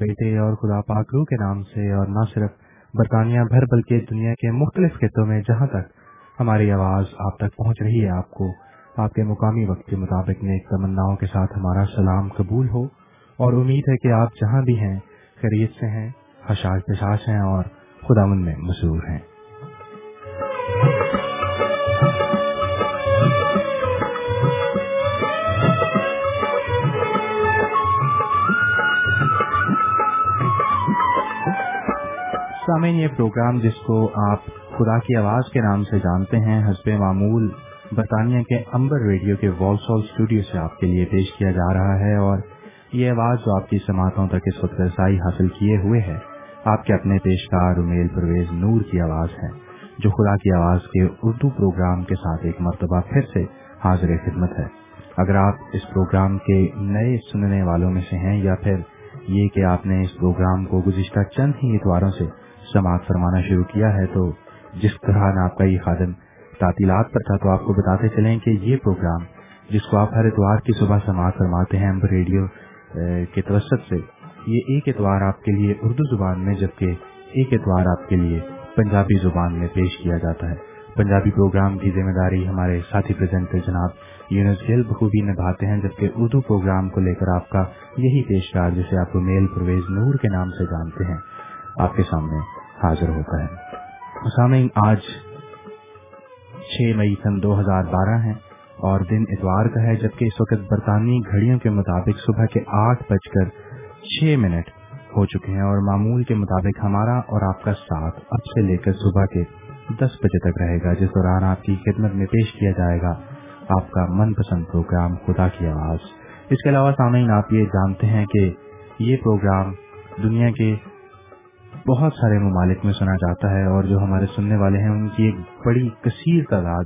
بیٹے اور خدا پاکرو کے نام سے اور نہ صرف برطانیہ بھر بلکہ دنیا کے مختلف خطوں میں جہاں تک ہماری آواز آپ تک پہنچ رہی ہے، آپ کو آپ کے مقامی وقت کے مطابق نیک تمناؤں کے ساتھ ہمارا سلام قبول ہو اور امید ہے کہ آپ جہاں بھی ہیں، خیریت سے ہیں، حشاش پشاش ہیں اور خدا من میں مصور ہیں۔ سامعین یہ پروگرام جس کو آپ خدا کی آواز کے نام سے جانتے ہیں حسب معمول برطانیہ کے امبر ریڈیو کے والسال اسٹوڈیو سے آپ کے لیے پیش کیا جا رہا ہے اور یہ آواز جو آپ کی سماعتوں تک اس وقت رسائی حاصل کیے ہوئے ہے، آپ کے اپنے پیشکار امیل پرویز نور کی آواز ہے، جو خدا کی آواز کے اردو پروگرام کے ساتھ ایک مرتبہ پھر سے حاضر خدمت ہے۔ اگر آپ اس پروگرام کے نئے سننے والوں میں سے ہیں یا پھر یہ کہ آپ نے اس پروگرام کو گزشتہ چند ہی اتواروں سے سماعت فرمانا شروع کیا ہے تو جس طرح آپ کا یہ خادم تعطیلات پر تھا تو آپ کو بتاتے چلیں کہ یہ پروگرام جس کو آپ ہر اتوار کی صبح سماعت فرماتے ہیں امبر ریڈیو کے توسط سے، یہ ایک اتوار آپ کے لیے اردو زبان میں جبکہ ایک اتوار آپ کے لیے پنجابی زبان میں پیش کیا جاتا ہے۔ پنجابی پروگرام کی ذمہ داری ہمارے ساتھی پریزنٹر جناب یونس گیل بخوبی نبھاتے ہیں جبکہ اردو پروگرام کو لے کر آپ کا یہی پیشکار جسے آپ میل پرویز نور کے نام سے جانتے ہیں۔ آپ کے سامنے حاضر ہوتا ہے۔ سامعین آج چھ مئی سن دو ہزار بارہ ہے اور دن اتوار کا ہے، جبکہ اس وقت برطانوی گھڑیوں کے مطابق صبح کے آٹھ بج کر چھ منٹ ہو چکے ہیں اور معمول کے مطابق ہمارا اور آپ کا ساتھ اب سے لے کر صبح کے دس بجے تک رہے گا، جس دوران آپ کی خدمت میں پیش کیا جائے گا۔ آپ کا من پسند پروگرام خدا کی آواز۔ اس کے علاوہ سامعین، آپ یہ جانتے ہیں کہ یہ پروگرام دنیا کے بہت سارے ممالک میں سنا جاتا ہے اور جو ہمارے سننے والے ہیں، ان کی ایک بڑی کثیر تعداد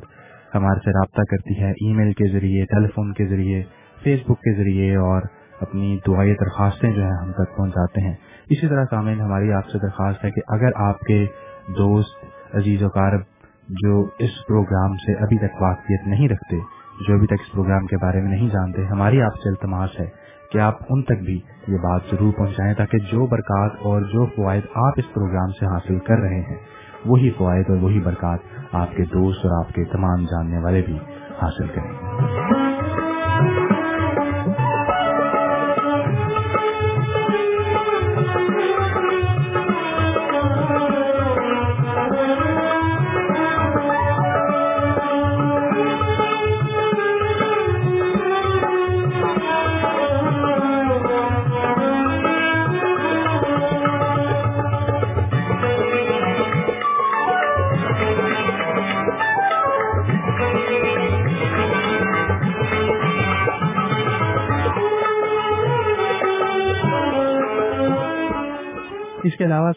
ہمارے سے رابطہ کرتی ہے ای میل کے ذریعے، ٹیلی فون کے ذریعے، فیس بک کے ذریعے اور اپنی دعائیں، درخواستیں جو ہیں ہم تک پہنچاتے ہیں۔ اسی طرح سامعین، ہماری آپ سے درخواست ہے کہ اگر آپ کے دوست، عزیز و کارب جو اس پروگرام سے ابھی تک واقفیت نہیں رکھتے، جو ابھی تک اس پروگرام کے بارے میں نہیں جانتے، ہماری آپ سے التماس ہے۔ کہ آپ ان تک بھی یہ بات ضرور پہنچائیں تاکہ جو برکات اور جو فوائد آپ اس پروگرام سے حاصل کر رہے ہیں، وہی فوائد اور وہی برکات آپ کے دوست اور آپ کے تمام جاننے والے بھی حاصل کریں۔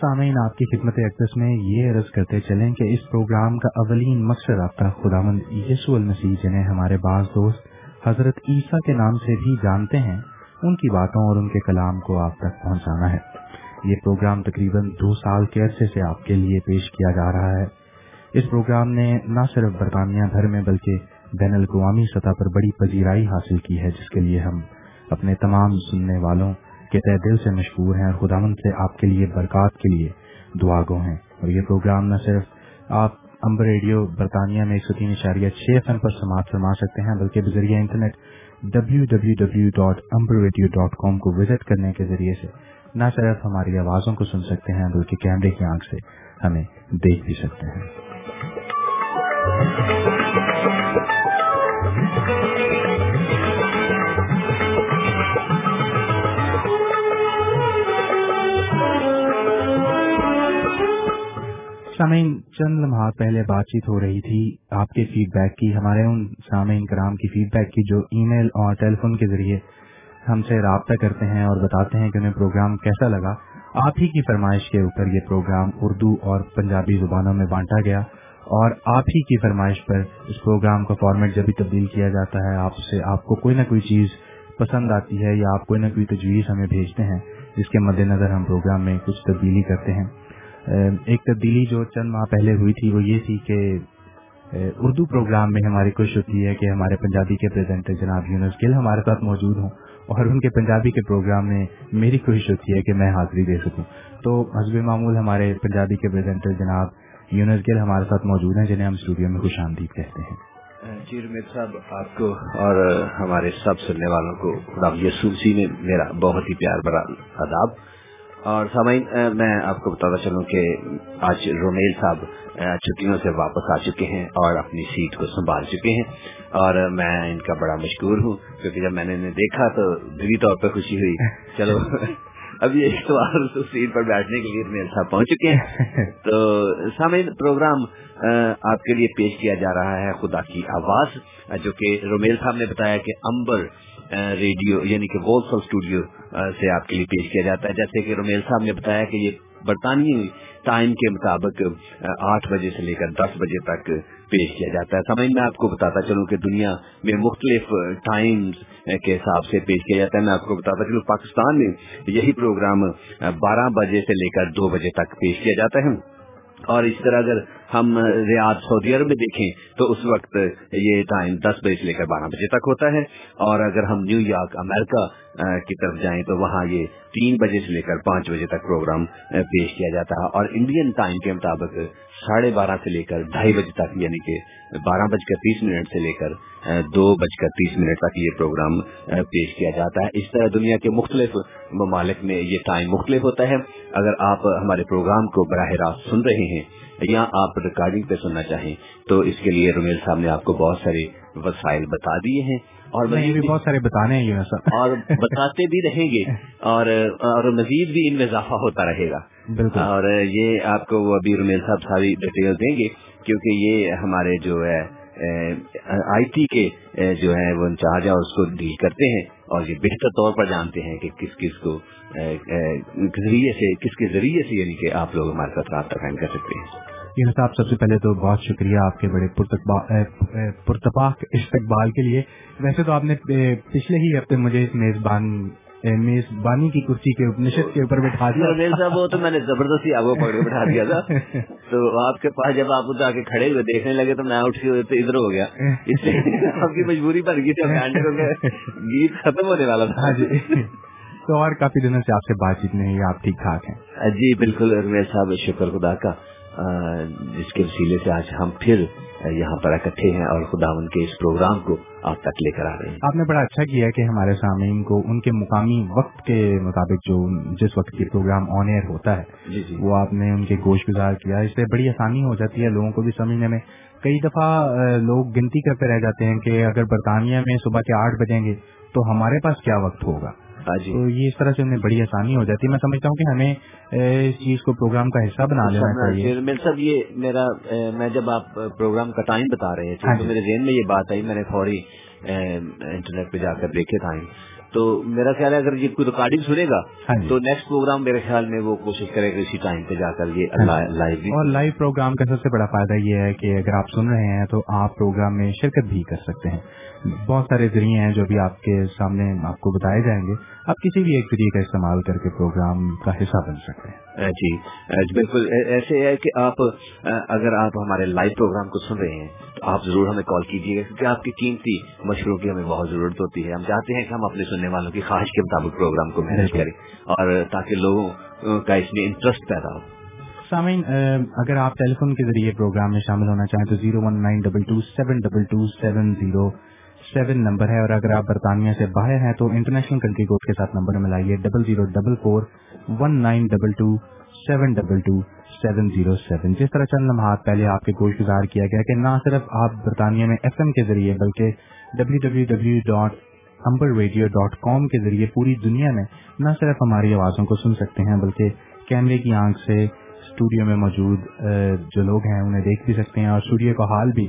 سامعین، آپ کی خدمت اقدس میں یہ عرض کرتے چلیں کہ اس پروگرام کا اولین مقصد آپ کا خدا مند یسو المسیح، جنہیں ہمارے بعض دوست حضرت عیسیٰ کے نام سے بھی جانتے ہیں، ان کی باتوں اور ان کے کلام کو آپ تک پہنچانا ہے۔ یہ پروگرام تقریباً دو سال کے عرصے سے آپ کے لیے پیش کیا جا رہا ہے۔ اس پروگرام نے نہ صرف برطانیہ بھر میں بلکہ بین الاقوامی سطح پر بڑی پذیرائی حاصل کی ہے، جس کے لیے ہم اپنے تمام سننے والوں کہ تہ دل سے مشکور ہیں اور خداون سے آپ کے لیے برکات کے لیے دعا گو ہیں۔ اور یہ پروگرام نہ صرف آپ امبر ریڈیو برطانیہ میں ایک سو تین اشاریہ چھ فن پر سماعت فرما سکتے ہیں، بلکہ بذریعہ internet W W W dot Amber radio dot com کو وزٹ کرنے کے ذریعے سے نہ صرف ہماری آوازوں کو سن سکتے ہیں، بلکہ کیمرے کی آنکھ سے ہمیں دیکھ بھی سکتے ہیں۔ سامعین، چند لمحات پہلے بات چیت ہو رہی تھی، آپ کے فیڈ بیک کی، ہمارے ان سامعین کرام کی فیڈ بیک کی، جو ای میل اور ٹیلی فون کے ذریعے ہم سے رابطہ کرتے ہیں اور بتاتے ہیں کہ انہیں پروگرام کیسا لگا۔ آپ ہی کی فرمائش کے اوپر یہ پروگرام اردو اور پنجابی زبانوں میں بانٹا گیا اور آپ ہی کی فرمائش پر اس پروگرام کا فارمیٹ جب بھی تبدیل کیا جاتا ہے، آپ سے آپ کو کوئی نہ کوئی چیز پسند آتی ہے یا آپ کوئی نہ کوئی تجویز ہمیں بھیجتے ہیں، جس کے مد نظر ہم پروگرام میں کچھ تبدیلی کرتے ہیں۔ ایک تبدیلی جو چند ماہ پہلے ہوئی تھی، وہ یہ تھی کہ اردو پروگرام میں ہماری کوشش ہوتی ہے کہ ہمارے پنجابی کے پریزنٹر جناب یونس گل ہمارے ساتھ موجود ہوں اور ان کے پنجابی کے پروگرام میں میری کوشش ہوتی ہے کہ میں حاضری دے سکوں۔ تو حزب معمول ہمارے پنجابی کے پریزنٹر جناب یونس گل ہمارے ساتھ موجود ہیں، جنہیں ہم اسٹوڈیو میں خوش آمدید کہتے ہیں۔ جی رمیت صاحب، آپ کو اور ہمارے سب سننے والوں کو خدا یسوسی نے میرا بہت ہی پیار بڑا آداب۔ اور سامعین میں آپ کو بتاتا چلوں کہ آج رومیل صاحب چھٹیوں سے واپس آ چکے ہیں اور اپنی سیٹ کو سنبھال چکے ہیں اور میں ان کا بڑا مشکور ہوں کیونکہ جب میں نے انہیں دیکھا تو دلی طور پہ خوشی ہوئی۔ چلو اب یہ سوال سیٹ پر بیٹھنے کے لیے رومیل صاحب پہنچ چکے ہیں۔ تو سامعین پروگرام آپ کے لیے پیش کیا جا رہا ہے خدا کی آواز جو کہ رومیل صاحب نے بتایا کہ امبر ریڈیو یعنی کہ وولسل اسٹوڈیو سے آپ کے لیے پیش کیا جاتا ہے۔ جیسے کہ رومیل صاحب نے بتایا کہ یہ برطانوی ٹائم کے مطابق آٹھ بجے سے لے کر دس بجے تک پیش کیا جاتا ہے۔ سمجھ میں آپ کو بتاتا چلوں کہ دنیا میں مختلف ٹائمز کے حساب سے پیش کیا جاتا ہے۔ میں آپ کو بتاتا چلوں، پاکستان میں یہی پروگرام بارہ بجے سے لے کر دو بجے تک پیش کیا جاتا ہے۔ اور اس طرح اگر ہم ریاض سعودی عرب میں دیکھیں تو اس وقت یہ ٹائم دس بجے سے لے کر بارہ بجے تک ہوتا ہے اور اگر ہم نیو یارک، امریکہ کی طرف جائیں تو وہاں یہ تین بجے سے لے کر پانچ بجے تک پروگرام پیش کیا جاتا ہے اور انڈین ٹائم کے مطابق ساڑھے بارہ سے لے کر ڈھائی بجے تک یعنی کہ بارہ بج کر تیس منٹ سے لے کر دو بج کر تیس منٹ تک یہ پروگرام پیش کیا جاتا ہے۔ اس طرح دنیا کے مختلف ممالک میں یہ ٹائم مختلف ہوتا ہے۔ اگر آپ ہمارے پروگرام کو براہ راست سن رہے ہیں یا آپ ریکارڈنگ پہ سننا چاہیں تو اس کے لیے رومیل صاحب نے آپ کو بہت سارے وسائل بتا دیے ہیں۔ اور مزید بھی بہت سارے بتانے ہیں اور بتاتے بھی رہیں گے۔ اور اور مزید بھی ان میں اضافہ ہوتا رہے گا۔ اور یہ آپ کو ابھی رومیل صاحب ساری ڈیٹیل دیں گے کیونکہ یہ ہمارے جو ہے آئی ٹی کے جو ہے وہ انچارج اور اس کو ڈیل کرتے ہیں اور یہ بہتر طور پر جانتے ہیں کہ کس کس کو ذریعے سے، کس کے ذریعے سے یعنی کہ آپ لوگ ہمارے ساتھ رابطہ قائم کر سکتے ہیں۔ جی یہ صاحب سب سے پہلے تو بہت شکریہ آپ کے بڑے پرتپاک استقبال کے لیے۔ ویسے تو آپ نے پچھلے ہی ہفتے مجھے اس میزبان میزبانی کی کرسی کے نشست کے اوپر بٹھا دیا۔ وہ تو میں نے زبردستی آگے پکڑ کے بٹھا دیا تھا۔ تو آپ کے پاس جب آپ ادھر کے کھڑے ہوئے دیکھنے لگے تو میں اٹھ کے تو ادھر ہو گیا۔ اس لیے آپ کی مجبوری بن گئی گیت ختم ہونے والا تھا۔ ہاں جی۔ تو اور کافی دنوں سے آپ سے بات چیت نہیں آپ ٹھیک ٹھاک ہیں؟ جی بالکل۔ صاحب شکر خدا کا۔ جس کے وسیلے سے آج ہم پھر یہاں پر اکٹھے ہیں اور خدا ان کے اس پروگرام کو آپ تک لے کر آ رہے ہیں۔ آپ نے بڑا اچھا کیا کہ ہمارے سامعین کو ان کے مقامی وقت کے مطابق جو جس وقت کے پروگرام آن ایئر ہوتا ہے جی جی۔ وہ آپ نے ان کے گوشت گزار کیا۔ اس سے بڑی آسانی ہو جاتی ہے لوگوں کو بھی سمجھنے میں۔ کئی دفعہ لوگ گنتی کرتے رہ جاتے ہیں کہ اگر برطانیہ میں صبح کے آٹھ بجیں گے تو ہمارے پاس کیا وقت ہوگا؟ ہاں جی۔ تو یہ اس طرح سے انہیں بڑی آسانی ہو جاتی ہے۔ میں سمجھتا ہوں کہ ہمیں اس چیز کو پروگرام کا حصہ بنا لینا چاہیے۔ صاحب یہ میرا میں جب آپ پروگرام کا ٹائم بتا رہے تھے تو ہاں جی۔ میرے ذہن میں یہ بات آئی میں نے فوری انٹرنیٹ پہ جا کر دیکھے ٹائم تو میرا خیال ہے اگر یہ کوئی ریکارڈنگ سنے گا ہاں جی۔ تو نیکسٹ پروگرام میرے خیال میں وہ کوشش کرے گا اسی ٹائم پہ جا کر یہ ہاں جی۔ لائیو اور لائیو پروگرام کا سب سے بڑا فائدہ یہ ہے کہ اگر آپ سن رہے ہیں تو آپ پروگرام میں شرکت بھی کر سکتے ہیں۔ بہت سارے ذریعے ہیں جو بھی آپ کے سامنے آپ کو بتائے جائیں گے۔ آپ کسی بھی ایک ذریعے کا استعمال کر کے پروگرام کا حصہ بن سکتے ہیں۔ جی،, جی بالکل ایسے ہے کہ آپ اگر آپ ہمارے لائیو پروگرام کو سن رہے ہیں تو آپ ضرور ہمیں کال کیجیے گا کیونکہ آپ کی قیمتی مشوروں کی ہمیں بہت ضرورت ہوتی ہے۔ ہم چاہتے ہیں کہ ہم اپنے سننے والوں کی خواہش کے مطابق پروگرام کو مینج کریں اور تاکہ لوگوں کا اس میں انٹرسٹ پیدا ہو۔ سامعین اگر آپ ٹیلی فون کے ذریعے پروگرام میں شامل ہونا چاہیں تو zero one nine double two seven double two seven zero seven number ہے اور اگر آپ برطانیہ سے باہر ہیں تو انٹرنیشنل کنٹری کوڈ کے ساتھ number ملائیے double zero double four one nine double two seven double two seven zero seven جس طرح چند لمحات پہلے آپ کے گوشت گزار کیا گیا کہ نہ صرف آپ برطانیہ میں ایف ایم کے ذریعے بلکہ W W W dot Amber radio dot com کے ذریعے پوری دنیا میں نہ صرف ہماری آوازوں کو سن سکتے ہیں بلکہ کیمرے کی آنکھ سے اسٹوڈیو میں موجود جو لوگ ہیں انہیں دیکھ بھی سکتے ہیں اور اسٹوڈیو کا حال بھی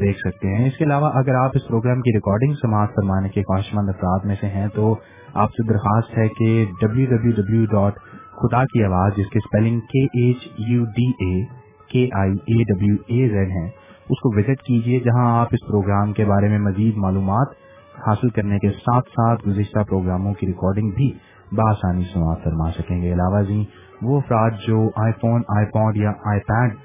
دیکھ سکتے ہیں۔ اس کے علاوہ اگر آپ اس پروگرام کی ریکارڈنگ سماعت فرمانے کے خواہش مند افراد میں سے ہیں، تو آپ سے درخواست ہے کہ ڈبلو ڈبلو ڈبلو ڈاٹ خدا کی آواز جس کی اسپیلنگ کے ایچ یو ڈی اے کے آئی اے ڈبلو اے زیڈ ہے اس کو وزٹ کیجیے جہاں آپ اس پروگرام کے بارے میں مزید معلومات حاصل کرنے کے ساتھ ساتھ گزشتہ پروگراموں کی ریکارڈنگ بھی بآسانی سماعت فرما سکیں گے۔ علاوہ جی وہ افراد جو آئی فون آئی پوڈ یا آئی پیڈ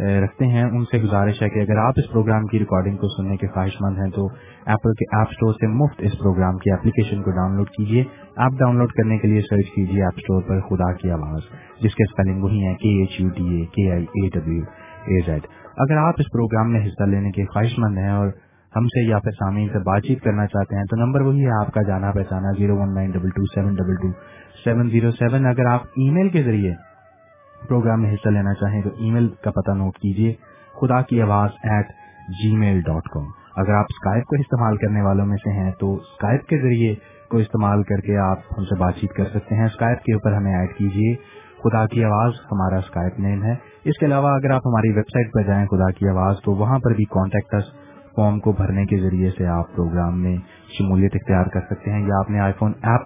رکھتے ہیں ان سے گزارش ہے کہ اگر آپ اس پروگرام کی ریکارڈنگ کو سننے کے خواہش مند ہیں تو ایپل کے ایپ سٹور سے مفت اس پروگرام کی اپلیکیشن کو ڈاؤن لوڈ کیجیے۔ ایپ ڈاؤن لوڈ کرنے کے لیے سرچ کیجیے ایپ سٹور پر خدا کی آواز، جس کے اسپیلنگ وہی ہیں کے ایچ یو ڈی اے کے آئی اے ڈبلو اے زیڈ اگر آپ اس پروگرام میں حصہ لینے کے خواہش مند ہیں اور ہم سے یا پھر سامعین سے بات چیت کرنا چاہتے ہیں، تو نمبر وہی ہے آپ کا جانا پہچانا، zero one nine double two seven double two seven zero seven. اگر آپ ای میل کے ذریعے پروگرام میں حصہ لینا چاہیں تو ای میل کا پتہ نوٹ کیجیے خدا کی آواز at G mile dot com اگر آپ اسکائپ کو استعمال کرنے والوں میں سے ہیں تو اسکائپ کے ذریعے کو استعمال کر کے آپ ہم سے بات چیت کر سکتے ہیں۔ اسکائپ کے اوپر ہمیں ایڈ کیجیے خدا کی آواز ہمارا اسکائپ نیم ہے۔ اس کے علاوہ اگر آپ ہماری ویب سائٹ پر جائیں خدا کی آواز تو وہاں پر بھی کانٹیکٹس فارم کو بھرنے کے ذریعے سے آپ پروگرام میں شمولیت اختیار کر سکتے ہیں۔ یا اپنے آئی فون ایپ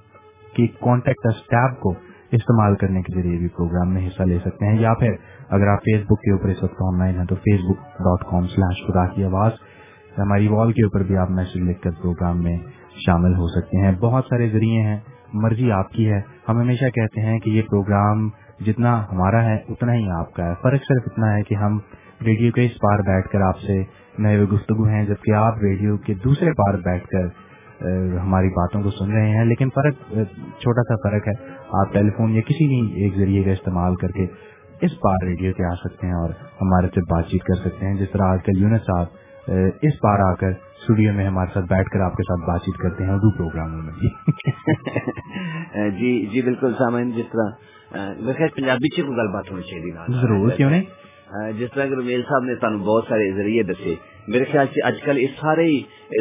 کے کانٹیکٹس ٹیب کو استعمال کرنے کے ذریعے بھی پروگرام میں حصہ لے سکتے ہیں یا پھر اگر آپ فیس بک کے اوپر اس وقت آن لائن ہیں تو Facebook dot com slash خدا کی آواز ہماری وال کے اوپر بھی آپ میسج لکھ کر پروگرام میں شامل ہو سکتے ہیں۔ بہت سارے ذریعے ہیں، مرضی آپ کی ہے۔ ہم ہمیشہ کہتے ہیں کہ یہ پروگرام جتنا ہمارا ہے، اتنا ہی آپ کا ہے۔ فرق صرف اتنا ہے کہ ہم ریڈیو کے اس پار بیٹھ کر آپ سے نئے گفتگو ہیں، جبکہ آپ ریڈیو کے دوسرے پار بیٹھ کر ہماری باتوں کو سن رہے ہیں۔ لیکن فرق چھوٹا سا فرق ہے۔ آپ ٹیلی فون یا کسی بھی ایک ذریعے کا استعمال کر کے اس بار ریڈیو پہ آ سکتے ہیں اور ہمارے سے بات چیت کر سکتے ہیں۔ جس طرح آج کل یونس صاحب اس بار آ کر اسٹوڈیو میں ہمارے ساتھ بیٹھ کر آپ کے ساتھ بات چیت کرتے ہیں اردو پروگراموں میں۔ جی جی بالکل سامعین جس طرح پنجابی چ گل بات ہونی چاہیے؟ ضرور کیوں نہیں؟ جس طرح کہ صاحب نے سانو بہت سارے ذریعے دسے۔ میرے خیال سے اج کل یہ سارے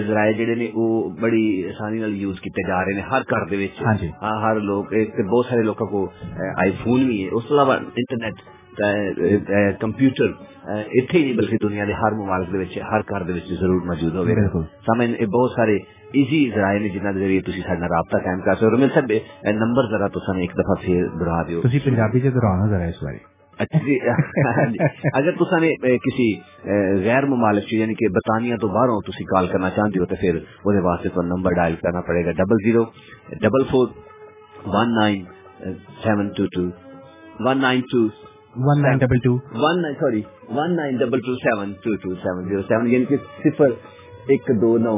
ذرائع جڑے نے وہ بڑی آسانی نال یوز کیتے جا رہے نے ہر گھر دے وچ. ہاں جی۔ ہاں، ہر لوگ ایک بہت سارے لوگوں کو آئی فون بھی ہے اس علاوہ انٹرنیٹ کمپیوٹر اتنے ہی بلکہ دنیا دے ہر ممالک دے وچ ہر گھر دے وچ ضرور موجود ہوے بالکل۔ سامنے بہت سارے ایزی ذرائع نے جنہاں دے ذریعے تسی ساڈا رابطہ قائم کر سکتے اور میرے سب نمبر ذرا تساں ایک دفعہ پھر دہرا دیو۔ تسی پنجابی دے دوران ذرا اس بارے۔ اگر تصا نے کسی غیر ممالک یعنی کہ برطانیہ تو باہر کال کرنا چاہتے ہو تو پھر وہ واسطے تو نمبر ڈائل کرنا پڑے گا۔ Double zero double four one nine seven two two one nine two one nine double two. One nine sorry one nine double two seven two two seven zero seven یعنی کہ صفر ایک دو نو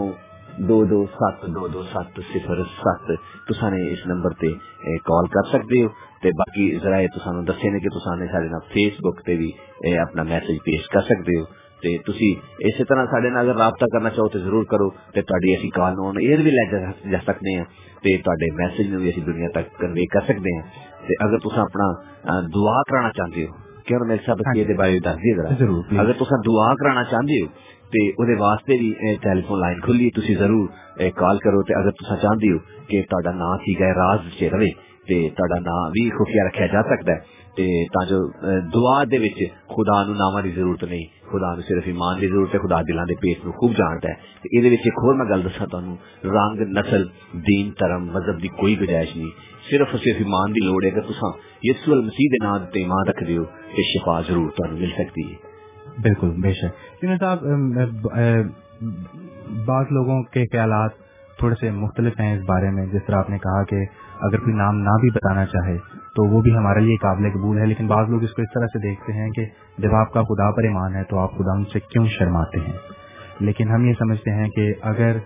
دو دو سات دو دو سات صفر سات۔ تسا نے اس نمبر تے کال کر سکتے ہو۔ تے باقی ذرائع تو سانو دسے نے کہ تسا نے سارے فیس بک تے بھی اپنا میسج پیش کر سکتے ہو۔ تے تسی اسی طرح سارے نال اگر رابطہ کرنا چاہو تے ضرور کرو۔ تے تہاڈی اسی کال نو ایئر بھی لے جا سکتے ہیں تے تہاڈے میسج نو دنیا تک کنوے کر سکتے ہیں تے اگر تسا اپنا دعا کرانا چاہتے ہو کہ میرے سب بارے دس ذرا۔ تسا دعا کرانا چاہتے ہو تے او واسطے بھی ٹیلیفون لائن کھلی تسی ضرور کال کرو۔ تے اگر تسا چاہتے ہو کہ تہاڈا نام کی گئے راز چ رہے تے تہاڈا نام بھی خفیہ رکھیا جا سکتا ہے۔ تے تا جو دعا دے وچ خدا نو ناماں دی ضرورت نہیں، خدا نو صرف ایمان دی ضرورت ہے، خدا دلاں دے پیٹ نو خوب جانتا ہے۔ تے اے وچ ایک ہور میں گل دساں تانوں، رنگ، نسل، دین، دھرم، مذہب دی کوئی گنجائش نہیں۔ صرف صرف ایمان دی لوڑ ہے کہ تساں یسوع المسیح دے نام تے ایمان رکھ دیو تے شفا ضرور تانوں مل سکتی ہے۔ بالکل، بے شک۔ یونس صاحب بعض لوگوں کے خیالات تھوڑے سے مختلف ہیں اس بارے میں۔ جس طرح آپ نے کہا کہ اگر کوئی نام نہ بھی بتانا چاہے تو وہ بھی ہمارے لیے قابل قبول ہے، لیکن بعض لوگ اس کو اس طرح سے دیکھتے ہیں کہ جب آپ کا خدا پر ایمان ہے تو آپ خدا ان سے کیوں شرماتے ہیں؟ لیکن ہم یہ سمجھتے ہیں کہ اگر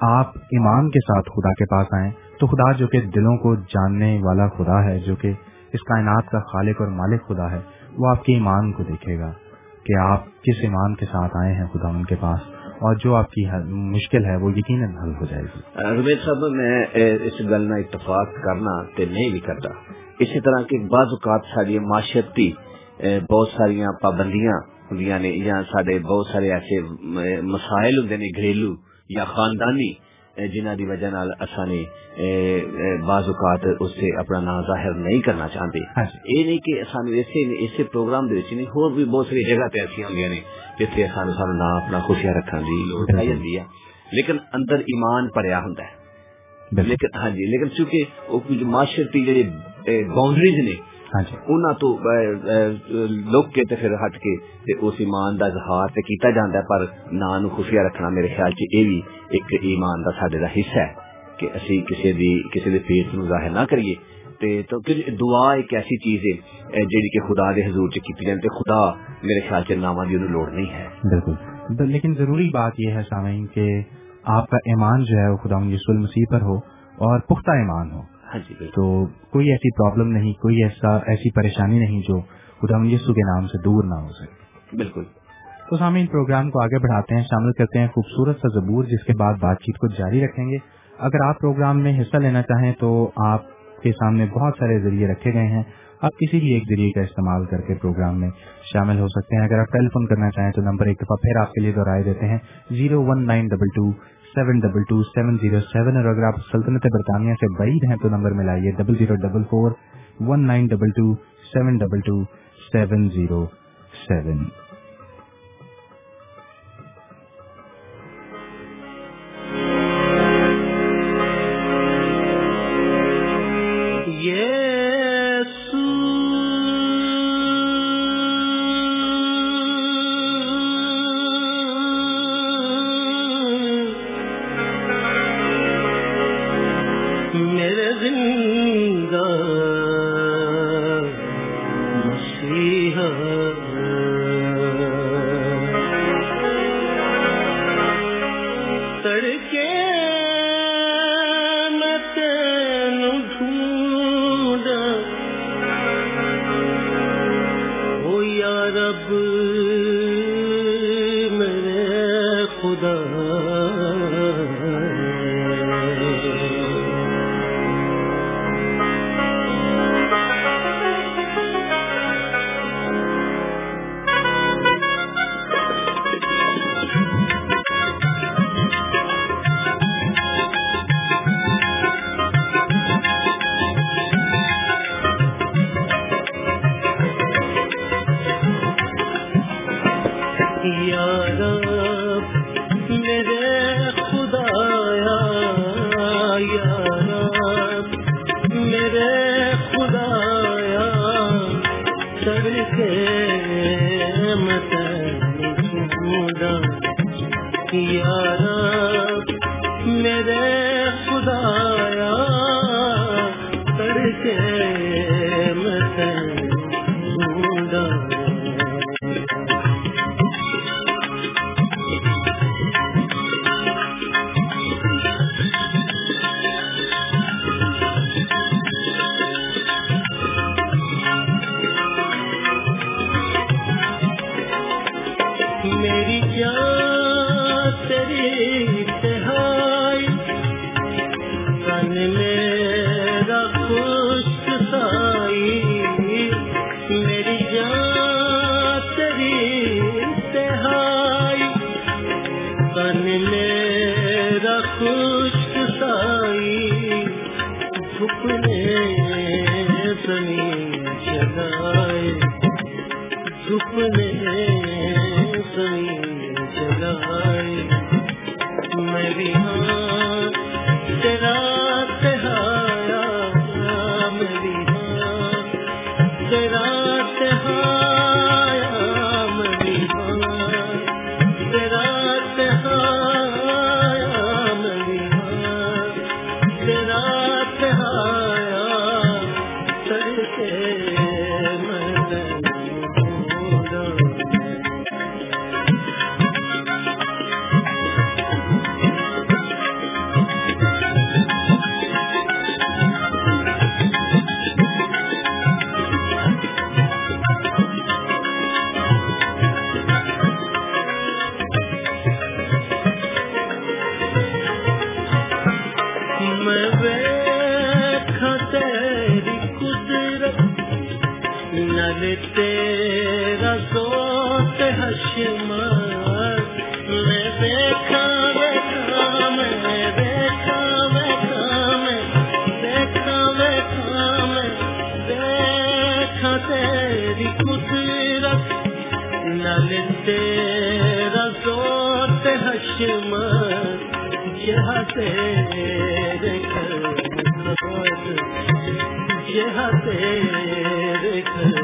آپ ایمان کے ساتھ خدا کے پاس آئیں تو خدا جو کہ دلوں کو جاننے والا خدا ہے، جو کہ اس کائنات کا خالق اور مالک خدا ہے، وہ آپ کے ایمان کو دیکھے گا کہ آپ کس ایمان کے ساتھ آئے ہیں خدا ان کے پاس۔ اور جو آپ کی مشکل ہے وہ یقیناً حل ہو جائے گی۔ رمیش صاحب میں اس گل نہ اتفاق کرنا تے نہیں بھی کرتا۔ اسی طرح کے بعض اوقات ساری معاشرتی بہت ساری پابندیاں ہوں سارے بہت سارے ایسے مسائل ہوں نے گھریلو یا خاندانی جنہ دی وجہ نال اسانے بعض اوقات اس سے اپنا نام ظاہر نہیں کرنا چاہتے یہ نہیں کہ سانو ایسے ایسے پروگرام دے نہیں ہور بھی بہت ساری جگہ تے ایسی ہوندیاں اپنا دی ہے۔ لیکن اندر ایمان پڑیا ہوندا ہے۔ لیکن ہاں جی لیکن چونکہ وہ کچھ معاشرتی جڑی باؤنڈریز نے انہاں تو لوک کے تے پھر ہٹ کے تے اس ایمان دا اظہار تے کیتا جاندا ہے۔ پر نا نو خفیہ رکھنا میرے خیال چ اے وی ایک ایمان دا ساڈے دا حصہ ہے کہ اسی کسی دی کسی دے نو ظاہر نہ کریے۔ تے تو پھر دعا ایک ایسی چیز ہے جیڑی کہ خدا دے حضور چ کیتی جاندی خدا میرے خیال چ نامہ دی لوڑ نہیں ہے۔ بالکل۔ لیکن ضروری بات یہ ہے سامعین کہ آپ کا ایمان جو ہے وہ خدا یسوع المسیح پر ہو اور پختہ ایمان ہو۔ ہاں جی تو کوئی ایسی پرابلم نہیں کوئی ایسا ایسی پریشانی نہیں جو خدا یسوع کے نام سے دور نہ ہو سکے۔ بالکل۔ تو سامعین پروگرام کو آگے بڑھاتے ہیں شامل کرتے ہیں خوبصورت سا زبور جس کے بعد بات چیت کو جاری رکھیں گے۔ اگر آپ پروگرام میں حصہ لینا چاہیں تو آپ کے سامنے بہت سارے ذریعے رکھے گئے ہیں۔ آپ کسی بھی ایک ذریعے کا استعمال کر کے پروگرام میں شامل ہو سکتے ہیں۔ اگر آپ ٹیلی فون کرنا چاہیں تو نمبر ایک دفعہ پھر آپ کے لیے دہرائے دیتے ہیں۔ Zero one nine double two seven double two seven zero seven اور اگر آپ سلطنت برطانیہ سے بعید ہیں تو number ملائیے double zero double four one nine double two seven double two seven zero seven. تیرا سوت میں دیکھا بیٹھا میں دیکھا بیٹھا میں دیکھا بیٹھا میں دیکھا تیری قدرت نل تیرا یہ تیرے گھر یہ تیرے گھر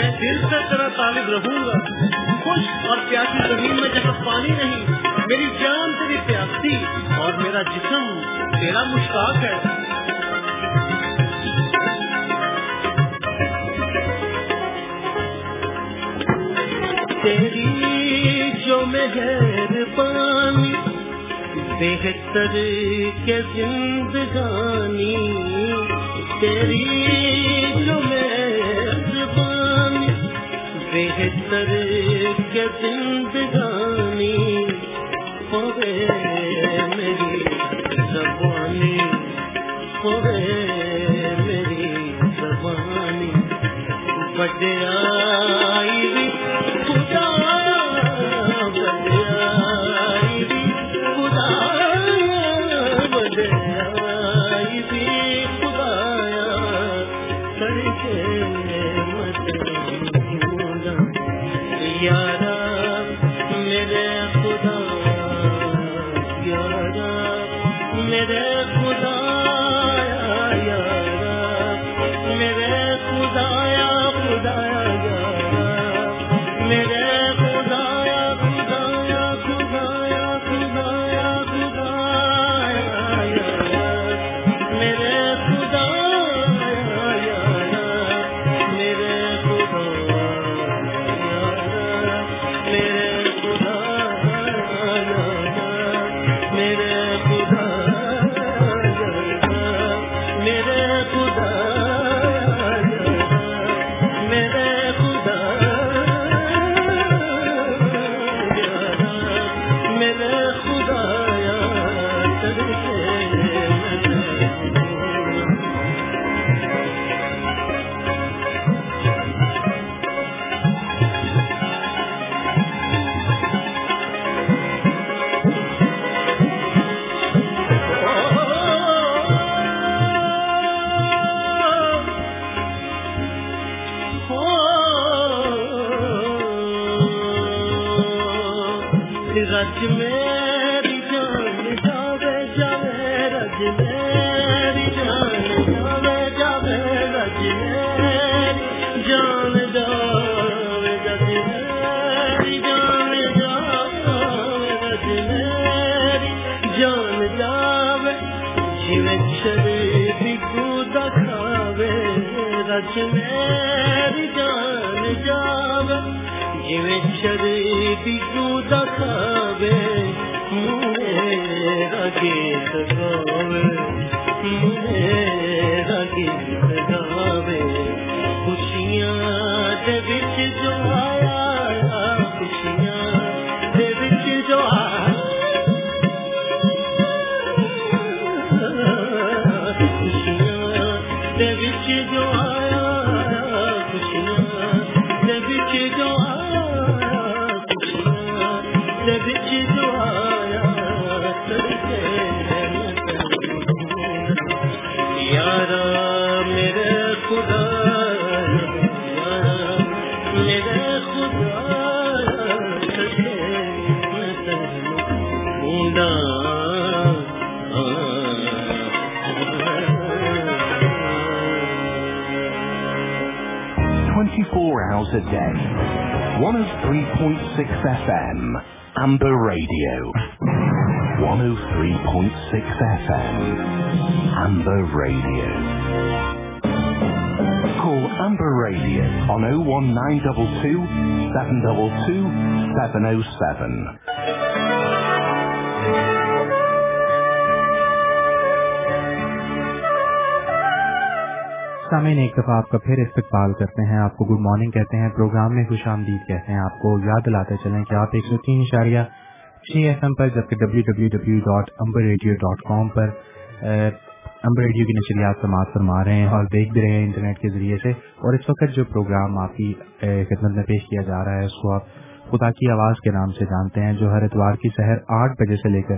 میں دل سے تیرا طالب رہوں گا۔ خوش اور پیاسی زمین میں جگہ پانی نہیں، میری جان تیری پیاسی اور میرا جسم تیرا مشتاق ہے۔ تیری جو مہربانی بہتر کے زندگانی، تیری در کے دن زندگانی ہوئے میری سامعین، ایک دفعہ آپ کا پھر استقبال کرتے ہیں۔ آپ کو گڈ مارننگ کہتے ہیں، پروگرام میں خوش آمدید کہتے ہیں۔ آپ کو یاد دلاتے چلیں کہ آپ ایک سو تین اشاریہ چھ ایف ایم پر، جبکہ W W W dot Amber radio dot com پر امبر ریڈیو کی نشریات سماعت فرما رہے ہیں اور دیکھ بھی رہے ہیں انٹرنیٹ کے ذریعے سے۔ اور اس وقت جو پروگرام آپ کی خدمت میں پیش کیا جا رہا ہے، اس کو آپ خدا کی آواز کے نام سے جانتے ہیں جو ہر اتوار کی سحر آٹھ بجے سے لے کر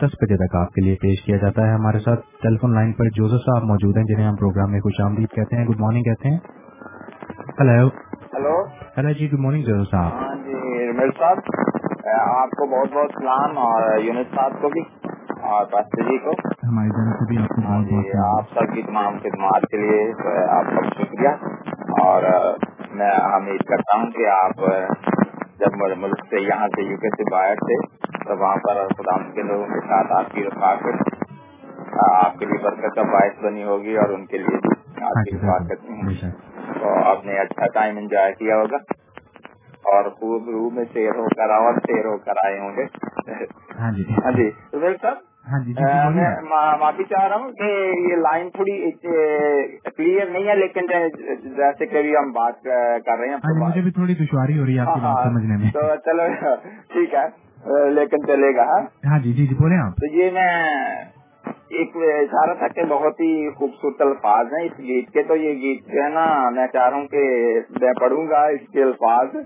دس بجے تک آپ کے لیے پیش کیا جاتا ہے۔ ہمارے ساتھ ٹیلی فون لائن پر جوزو صاحب موجود ہیں جنہیں ہم پروگرام میں خوش آمدید کہتے ہیں۔ گڈ مارننگ کہتے ہیں۔ ہلو ہلو ہلو جی گڈ مارننگ جوزو صاحب۔ ہاں جی، صاحب آپ کو بہت بہت سلام اور یونس صاحب کو بھی اور جی کو۔ ہماری طرف سے بھی آپ کو بہت ہاں جی، بہت آپ سب کی تمام خدمات کے لیے آپ کا شکریہ۔ اور میں امید کرتا ہوں کہ آپ جب ملک سے یہاں سے یو کے سے باہر تھے تو وہاں پر خدا کے لوگوں کے ساتھ آپ کی رفاقت آپ کے لیے برکت کا باعث بنی ہوگی اور ان کے لیے آپ کی ہاں جی، رفاقت ہاں جی، ہاں جی، آپ نے اچھا ٹائم انجوائے کیا ہوگا۔ اور خوب روح میں سیر ہو کر اور سیر ہو کر آئے ہوں گے۔ ہاں جی۔ ہاں جی۔ صاحب؟ ہاں جی، جی، جی، میں معافی چاہ رہا ہوں کہ یہ لائن تھوڑی کلیئر نہیں ہے لیکن جیسے کبھی ہم بات کر رہے ہیں ہاں مجھے بھی تھوڑی دشواری ہو رہی ہے ہاں، سمجھنے میں۔ تو چلو ٹھیک ہے لیکن چلے گا ہاں۔ جی جی جی بولے تو یہ میں ایک اشارہ تھا کہ بہت ہی خوبصورت الفاظ ہیں اس گیت کے۔ تو یہ گیت جو ہے نا میں چاہ رہا ہوں کہ میں پڑھوں گا اس کے الفاظ۔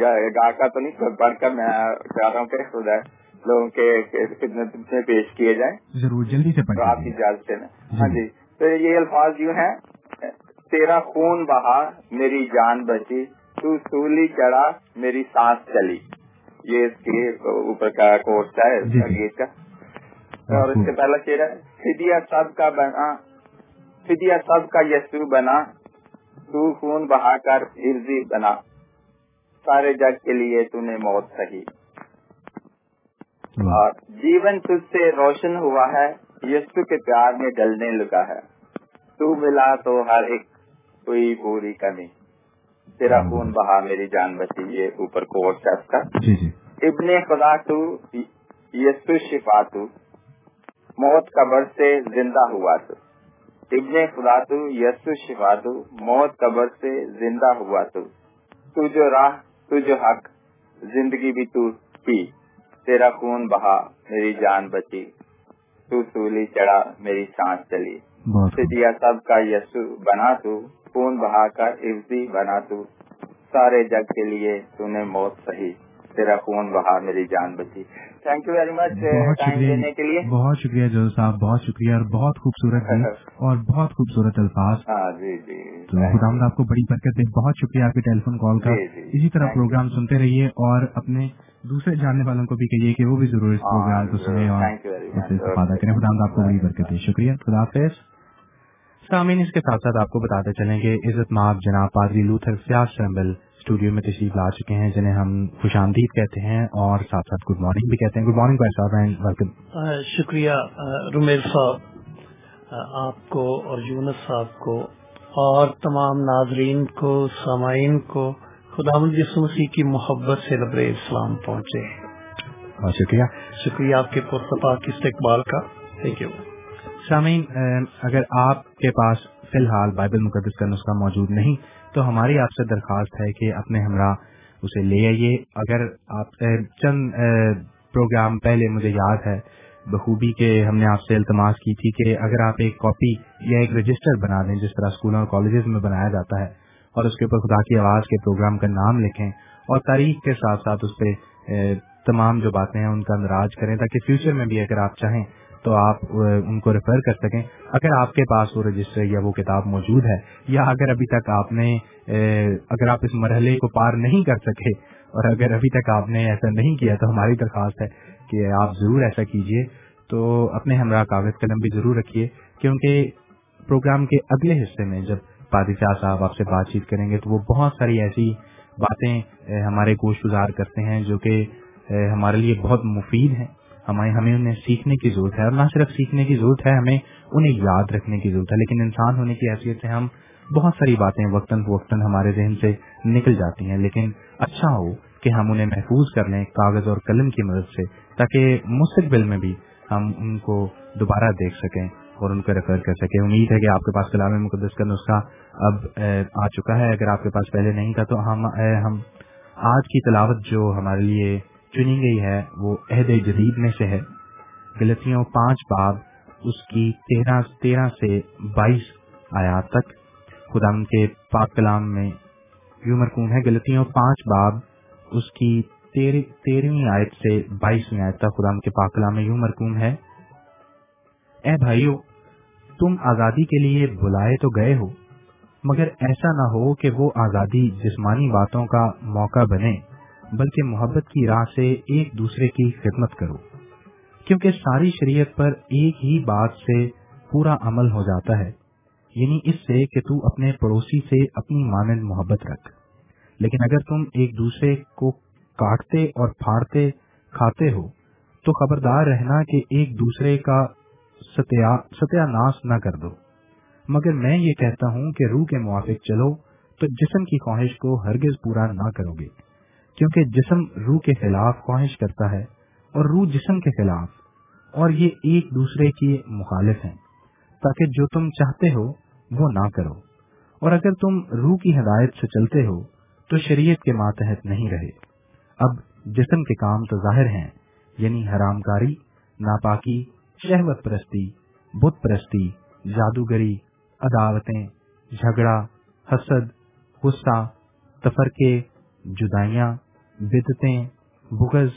گا کا تو نہیں پڑھ کر میں چاہ رہا ہوں کہ خدا لوگوں کے خدمت میں پیش کیے جائیں۔ ضرور جلدی سے پڑھ آپ کی اجازت جی۔ ہاں جی تو یہ الفاظ یوں ہیں تیرا خون بہا میری جان بچی تو سولی چڑھا میری سانس چلی۔ یہ اس کے اوپر کا کورس ہے جی، جی۔ گیت کا۔ اور اس سے پہلا چہرہ ہے فدیا سب کا بنا فدیا سب کا یسو بنا تو خون بہا کر ارضی بنا۔ سارے جگ کے لیے تو نے موت سہی اور جیون تجھ سے روشن ہوا ہے یسو کے پیار میں ڈلنے لگا ہے۔ تو ملا تو ہر ایک کوئی بوری کمی۔ تیرا خون بہا میری جان بچی یہ اوپر کوٹ شخص کا۔ جی، جی۔ ابن خدا تو یسو شفا تو۔ موت قبر سے زندہ ہوا تو۔ ابن خدا تو یسو شفا تو۔ موت قبر سے زندہ ہوا تو۔ تو جو راہ تجھ حق زندگی بھی تو پی تیرا خون بہا میری جان بچی تو سولی چڑھا میری سانس چلی۔ سیا سب کا یسو بنا تو خون بہا کا عزی بنا تو سارے جگ کے لیے تو نے موت صحیح تیرا خون بہا میری جان بچی۔ Thank you very much time دینے کے لیے۔ بہت شکریہ جو صاحب بہت شکریہ اور بہت خوبصورت اور بہت خوبصورت الفاظ۔ ہاں، جی، جی، خدا جی آپ کو بڑی برکت دے۔ بہت شکریہ آپ کے ٹیلی فون کال کا۔ جی، اسی طرح پروگرام سنتے رہیے اور اپنے دوسرے جاننے والوں کو بھی کہیے کہ وہ بھی ضرور اس پروگرام کو سنیں اور سے استفادہ کریں۔ خدا آپ کو بڑی برکت دے۔ شکریہ۔ خدا حافظ۔ سامعین اس کے ساتھ ساتھ آپ کو بتاتے چلیں گے عزت مآب جناب پادری لوتھر سیاح سیمبل اسٹوڈیو میں تشریف لا چکے ہیں جنہیں ہم خوش آمدید کہتے ہیں اور ساتھ ساتھ گڈ مارننگ بھی کہتے ہیں۔ گڈ مارننگ بھائی صاحب اینڈ ویلکم شکریہ رومیل صاحب آپ کو اور یونس صاحب کو اور تمام ناظرین کو سامعین کو خدا مسیح کی محبت سے لبر اسلام پہنچے بہت شکریہ۔ شکریہ آپ کے پرتپاک استقبال کا۔ تھینک یو سامعین اگر آپ کے پاس فی الحال بائبل مقدس کا نسخہ موجود نہیں تو ہماری آپ سے درخواست ہے کہ اپنے ہمراہ اسے لے آئیے۔ اگر آپ چند پروگرام پہلے مجھے یاد ہے، بخوبی کے ہم نے آپ سے التماس کی تھی کہ اگر آپ ایک کاپی یا ایک رجسٹر بنا دیں، جس طرح اسکولوں اور کالجز میں بنایا جاتا ہے، اور اس کے اوپر خدا کی آواز کے پروگرام کا نام لکھیں، اور تاریخ کے ساتھ ساتھ اس پہ تمام جو باتیں ہیں، ان کا اندراج کریں، تاکہ فیوچر میں بھی اگر آپ چاہیں تو آپ ان کو ریفر کر سکیں۔ اگر آپ کے پاس وہ رجسٹر یا وہ کتاب موجود ہے، یا اگر ابھی تک آپ نے اگر آپ اس مرحلے کو پار نہیں کر سکے، اور اگر ابھی تک آپ نے ایسا نہیں کیا، تو ہماری درخواست ہے کہ آپ ضرور ایسا کیجیے۔ تو اپنے ہمراہ کاغذ قلم بھی ضرور رکھیے، کیونکہ پروگرام کے اگلے حصے میں جب پادی شاہ صاحب آپ سے بات چیت کریں گے، تو وہ بہت ساری ایسی باتیں ہمارے گوشت گزار کرتے ہیں جو کہ ہمارے لیے بہت مفید ہیں۔ ہمیں ہمیں انہیں سیکھنے کی ضرورت ہے اور نہ صرف سیکھنے کی ضرورت ہے، ہمیں انہیں یاد رکھنے کی ضرورت ہے۔ لیکن انسان ہونے کی حیثیت سے ہم بہت ساری باتیں وقتاً فوقتاً ہمارے ذہن سے نکل جاتی ہیں۔ لیکن اچھا ہو کہ ہم انہیں محفوظ کر لیں کاغذ اور قلم کی مدد سے، تاکہ مستقبل میں بھی ہم ان کو دوبارہ دیکھ سکیں اور ان کو ریفر کر سکیں۔ امید ہے کہ آپ کے پاس کلام مقدس کا نسخہ اب آ چکا ہے۔ اگر آپ کے پاس پہلے نہیں تھا تو ہم ہم آج کی تلاوت جو ہمارے لیے چنی گئی ہے، وہ عہد جدید میں سے ہے۔ غلطیوں پانچ باب، اس کی تیرہ تیرہ سے بائیس آیات تک۔ خدا کے پاک کلام میں یوں مرکوم ہے غلطیوں پانچ باب، اس کی تیرہویں آیت سے بائیسویں آیت تک خدا کے پاک کلام میں یوں مرکوم ہے۔ اے بھائیو، تم آزادی کے لیے بلائے تو گئے ہو، مگر ایسا نہ ہو کہ وہ آزادی جسمانی باتوں کا موقع بنے۔ بلکہ محبت کی راہ سے ایک دوسرے کی خدمت کرو۔ کیونکہ ساری شریعت پر ایک ہی بات سے پورا عمل ہو جاتا ہے یعنی اس سے کہ تو اپنے پڑوسی سے اپنی مانند محبت رکھ۔ لیکن اگر تم ایک دوسرے کو کاٹتے اور پھاڑتے کھاتے ہو تو خبردار رہنا کہ ایک دوسرے کا ستیا, ناس نہ کر دو۔ مگر میں یہ کہتا ہوں کہ روح کے موافق چلو تو جسم کی خواہش کو ہرگز پورا نہ کرو گے۔ کیونکہ جسم روح کے خلاف خواہش کرتا ہے اور روح جسم کے خلاف، اور یہ ایک دوسرے کے مخالف ہیں۔ تاکہ جو تم چاہتے ہو، وہ نہ کرو۔ اور اگر تم روح کی ہدایت سے چلتے ہو، تو شریعت کے ماتحت نہیں رہے۔ اب جسم کے کام تو ظاہر ہیں یعنی حرام کاری ناپاکی، شہوت پرستی، بت پرستی، جادوگری، عداوتیں، جھگڑا، حسد، غصہ، تفرقے، جدائیاں بدتیں، بغض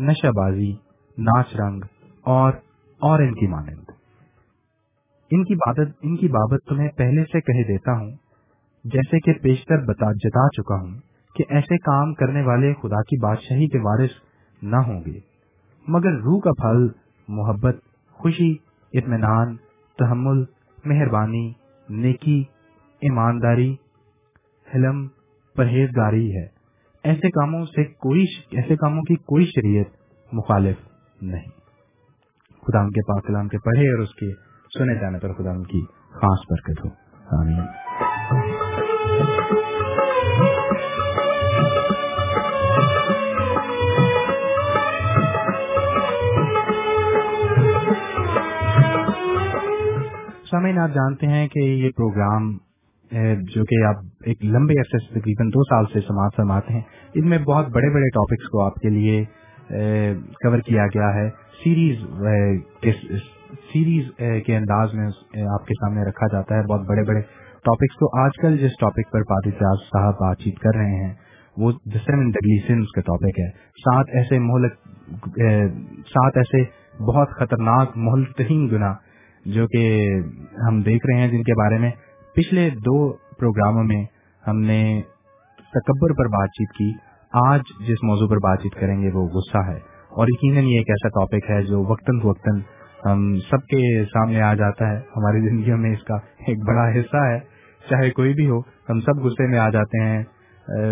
نشہ بازی ناچ رنگ اور اور ان کی مانند۔ ان کی بابت ان کی بابت تمہیں پہلے سے کہہ دیتا ہوں، جیسے کہ پیشتر بتا، جتا چکا ہوں کہ ایسے کام کرنے والے خدا کی بادشاہی کے وارث نہ ہوں گے۔ مگر روح کا پھل، محبت، خوشی، اطمینان، تحمل، مہربانی، نیکی، ایمانداری، حلم، پرہیزگاری ہے۔ ایسے کاموں سے کوئی ایسے کاموں کی کوئی شریعت مخالف نہیں۔ خدا ان کے پاک کلام کے پڑھے اور اس کے سنے جانے پر خدا ان کی خاص برکت ہو۔ آمین۔ سمعین آپ جانتے ہیں کہ یہ پروگرام جو کہ آپ ایک لمبے عرصے سے تقریباً دو سال سے سماعت فرماتے ہیں، ان میں بہت بڑے بڑے ٹاپکس کو آپ کے لیے کور کیا گیا ہے۔ سیریز سیریز کے انداز میں آپ کے سامنے رکھا جاتا ہے بہت بڑے بڑے ٹاپکس تو آج کل جس ٹاپک پر پادی جاز صاحب بات چیت کر رہے ہیں، وہ کا ٹاپک ہے۔ سات ایسے مہلک سات ایسے بہت خطرناک مہلتہین گنا جو کہ ہم دیکھ رہے ہیں جن کے بارے میں پچھلے دو پروگراموں میں ہم نے تکبر پر بات چیت کی۔ آج جس موضوع پر بات چیت کریں گے وہ غصہ ہے۔ اور یقیناً یہ ایک ایسا ٹاپک ہے جو وقتاً فوقتاً ہم سب کے سامنے آ جاتا ہے۔ ہماری زندگیوں میں اس کا ایک بڑا حصہ ہے۔ چاہے کوئی بھی ہو، ہم سب غصے میں آ جاتے ہیں۔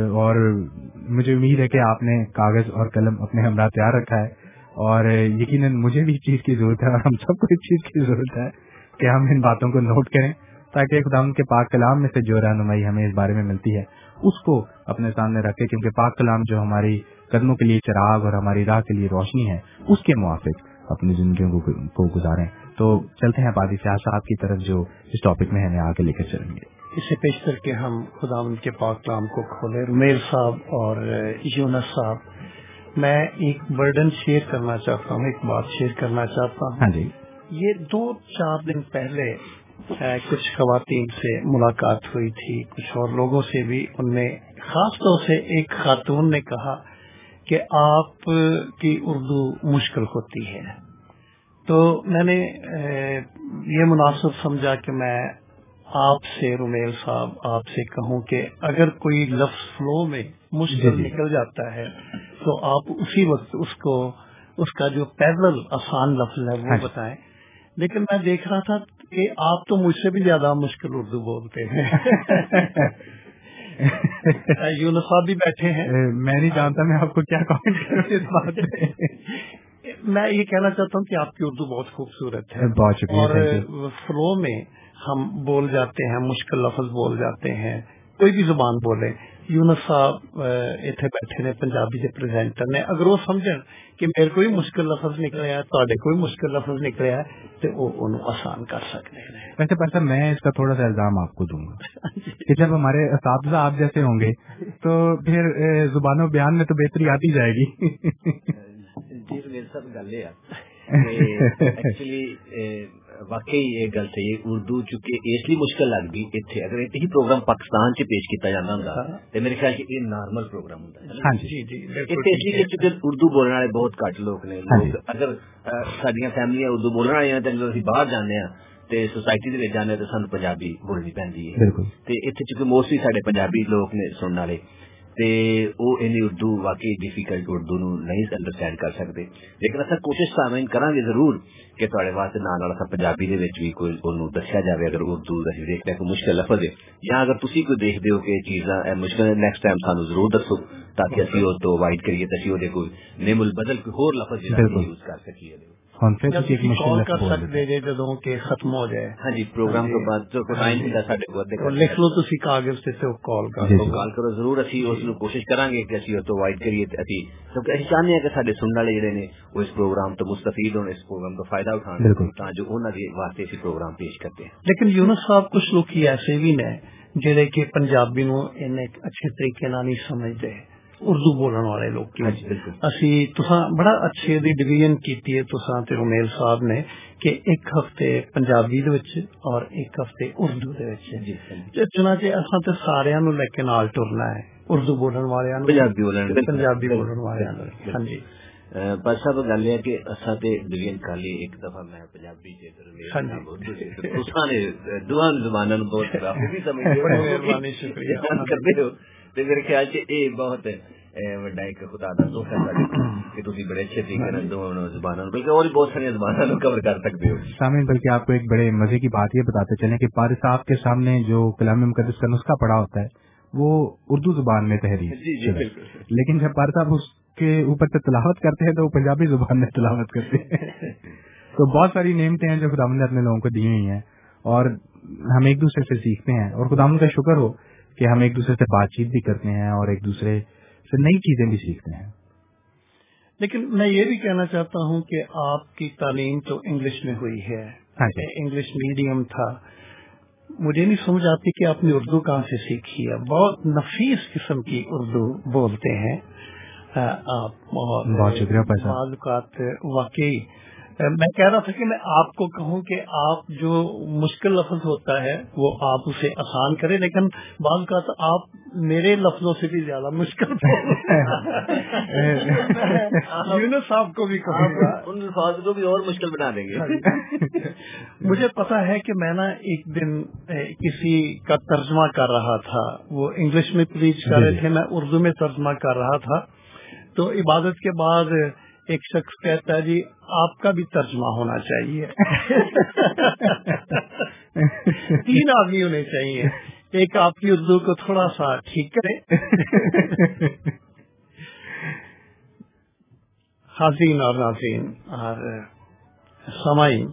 اور مجھے امید ہے کہ آپ نے کاغذ اور قلم اپنے ہمراہ تیار رکھا ہے۔ اور یقیناً مجھے بھی اس چیز کی ضرورت ہے اور ہم سب کو اس چیز کی ضرورت ہے کہ ہم ان باتوں کو نوٹ کریں۔ تاکہ خدا ان کے پاک کلام میں سے جو رہنمائی ہمیں اس بارے میں ملتی ہے اس کو اپنے سامنے رکھے کیونکہ پاک کلام جو ہماری قدموں کے لیے چراغ اور ہماری راہ کے لیے روشنی ہے اس کے موافق اپنی زندگیوں کو گزاریں۔ تو چلتے ہیں بادشاہ صاحب کی طرف جو اس ٹاپک میں ہمیں آگے لے کر چلیں گے۔ اسے پیش کر کے ہم خدا ان کے پاک کلام کو کھولے میر صاحب اور یونس صاحب میں ایک برڈن شیئر کرنا چاہتا ہوں ایک بات شیئر کرنا چاہتا ہوں۔ ہاں جی۔ یہ دو چار دن پہلے کچھ خواتین سے ملاقات ہوئی تھی کچھ اور لوگوں سے بھی۔ ان نے خاص طور سے ایک خاتون نے کہا کہ آپ کی اردو مشکل ہوتی ہے۔ تو میں نے یہ مناسب سمجھا کہ میں آپ سے رومیل صاحب آپ سے کہوں کہ اگر کوئی لفظ فلو میں مشکل جی، جی۔ نکل جاتا ہے تو آپ اسی وقت اس کو اس کا جو پیدل آسان لفظ ہے وہ ہاں جی۔ بتائیں۔ لیکن میں دیکھ رہا تھا کہ آپ تو مجھ سے بھی زیادہ مشکل اردو بولتے ہیں۔ یونس صاحب بھی بیٹھے ہیں۔ میں نہیں جانتا میں آپ کو کیا کامنٹ کروں اس بات میں میں یہ کہنا چاہتا ہوں کہ آپ کی اردو بہت خوبصورت ہے۔ اور فلو میں ہم بول جاتے ہیں مشکل لفظ بول جاتے ہیں کوئی بھی زبان بولے۔ یونس صاحب اتنے بیٹھے نے پنجابی دے پریزنٹر نے اگر وہ سمجھن کہ میرے کوئی مشکل لفظ نکلے ہے تڈے کوئی مشکل لفظ نکلے ہے تو وہ ان آسان کر سکتے ہیں ویسے پیسہ میں اس کا تھوڑا سا الزام آپ کو دوں گا کہ جب ہمارے اساتذہ آپ جیسے ہوں گے تو پھر زبان و بیان میں تو بہتری آتی جائے گی جی میرے ساتھ گل یہ ایکچولی eh, واقعی یہ گل سی اردو چونکہ اس لیے مشکل لگدی ایتھے اگر ایتھے ہی پروگرام پاکستان چ پیش کیا جانا ہوں ہاں۔ تو میرے خیال چ یہ نارمل پروگرام ہوں ہاں جی۔ اس لیے چونکہ اردو بولنے والے بہت کٹ لوگ نے ہاں جی۔ اگر سڈیا فیملیاں اردو بولن والیاں تے اسی باہر جانے ہاں سوسائٹی دے جانے تے سانو بولنی پہ اتنے چونکہ موسٹلی سارے پنجابی لوگ نے سننے والے۔ اردو واقعی ڈیفیکلٹ اردو نو نہیں انڈرسٹینڈ کر سکتے۔ لیکن اصا کوشش سامعین کریں گے ضرور کہ تھوڑے واسطے نال والا پنجابی دے وچ بھی کوئی اونوں دسیا جاوے اگر اردو دا دیکھتے کوئی مشکل لفظ ہے۔ یا اگر تسی کوئی دیکھ دیو کہ چیزاں مشکل نیکسٹ ٹائم سانو ضرور دسو تاکہ اسی او تو وائٹ کریے تے اسی او دے کوئی نیم البدل کوئی ہور لفظ کر سکیے۔ پھر تسی ایک مشکل جدوں کہ ختم ہو جائے۔ ہاں جی پروگرام تو بعد جو کوئی ٹائم ہوندا ساڈے کو ادے لکھ لو تسی کاغذ تے تے کال کر لو کال کرو ضرور اسی اس نو کوشش کریں گے کہ اسی تو وائٹ کریے تے اسی۔ کیونکہ اسی چاہنے ہیں کہ ساڈے سنن والے جڑے نے وہ اس پروگرام تو مستفید ہون اس پروگرام کا فائدہ اٹھان۔ تاں جو انہاں دے واسطے اسی پروگرام پیش کرتے ہیں۔ لیکن یونس صاحب کچھ لوگ ایسے بھی نے جڑے کہ پنجابی نو اچھے طریقے نال نہیں سمجھتے۔ اردو بولن والے لوگ اسی تساں بڑا اچھے دی ڈویژن کیتی ہے تساں تے رومیل صاحب نے کہ ایک ہفتے پنجابی دے وچ اور ایک ہفتے اردو دے وچ۔ جی چنانچہ اساں تے سارے نو لے کے نال ٹرنا ہے اردو بولن والے پنجابی بولن پنجابی بولن والے ہاں جی۔ پر صاحب گل ہے کہ اساں تے ڈویژن کر لی ایک دفعہ میں پنجابی تے ہاں جی۔ تساں نے دواں زباناں نو بہت بخوبی سمجھدے ہو مہربانی شکریہ۔ بلکہ آپ کو ایک بڑے مزے کی بات یہ بتاتے چلیں کہ پارس صاحب کے سامنے جو کلام مقدس کا نسخہ پڑا ہوتا ہے وہ اردو زبان میں جی جی تلاوت کرتے ہیں تو وہ پنجابی زبان میں تلاوت کرتے ہیں۔ تو بہت ساری نعمتیں ہیں جو خدا نے اپنے لوگوں کو دی ہوئی ہیں اور ہم ایک دوسرے سے سیکھتے ہیں۔ اور خدا کا شکر ہو کہ ہم ایک دوسرے سے بات چیت بھی کرتے ہیں اور ایک دوسرے سے نئی چیزیں بھی سیکھتے ہیں۔ لیکن میں یہ بھی کہنا چاہتا ہوں کہ آپ کی تعلیم تو انگلش میں ہوئی ہے۔ انگلش میڈیم تھا۔ مجھے نہیں سمجھ آتی کہ آپ نے اردو کہاں سے سیکھی ہے۔ بہت نفیس قسم کی اردو بولتے ہیں آپ بہت شکریہ اوقات واقعی میں کہہ رہا تھا کہ میں آپ کو کہوں کہ آپ جو مشکل لفظ ہوتا ہے وہ آپ اسے آسان کریں لیکن بعض کا تو آپ میرے لفظوں سے بھی زیادہ مشکل یونس صاحب کو بھی کہوں۔ گا ان الفاظ کو بھی اور مشکل بنا دیں گے۔ مجھے پتا ہے کہ میں نا ایک دن کسی کا ترجمہ کر رہا تھا۔ وہ انگلش میں پلیچ کر رہے تھے میں اردو میں ترجمہ کر رہا تھا۔ تو عبادت کے بعد ایک شخص کہتا ہے جی آپ کا بھی ترجمہ ہونا چاہیے۔ تین آدمی ہونے چاہیے۔ ایک آپ کی اردو کو تھوڑا سا ٹھیک کرے۔ حاضرین اور ناظرین اور سمائی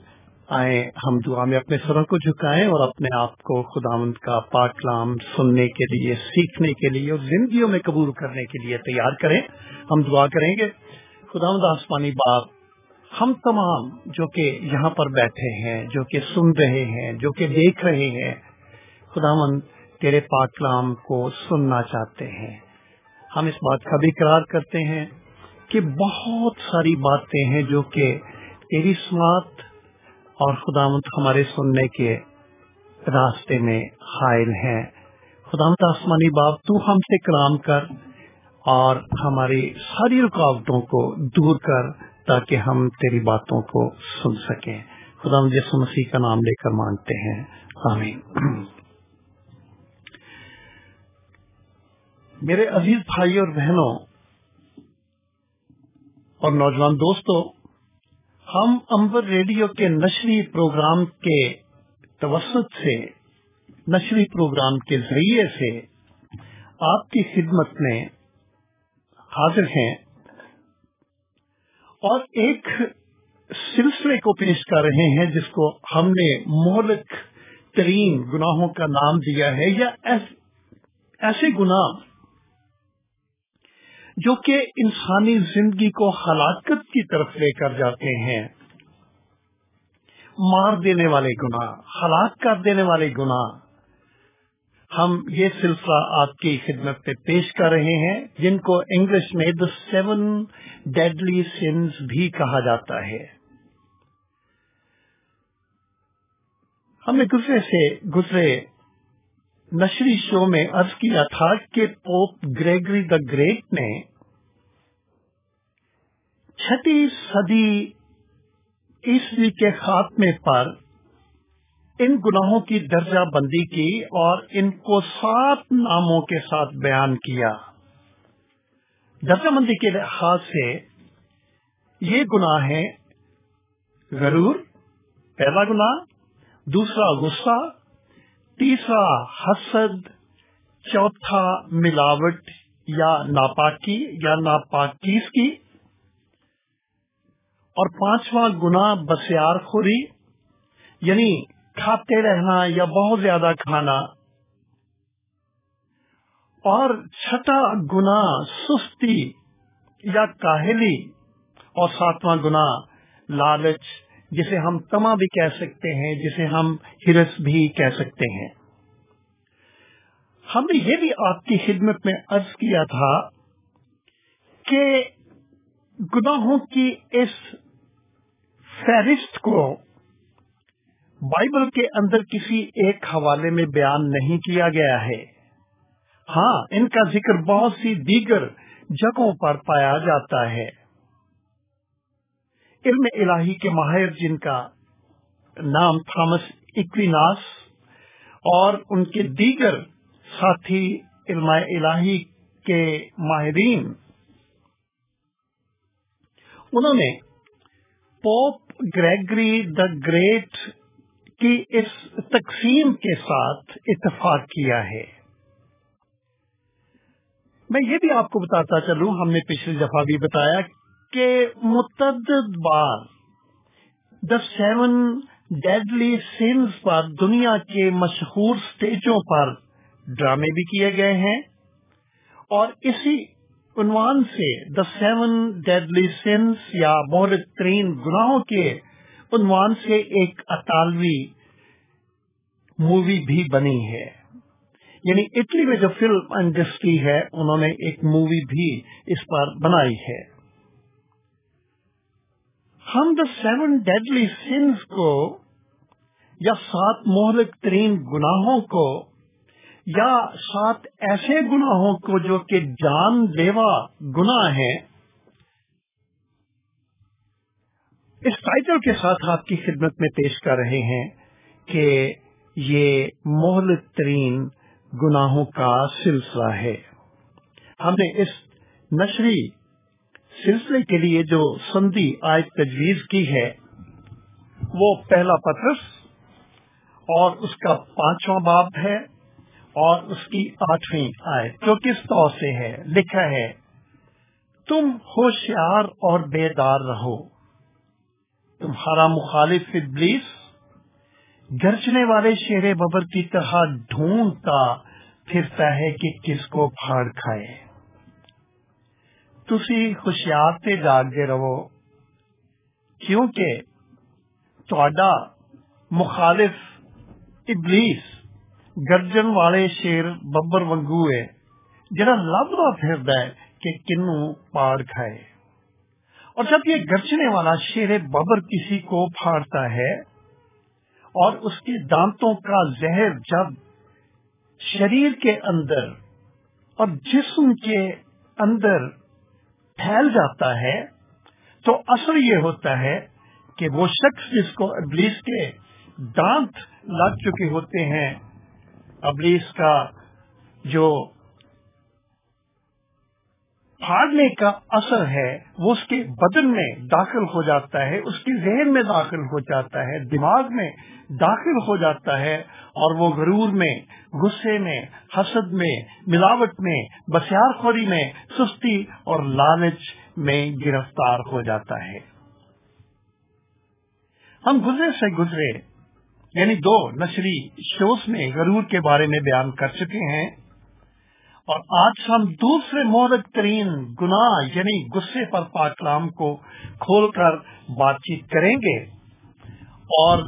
آئے ہم دعا میں اپنے سروں کو جھکائیں اور اپنے آپ کو خداوند کا پاک کلام سننے کے لیے سیکھنے کے لیے اور زندگیوں میں قبول کرنے کے لیے تیار کریں۔ ہم دعا کریں گے۔ خدا آسمانی باپ، ہم تمام جو کہ یہاں پر بیٹھے ہیں، جو کہ سن رہے ہیں، جو کہ دیکھ رہے ہیں خدا مند تیرے پاک کلام کو سننا چاہتے ہیں۔ ہم اس بات کا بھی قرار کرتے ہیں کہ بہت ساری باتیں ہیں جو کہ تیری سماعت اور خدا ہمارے سننے کے راستے میں حائل ہیں۔ خدا آسمانی باپ، تو ہم سے کلام کر۔ اور ہماری ساری رکاوٹوں کو دور کر تاکہ ہم تیری باتوں کو سن سکیں۔ خدا جس مسیح کا نام لے کر مانگتے ہیں۔ آمین۔ میرے عزیز بھائی اور بہنوں اور نوجوان دوستوں، ہم امبر ریڈیو کے نشری پروگرام کے توسط سے، نشری پروگرام کے ذریعے سے آپ کی خدمت میں حاضر ہیں۔ اور ایک سلسلے کو پیش کر رہے ہیں جس کو ہم نے مہلک ترین گناہوں کا نام دیا ہے یا ایسے گناہ جو کہ انسانی زندگی کو ہلاکت کی طرف لے کر جاتے ہیں۔ مار دینے والے گناہ، ہلاک کر دینے والے گناہ۔ ہم یہ سلسلہ آپ کی خدمت پہ پیش کر رہے ہیں، جن کو انگلش میں دا سیون ڈیڈلی سنس بھی کہا جاتا ہے۔ ہم نے گزرے سے گزرے نشری شو میں عرض کیا تھا کہ پوپ گریگری دا گریٹ نے چھٹی صدی عیسوی کے خاتمے پر ان گناہوں کی درجہ بندی کی اور ان کو سات ناموں کے ساتھ بیان کیا۔ درجہ بندی کے لحاظ سے یہ گناہ ہیں غرور، پہلا گناہ، دوسرا غصہ، تیسرا حسد، چوتھا ملاوٹ یا ناپاکی یا ناپاکیز کی، اور پانچواں گنا بسیار خوری یعنی کھاتے رہنا یا بہت زیادہ کھانا۔ اور چھٹا گنا سستی یا کاہلی۔ اور ساتواں گنا لالچ، جسے ہم تما بھی کہہ سکتے ہیں، جسے ہم ہرس بھی کہہ سکتے ہیں۔ ہم نے یہ بھی آپ کی خدمت میں عرض کیا تھا کہ گناہوں کی اس فہرست کو بائبل کے اندر کسی ایک حوالے میں بیان نہیں کیا گیا ہے۔ ہاں ان کا ذکر بہت سی دیگر جگہوں پر پایا جاتا ہے۔ علم الہی کے ماہر جن کا نام تھامس اکویناس اور ان کے دیگر ساتھی علم الہی کے ماہرین، انہوں نے پوپ گریگری دا گریٹ کی اس تقسیم کے ساتھ اتفاق کیا ہے۔ میں یہ بھی آپ کو بتاتا چلوں، ہم نے پچھلی دفعہ بھی بتایا کہ متعدد بار دا سیون ڈیڈلی سینز پر دنیا کے مشہور سٹیجوں پر ڈرامے بھی کیے گئے ہیں۔ اور اسی عنوان سے دا سیون ڈیڈلی سینس یا بہت ترین گناہوں کے عنوان سے ایک اطالوی مووی بھی بنی ہے۔ یعنی اٹلی میں جو فلم انڈسٹری ہے، انہوں نے ایک مووی بھی اس پر بنائی ہے۔ ہم دا سیون ڈیڈلی سینس کو یا سات مہلک ترین گناہوں کو یا سات ایسے گناہوں کو جو کہ جان لیوا گناہ ہیں اس ٹائٹل کے ساتھ آپ کی خدمت میں پیش کر رہے ہیں کہ یہ محل ترین گناہوں کا سلسلہ ہے۔ ہم نے اس نشری سلسلے کے لیے جو سندھی آج تجویز کی ہے، وہ پہلا پترس اور اس کا پانچواں باب ہے اور اس کی آٹھویں آئے جو کس طور سے ہے؟ لکھا ہے، تم ہوشیار اور بیدار رہو۔ تمہارا مخالف ابلیس گرجنے والے شیر ببر کی طرح ڈھونڈتا پھرتا ہے کہ کس کو پھاڑ کھائے۔ تسی سے جاگ دے رہو، کیونکہ تہاڈا مخالف ابلیس گرجن والے شیر ببر وگو ہے، جڑا لبدا پھردا ہے کہ کنوں پاڑ کھائے۔ اور جب یہ گرجنے والا شیر ببر کسی کو پھاڑتا ہے اور اس کے دانتوں کا زہر جب شریر کے اندر اور جسم کے اندر پھیل جاتا ہے، تو اثر یہ ہوتا ہے کہ وہ شخص جس کو ابلیس کے دانت لگ چکے ہوتے ہیں، ابلیس کا جو پھاڑنے کا اثر ہے، وہ اس کے بدن میں داخل ہو جاتا ہے، اس کے ذہن میں داخل ہو جاتا ہے، دماغ میں داخل ہو جاتا ہے اور وہ غرور میں، غصے میں، حسد میں، ملاوٹ میں، بسیار خوری میں، سستی اور لالچ میں گرفتار ہو جاتا ہے۔ ہم گزرے سے گزرے یعنی دو نشری شوز میں غرور کے بارے میں بیان کر چکے ہیں۔ اور آج ہم دوسرے مہرک ترین گناہ یعنی غصے پر پاکلام کو کھول کر بات چیت کریں گے اور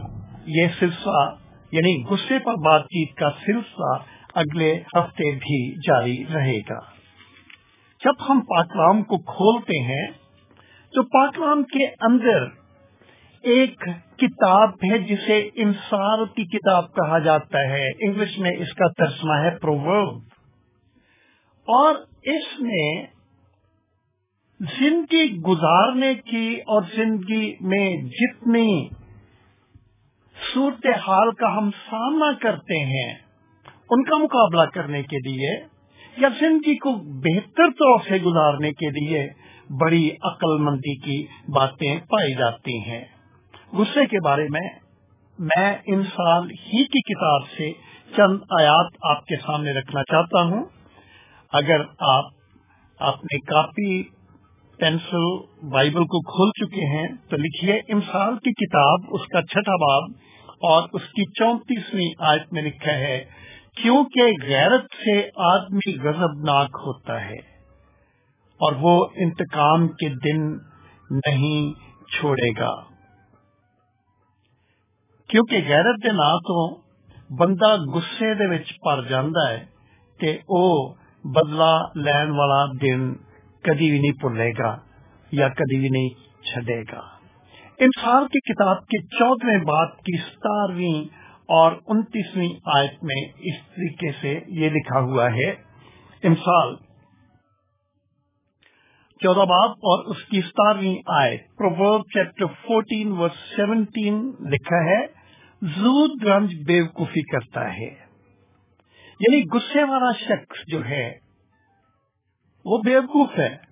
یہ سلسلہ یعنی غصے پر بات چیت کا سلسلہ اگلے ہفتے بھی جاری رہے گا۔ جب ہم پاکلام کو کھولتے ہیں تو پاکلام کے اندر ایک کتاب ہے جسے انسار کی کتاب کہا جاتا ہے۔ انگلش میں اس کا ترسمہ ہے پروورب۔ اور اس میں زندگی گزارنے کی اور زندگی میں جتنی صورتحال کا ہم سامنا کرتے ہیں، ان کا مقابلہ کرنے کے لیے یا زندگی کو بہتر طور سے گزارنے کے لیے بڑی عقل مندی کی باتیں پائی جاتی ہیں۔ غصے کے بارے میں میں انسان ہی کی کتاب سے چند آیات آپ کے سامنے رکھنا چاہتا ہوں۔ اگر آپ اپنی کاپی پینسل بائبل کو کھول چکے ہیں تو لکھیے امسال کی کتاب، اس کا چھٹا باب اور اس کی چونتیسویں آیت میں لکھا ہے، کیونکہ غیرت سے آدمی غضبناک ہوتا ہے اور وہ انتقام کے دن نہیں چھوڑے گا۔ کیونکہ غیرت دے نا تو بندہ گسے دے وچ پر جاندا ہے تے او بدلہ لین والا دن کدی بھی نہیں بھولے گا یا کدی بھی نہیں چھڈے گا۔ انسان کی کتاب کے چودہ بات کی ستارویں اور انتیسویں آیت میں اس طریقے سے یہ لکھا ہوا ہے۔ امسال چودہ باب اور اس کی ستارویں آیت۔ پروورب چیپٹر فورٹین و سیونٹین لکھا ہے۔ زود گنج بیوقوفی کرتا ہے۔ یعنی غصے والا شخص جو ہے، وہ بیوقوف ہے۔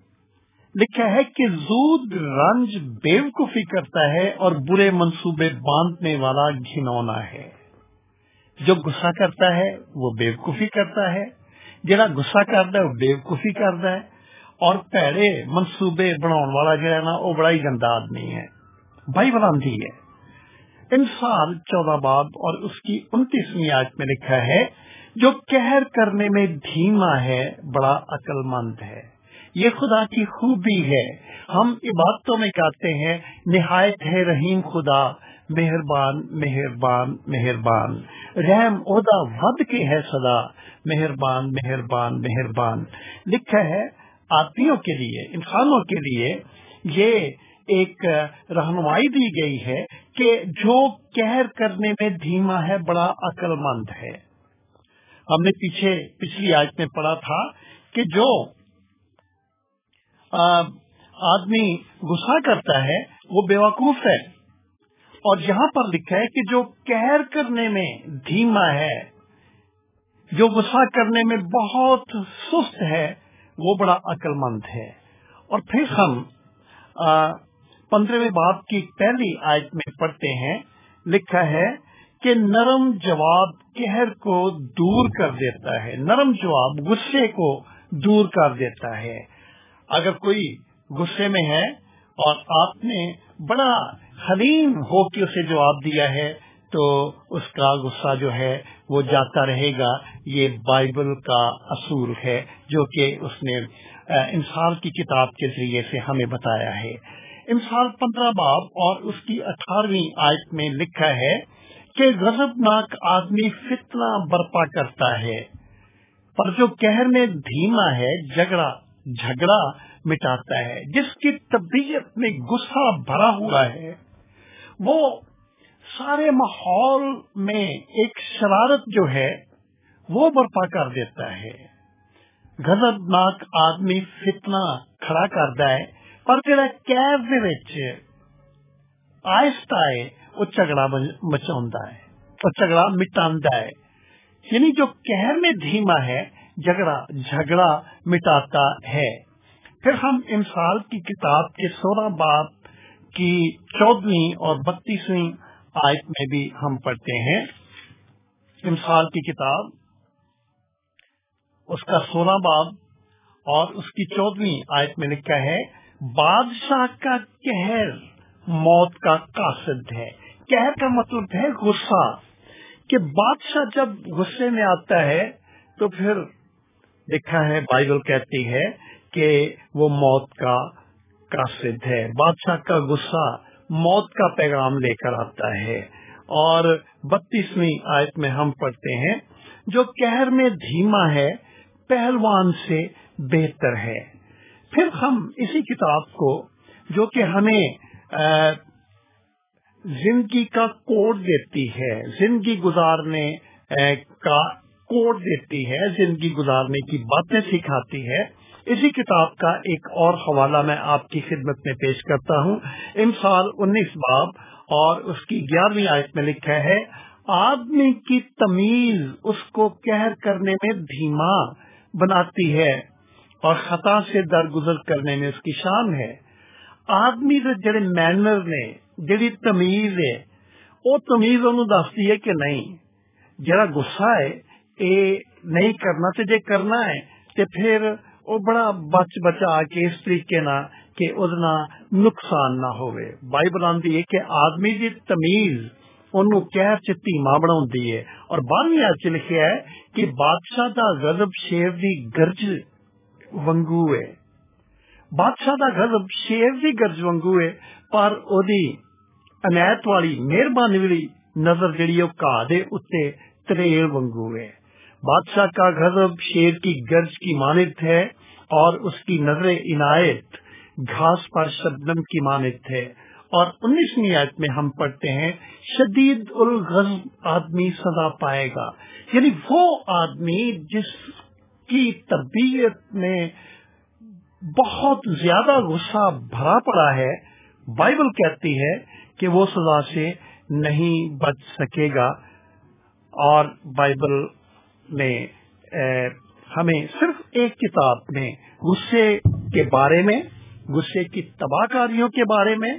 لکھا ہے کہ زود رنج بیوقوفی کرتا ہے اور برے منصوبے باندھنے والا گھنونا ہے۔ جو غصہ کرتا ہے، وہ بیوقوفی کرتا ہے۔ جہاں گسا کرتا ہے، وہ بیوقوفی کرتا ہے۔ اور پیڑے منصوبے بنا والا جہا نا، وہ بڑا ہی گندا آدمی ہے۔ بھائی بلندی ہے۔ انسان چودہ باب اور اس کی انتیسویں آج میں لکھا ہے جو کہر کرنے میں دھیما ہے، بڑا عقل مند ہے۔ یہ خدا کی خوبی ہے۔ ہم عبادتوں میں کہتے ہیں، نہایت ہے رحیم خدا، مہربان مہربان مہربان۔ رحم عہدہ ود کے ہے سدا مہربان مہربان مہربان۔ لکھا ہے آدمیوں کے لیے، انسانوں کے لیے، یہ ایک رہنمائی دی گئی ہے کہ جو کہر کرنے میں دھیما ہے، بڑا عقل مند ہے۔ ہم نے پیچھے پچھلی آج میں پڑھا تھا کہ جو آدمی غصہ کرتا ہے، وہ بیوقوف ہے۔ اور یہاں پر لکھا ہے کہ جو کہر کرنے میں دھیما ہے، جو غصہ کرنے میں بہت سست ہے، وہ بڑا عقل مند ہے۔ اور پھر ہم پندرہویں باپ کی پہلی آیت میں پڑھتے ہیں، لکھا ہے کہ نرم جواب کہر کو دور کر دیتا ہے، نرم جواب غصے کو دور کر دیتا ہے۔ اگر کوئی غصے میں ہے اور آپ نے بڑا حلیم ہو کے اسے جواب دیا ہے، تو اس کا غصہ جو ہے وہ جاتا رہے گا۔ یہ بائبل کا اصول ہے جو کہ اس نے انسان کی کتاب کے ذریعے سے ہمیں بتایا ہے۔ انسان پندرہ باب اور اس کی اٹھارہویں آیت میں لکھا ہے کہ غضبناک آدمی فتنہ برپا کرتا ہے، پر جو کہر میں دھیما ہے، جھگڑا جھگڑا مٹاتا ہے، جس کی طبیعت میں غصہ بھرا ہوا ہے، وہ سارے ماحول میں ایک شرارت جو ہے، وہ برپا کر دیتا ہے۔ غضبناک آدمی فتنہ کھڑا کرتا ہے، پر جڑا کیب آہستہ ہے وہ جھگڑا مچا ہے، وہ جھگڑا مٹا ہے۔ یعنی جو کہر میں دھیما ہے، جھگڑا جھگڑا مٹاتا ہے۔ پھر ہم امسال کی کتاب کے سولہ باپ کی چودہویں اور بتیسویں آیت میں بھی ہم پڑھتے ہیں۔ امسال کی کتاب، اس کا سولہ باب اور اس کی چودہویں آیت میں لکھا ہے، بادشاہ کا کہر موت کا قاصد ہے۔ کہر کا مطلب ہے غصہ کہ بادشاہ جب غصے میں آتا ہے تو پھر لکھا ہے، بائبل کہتی ہے کہ وہ موت کا قاصد ہے۔ بادشاہ کا غصہ موت کا پیغام لے کر آتا ہے۔ اور بتیسویں آیت میں ہم پڑھتے ہیں، جو کہر میں دھیما ہے، پہلوان سے بہتر ہے۔ پھر ہم اسی کتاب کو، جو کہ ہمیں زندگی کا کوڈ دیتی ہے۔ زندگی گزارنے کا کوڈ دیتی ہے۔ زندگی گزارنے کی باتیں سکھاتی ہے۔ اسی کتاب کا ایک اور حوالہ میں آپ کی خدمت میں پیش کرتا ہوں۔ ان سال انیس باب اور اس کی گیارہویں آیت میں لکھا ہے، آدمی کی تمیز اس کو کہر کرنے میں دھیما بناتی ہے اور خطا سے درگزر کرنے میں اس کی شان ہے۔ آدمی دے جڑے مینر نے، جڑی تمیز ہے وہ تمیز انہوں دستی ہے کہ نہیں۔ جڑا گسا ہے، اے نہیں کرنا تے جے کرنا ہے، تے پھر وہ بڑا بچ بچا کے اس طریقے نہ کہ ادنا نقصان نہ ہوئے۔ بائبل آندی ہے کہ آدمی دی تمیز انہوں کہر چ دھیما بنا ہے۔ اور بارہویں آج لکھا ہے کہ بادشاہ دا غضب شیر دی گرج ونگو ہے۔ بادشاہ دا غضب شیر دی گرج ونگو ہے پر او دی عنایت والی مہربانی والی نظر جڑی ہے کا دے اتے تریل ونگو ہے بادشاہ کا غضب شیر کی گرج کی مانت ہے اور اس کی نظر عنایت گھاس پر شبنم کی مانت ہے اور انیسویں آیت میں ہم پڑھتے ہیں شدید الغض آدمی سزا پائے گا یعنی وہ آدمی جس کی طبیعت میں بہت زیادہ غصہ بھرا پڑا ہے۔ بائبل کہتی ہے کہ وہ سزا سے نہیں بچ سکے گا۔ اور بائبل نے ہمیں صرف ایک کتاب میں غصے کے بارے میں، غصے کی تباہ کاریوں کے بارے میں،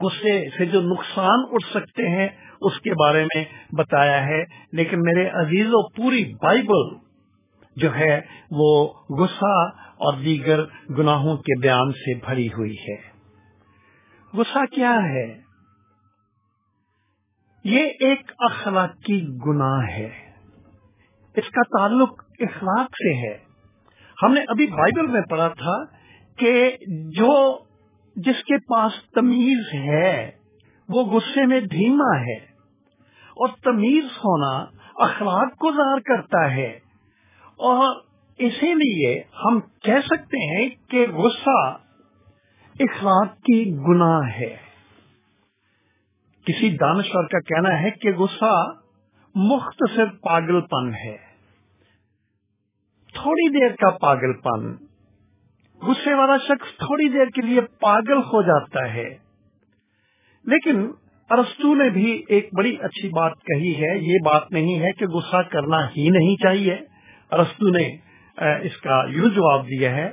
غصے سے جو نقصان اٹھ سکتے ہیں، اس کے بارے میں بتایا ہے۔ لیکن میرے عزیز و پوری بائبل جو ہے، وہ غصہ اور دیگر گناہوں کے بیان سے بھری ہوئی ہے۔ غصہ کیا ہے؟ یہ ایک اخلاقی گناہ ہے۔ اس کا تعلق اخلاق سے ہے۔ ہم نے ابھی بائبل میں پڑھا تھا کہ جو جس کے پاس تمیز ہے، وہ غصے میں دھیما ہے۔ اور تمیز ہونا اخلاق کو ظاہر کرتا ہے۔ اور اسی لیے ہم کہہ سکتے ہیں کہ غصہ اخلاق کی گناہ ہے۔ کسی دانشور کا کہنا ہے کہ غصہ مختصر پاگل پن ہے۔ تھوڑی دیر کا پاگل پن غصے والا شخص تھوڑی دیر کے لیے پاگل ہو جاتا ہے۔ لیکن ارستو نے بھی ایک بڑی اچھی بات کہی ہے، یہ بات نہیں ہے کہ غصہ کرنا ہی نہیں چاہیے۔ ارستو نے اس کا یوں جواب دیا ہے،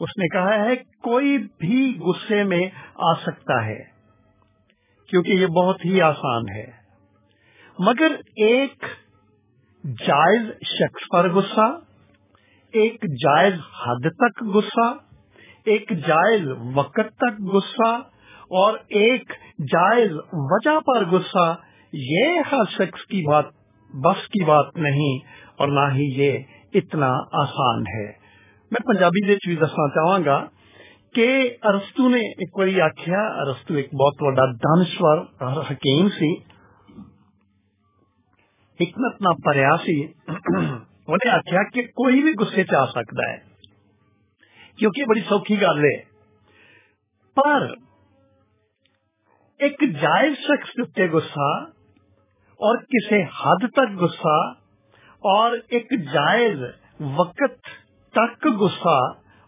اس نے کہا ہے، کوئی بھی غصے میں آ سکتا ہے، کیونکہ یہ بہت ہی آسان ہے۔ مگر ایک جائز شخص پر غصہ، ایک جائز حد تک غصہ، ایک جائز وقت تک غصہ، اور ایک جائز وجہ پر غصہ، یہ ہر شخص کی بات، بس کی بات نہیں، اور نہ ہی یہ اتنا آسان ہے۔ میں پنجابی دے بھی دسنا چاہوں گا کہ ارستو نے ایک بار آخیا ارستو ایک بہت بڑا دانشور اور حکیم سی۔ حکمت نہ پریا سی۔ انہیں آخیا کہ کوئی بھی گسے چ آ سکتا ہے، کیونکہ بڑی سوکھی گل ہے۔ پر ایک جائز شخص کے گسا اور کسی حد تک گسا اور ایک جائز وقت تک گسا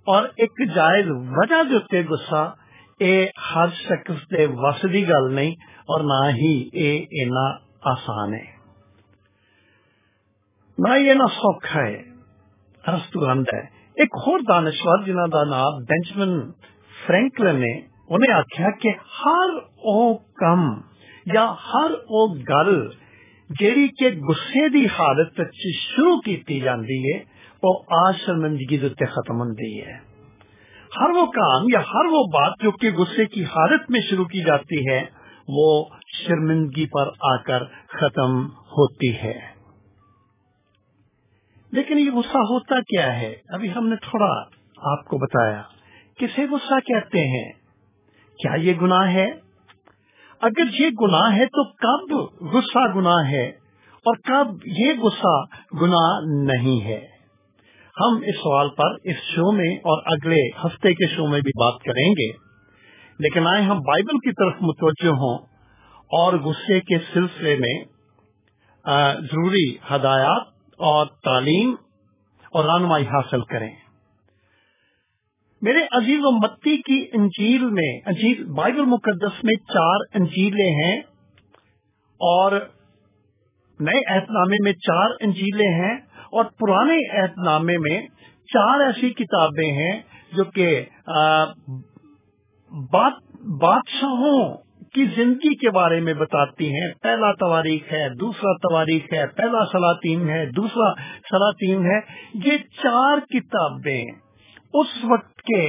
اور ایک جائز وجہ کے گسا اے ہر شخص کے وس کی گل نہیں اور نہ ہی اے اینا آسان ہے۔ نہ یہ نہ سوکھا ہے رستورند ہے۔ ایک اور دانشور جنہ کا نام بینچمن فرینکلن نے، انہیں آخیا کہ ہر او کم یا ہر او گل جیڑی کہ گسے دی حالت شروع کی جاندی ہے وہ آج شرمندگی دے ختم ہوتی ہے۔ ہر وہ کام یا ہر وہ بات جو کہ غصے کی حالت میں شروع کی جاتی ہے، وہ شرمندگی پر آ کر ختم ہوتی ہے۔ لیکن یہ غصہ ہوتا کیا ہے؟ ابھی ہم نے تھوڑا آپ کو بتایا، کسے غصہ کہتے ہیں؟ کیا یہ گناہ ہے؟ اگر یہ گناہ ہے تو کب غصہ گناہ ہے اور کب یہ غصہ گناہ نہیں ہے؟ ہم اس سوال پر اس شو میں اور اگلے ہفتے کے شو میں بھی بات کریں گے۔ لیکن آئے ہم بائبل کی طرف متوجہ ہوں اور غصے کے سلسلے میں ضروری ہدایات اور تعلیم اور رہنمائی حاصل کریں۔ میرے عزیز و متی کی انجیل میں، انجیل، بائبل مقدس میں چار انجیلیں ہیں اور نئے احتنامے میں چار انجیلیں ہیں اور پرانے عہد نامے میں چار ایسی کتابیں ہیں جو کہ بادشاہوں کی زندگی کے بارے میں بتاتی ہیں۔ پہلا تواریخ ہے، دوسرا تواریخ ہے، پہلا سلاطین ہے، دوسرا سلاطین ہے۔ یہ چار کتابیں اس وقت کے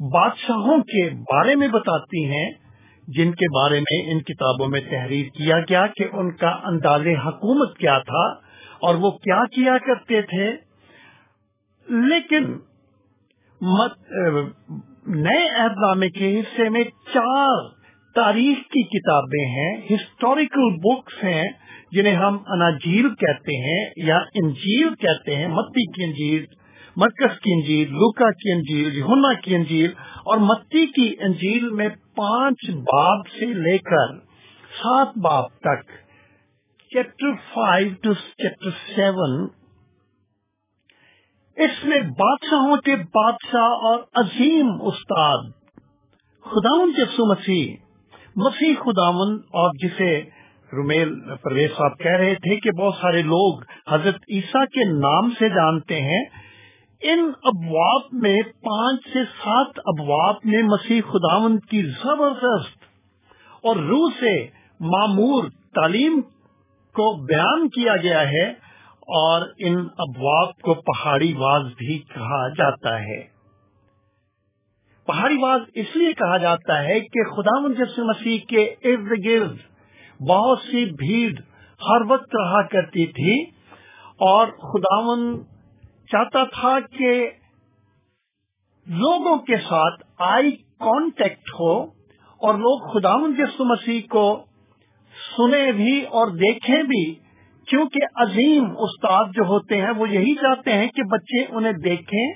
بادشاہوں کے بارے میں بتاتی ہیں، جن کے بارے میں ان کتابوں میں تحریر کیا گیا کہ ان کا انداز حکومت کیا تھا اور وہ کیا کیا کرتے تھے۔ لیکن نئے عہد نامے کے حصے میں چار تاریخ کی کتابیں ہیں ہسٹوریکل بکس ہیں، جنہیں ہم اناجیل کہتے ہیں یا انجیل کہتے ہیں متی کی انجیل۔ مرکز کی انجیل، لوکا کی انجیل یونا کی انجیل اور متی کی انجیل میں پانچ باب سے لے کر سات باب تک۔ Chapter five two chapter seven اس میں بادشاہوں کے بادشاہ اور عظیم استاد خداون یسو مسیح مسیح خداون اور جسے رومیل پرویز صاحب کہہ رہے تھے کہ بہت سارے لوگ حضرت عیسیٰ کے نام سے جانتے ہیں۔ ان ابواب میں پانچ سے سات ابواب میں مسیح خداون کی زبردست اور روح سے معمور تعلیم کو بیان کیا گیا ہے اور ان ابواب کو پہاڑی واز بھی کہا جاتا ہے۔ پہاڑی واز اس لیے کہا جاتا ہے کہ خدا مجس مسیح کے ارد گرد بہت سی بھیڑ ہر وقت رہا کرتی تھی اور خداون چاہتا تھا کہ لوگوں کے ساتھ آئی کانٹیکٹ ہو اور لوگ خدا جس مسیح کو سنے بھی اور دیکھیں بھی، کیونکہ عظیم استاد جو ہوتے ہیں، وہ یہی چاہتے ہیں کہ بچے انہیں دیکھیں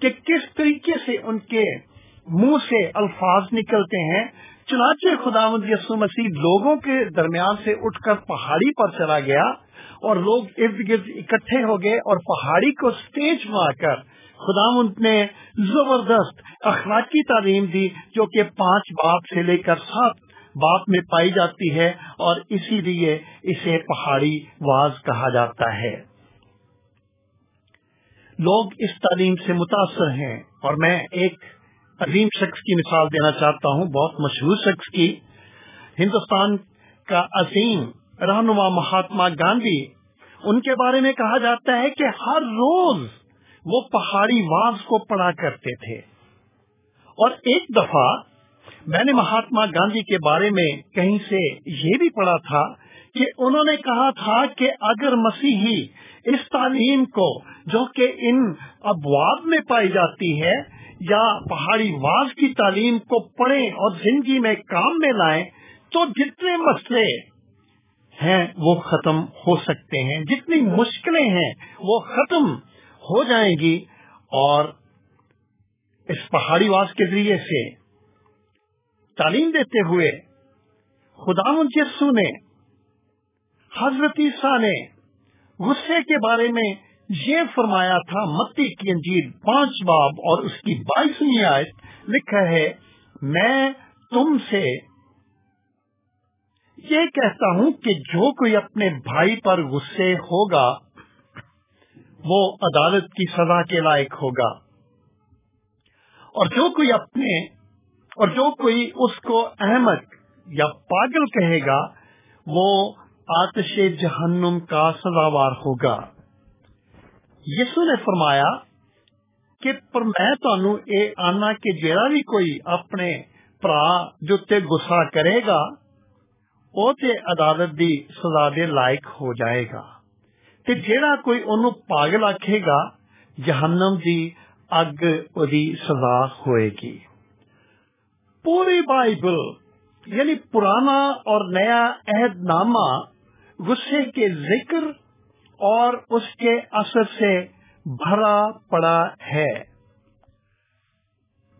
کہ کس طریقے سے ان کے منہ سے الفاظ نکلتے ہیں۔ چنانچہ خدا یسو مسیح لوگوں کے درمیان سے اٹھ کر پہاڑی پر چلا گیا۔ اور لوگ ارد گرد اکٹھے ہو گئے اور پہاڑی کو اسٹیج میں آ کر خدا نے زبردست اخلاقی تعلیم دی جو کہ پانچ باپ سے لے کر سات باپ میں پائی جاتی ہے اور اسی لیے اسے پہاڑی واز کہا جاتا ہے۔ لوگ اس تعلیم سے متاثر ہیں اور میں ایک عظیم شخص کی مثال دینا چاہتا ہوں، بہت مشہور شخص کی۔ ہندوستان کا عظیم رہنما مہاتما گاندھی ان کے بارے میں کہا جاتا ہے کہ ہر روز وہ پہاڑی واز کو پڑھا کرتے تھے۔ اور ایک دفعہ میں نے مہاتما گاندھی کے بارے میں کہیں سے یہ بھی پڑھا تھا کہ انہوں نے کہا تھا کہ اگر مسیحی اس تعلیم کو جو کہ ان ابواب میں پائی جاتی ہے یا پہاڑی واز کی تعلیم کو پڑھیں اور زندگی میں کام میں لائیں تو جتنے مسئلے ہیں وہ ختم ہو سکتے ہیں۔ جتنی مشکلیں ہیں وہ ختم ہو جائیں گی اور اس پہاڑی واز کے ذریعے سے تعلیم دیتے ہوئے خدا یسو نے، حضرت عیسیٰ نے غصے کے بارے میں یہ فرمایا تھا، متی کی انجیل پانچ باب اور اس کی بائیسویں آیت لکھا ہے، میں تم سے یہ کہتا ہوں کہ جو کوئی اپنے بھائی پر غصے ہوگا، وہ عدالت کی سزا کے لائق ہوگا۔ اور جو کوئی اپنے، اور جو کوئی اس کو احمد یا پاگل کہے گا، وہ آتش جہنم کا سزاوار ہوگا۔ یسو نے فرمایا کہ پر میں اے آنا کہ جڑا بھی کوئی اپنے پرا جو تے گسا کرے گا وہ تے عدالت دی سزا دے لائق ہو جائے گا۔ تے جیڑا کوئی انہوں پاگل آکھے گا، جہنم دی اگ دی سزا ہوئے گی۔ پوری بائبل یعنی پرانا اور نیا عہد نامہ غصے کے ذکر اور اس کے اثر سے بھرا پڑا ہے۔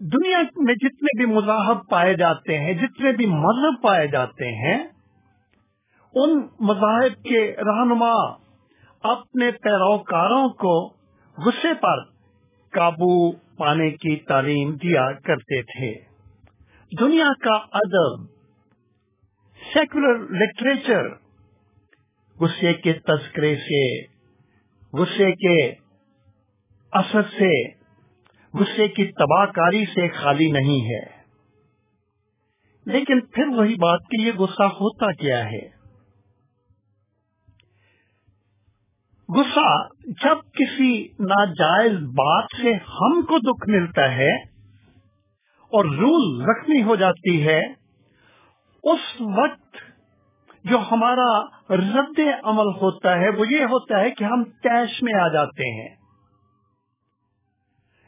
دنیا میں جتنے بھی مذاہب پائے جاتے ہیں، جتنے بھی مذہب پائے جاتے ہیں ان مذاہب کے رہنما اپنے پیروکاروں کو غصے پر قابو پانے کی تعلیم دیا کرتے تھے۔ دنیا کا ادب سیکولر لٹریچر غصے کے تذکرے سے، غصے کے اثر سے، غصے کی تباہ کاری سے خالی نہیں ہے۔ لیکن پھر وہی بات کہ یہ غصہ ہوتا کیا ہے؟ غصہ جب کسی ناجائز بات سے ہم کو دکھ ملتا ہے اور رول رکھنی ہو جاتی ہے، اس وقت جو ہمارا رد عمل ہوتا ہے، وہ یہ ہوتا ہے کہ ہم کیش میں آ جاتے ہیں۔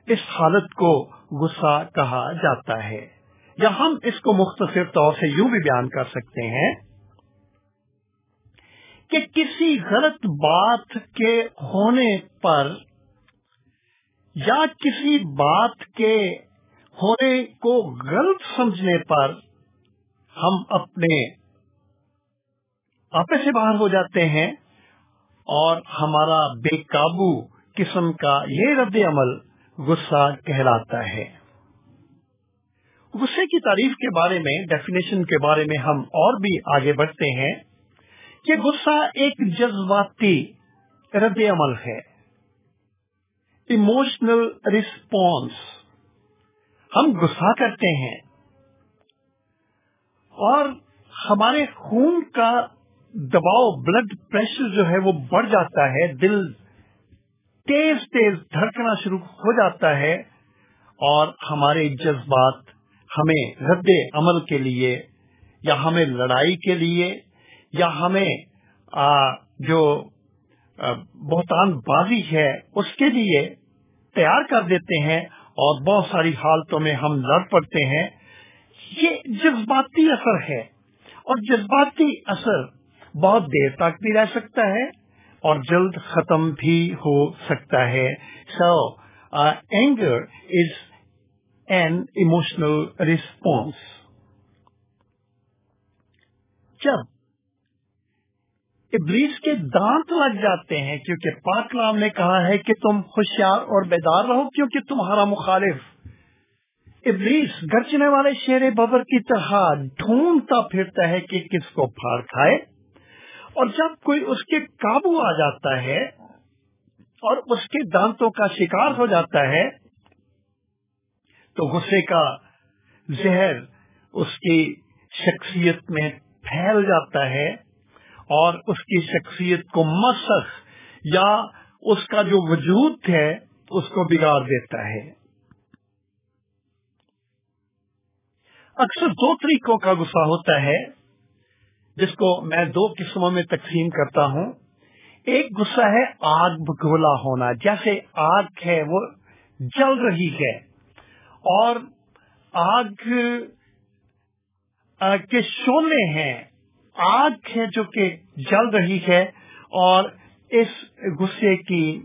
اس حالت کو غصہ کہا جاتا ہے۔ یا ہم اس کو مختصر طور سے یوں بھی بیان کر سکتے ہیں کہ کسی غلط بات کے ہونے پر یا کسی بات کے ہونے کو غلط سمجھنے پر ہم اپنے آپے سے باہر ہو جاتے ہیں اور ہمارا بے قابو قسم کا یہ رد عمل غصہ کہلاتا ہے۔ غصے کی تعریف کے بارے میں ڈیفینیشن کے بارے میں ہم اور بھی آگے بڑھتے ہیں۔ کہ غصہ ایک جذباتی رد عمل ہے۔ ایموشنل رسپانس ہم غصہ کرتے ہیں۔ اور ہمارے خون کا دباؤ بلڈ پریشر جو ہے وہ بڑھ جاتا ہے۔ دل تیز تیز دھڑکنا شروع ہو جاتا ہے۔ اور ہمارے جذبات ہمیں رد عمل کے لیے یا ہمیں لڑائی کے لیے یا ہمیں جو بہتان بازی ہے، اس کے لیے تیار کر دیتے ہیں اور بہت ساری حالتوں میں ہم لڑ پڑتے ہیں۔ یہ جذباتی اثر ہے اور جذباتی اثر بہت دیر تک بھی رہ سکتا ہے اور جلد ختم بھی ہو سکتا ہے۔ So anger is an emotional response جب ابلیس کے دانت لگ جاتے ہیں کیونکہ پاک نام نے کہا ہے کہ تم ہوشیار اور بیدار رہو کیونکہ تمہارا مخالف ابلیس گرچنے والے شیر ببر کی طرح ڈھونڈتا پھرتا ہے کہ کس کو پھاڑ کھائے۔ اور جب کوئی اس کے قابو آ جاتا ہے اور اس کے دانتوں کا شکار ہو جاتا ہے، تو غصے کا زہر اس کی شخصیت میں پھیل جاتا ہے۔ اور اس کی شخصیت کو مسخ یا اس کا جو وجود ہے، اس کو بگاڑ دیتا ہے۔ اکثر دو طریقوں کا غصہ ہوتا ہے، جس کو میں دو قسموں میں تقسیم کرتا ہوں۔ ایک غصہ ہے آگ بگولا ہونا، جیسے آگ ہے وہ جل رہی ہے، اور آگ کے شولے ہیں۔ آگ ہے جو کہ جل رہی ہے اور اس غصے کی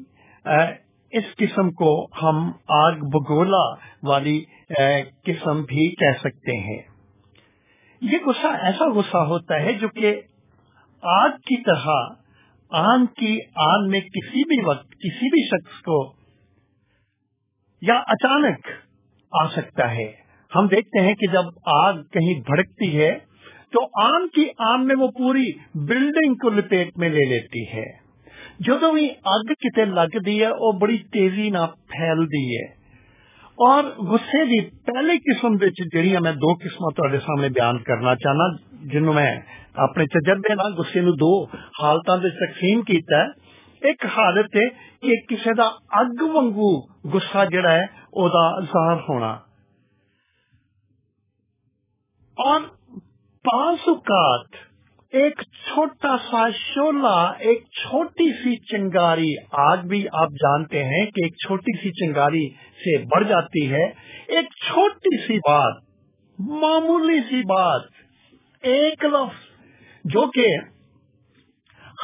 اس قسم کو ہم آگ بگولا والی قسم بھی کہہ سکتے ہیں۔ یہ غصہ ایسا غصہ ہوتا ہے جو کہ آگ کی طرح آن کی آن میں کسی بھی وقت، کسی بھی شخص کو یا اچانک آ سکتا ہے۔ ہم دیکھتے ہیں کہ جب آگ کہیں بھڑکتی ہے تو آم کی آم میں وہ پوری بلڈنگ کو لپیٹ میں لے لیتی ہے۔ جدو بھی اگ کتنے لگ دی ہے، وہ بڑی تیزی نہ پھیل دی ہے۔ اور غصے دی پہلے قسم جہیا میں دو قسم تے سامنے بیان کرنا چاہنا، جنوں میں اپنے تجربے نال غصے نو دو حالت تقسیم کیتا ہے۔ ایک حالت ہے کہ کسی دا اگ وگو گسا جڑا ہے، او دا ظاہر ہونا۔ اور بعض اوقات ایک چھوٹا سا شولہ، ایک چھوٹی سی چنگاری، آج بھی آپ جانتے ہیں کہ ایک چھوٹی سی چنگاری سے بڑھ جاتی ہے۔ ایک چھوٹی سی بات، معمولی سی بات، ایک لفظ جو کہ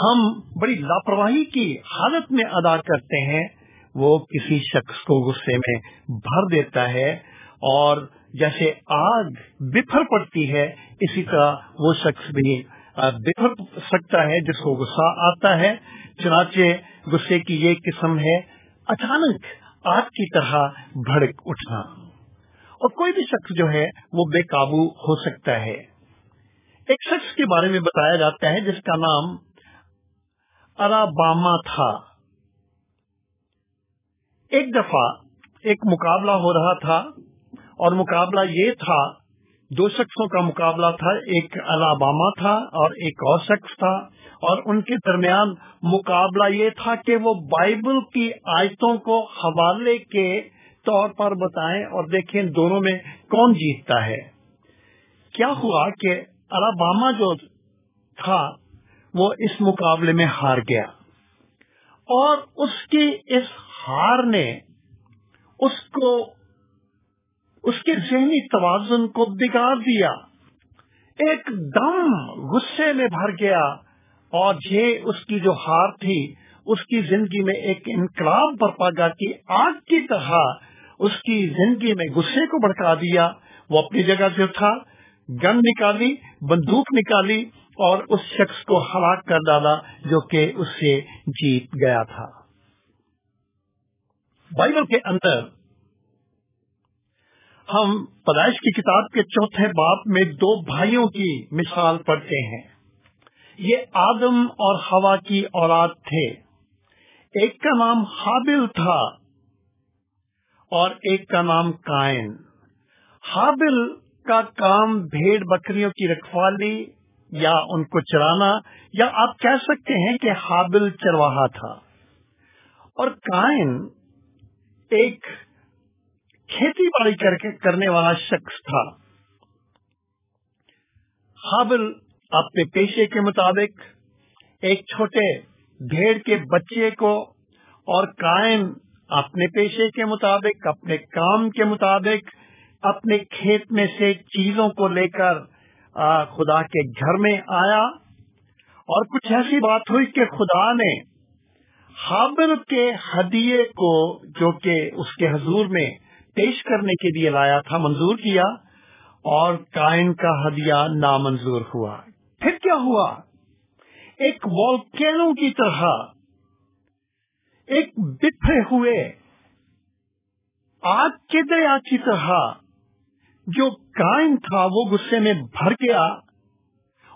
ہم بڑی لاپرواہی کی حالت میں ادا کرتے ہیں، وہ کسی شخص کو غصے میں بھر دیتا ہے اور جیسے آگ بکھر پڑتی ہے، اسی طرح وہ شخص بھی بکھر سکتا ہے، جس کو غصہ آتا ہے۔ چنانچہ غصے کی یہ قسم ہے، اچانک آگ کی طرح بھڑک اٹھنا۔ اور کوئی بھی شخص جو ہے، وہ بے قابو ہو سکتا ہے۔ ایک شخص کے بارے میں بتایا جاتا ہے، جس کا نام اراباما تھا۔ ایک دفعہ ایک مقابلہ ہو رہا تھا۔ اور مقابلہ یہ تھا، دو شخصوں کا مقابلہ تھا، ایک الاباما تھا اور ایک اور شخص تھا، اور ان کے درمیان مقابلہ یہ تھا کہ وہ بائبل کی آیتوں کو حوالے کے طور پر بتائیں اور دیکھیں دونوں میں کون جیتتا ہے۔ کیا ہوا کہ الاباما جو تھا، وہ اس مقابلے میں ہار گیا اور اس کی اس ہار نے اس کو اس کے ذہنی توازن کو بگاڑ دیا۔ ایک دم غصے میں بھر گیا اور یہ اس کی جو ہار تھی، اس کی زندگی میں ایک انقلاب برپا گا کہ آگ کی طرح اس کی زندگی میں غصے کو بڑھکا دیا۔ وہ اپنی جگہ سے تھا گن نکالی، بندوق نکالی اور اس شخص کو ہلاک کر ڈالا جو کہ اس سے جیت گیا تھا۔ بائبل کے اندر ہم پیدائش کی کتاب کے چوتھے باپ میں دو بھائیوں کی مثال پڑھتے ہیں۔ یہ آدم اور ہوا کی اولاد تھے۔ ایک کا نام حابل تھا اور ایک کا نام کائن۔ حابل کا کام بھیڑ بکریوں کی رکھوالی یا ان کو چرانا یا آپ کہہ سکتے ہیں کہ حابل چرواہا تھا۔ اور کائن ایک کھیتی باڑی کر کے کرنے والا شخص تھا۔ حابل اپنے پیشے کے مطابق ایک چھوٹے بھیڑ کے بچے کو اور کائن اپنے پیشے کے مطابق، اپنے کام کے مطابق، اپنے کھیت میں سے چیزوں کو لے کر خدا کے گھر میں آیا۔ اور کچھ ایسی بات ہوئی کہ خدا نے حابل کے ہدیے کو، جو کہ اس کے حضور میں پیش کرنے کے لیے لایا تھا، منظور کیا اور کائن کا ہدیہ نامنظور ہوا۔ پھر کیا ہوا؟ ایک والکینو کی طرح، ایک بکھرے ہوئے آگ کے دریا کی طرح جو کائن تھا، وہ غصے میں بھر گیا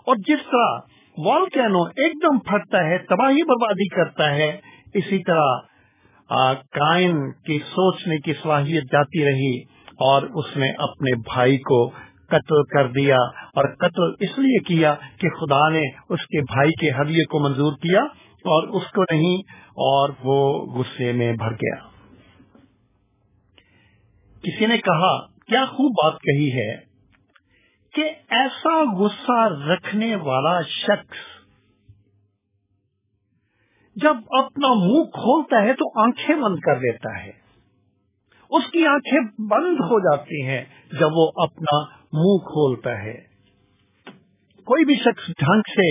اور جس طرح والکینو ایک دم پھٹتا ہے، تباہی بربادی کرتا ہے، اسی طرح کائن کی سوچنے کی صلاحیت جاتی رہی اور اس نے اپنے بھائی کو قتل کر دیا اور قتل اس لیے کیا کہ خدا نے اس کے بھائی کے حویے کو منظور کیا اور اس کو نہیں اور وہ غصے میں بھر گیا۔ کسی نے کہا، کیا خوب بات کہی ہے کہ ایسا غصہ رکھنے والا شخص جب اپنا منہ کھولتا ہے تو آنکھیں بند کر دیتا ہے۔ اس کی آنکھیں بند ہو جاتی ہیں جب وہ اپنا منہ کھولتا ہے۔ کوئی بھی شخص ڈھنگ سے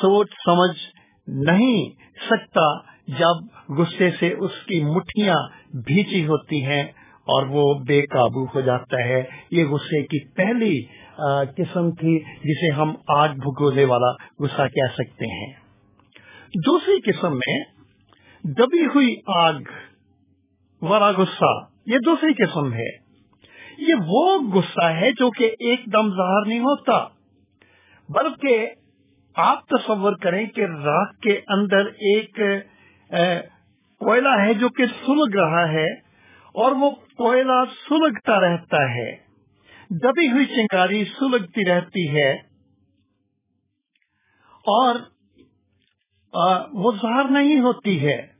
سوچ سمجھ نہیں سکتا جب غصے سے اس کی مٹھیاں بھیچی ہوتی ہیں اور وہ بے قابو ہو جاتا ہے۔ یہ غصے کی پہلی قسم تھی جسے ہم آگ بھگونے والا غصہ کہہ سکتے ہیں۔ دوسری قسم میں دبی ہوئی آگ والا غصہ، یہ دوسری قسم ہے۔ یہ وہ غصہ ہے جو کہ ایک دم ظاہر نہیں ہوتا، بلکہ آپ تصور کریں کہ راک کے اندر ایک کوئلہ ہے جو کہ سلگ رہا ہے اور وہ کوئلہ سلگتا رہتا ہے۔ دبی ہوئی چنگاری سلگتی رہتی ہے۔ اور وہ ظاہر نہیں ہوتی ہے۔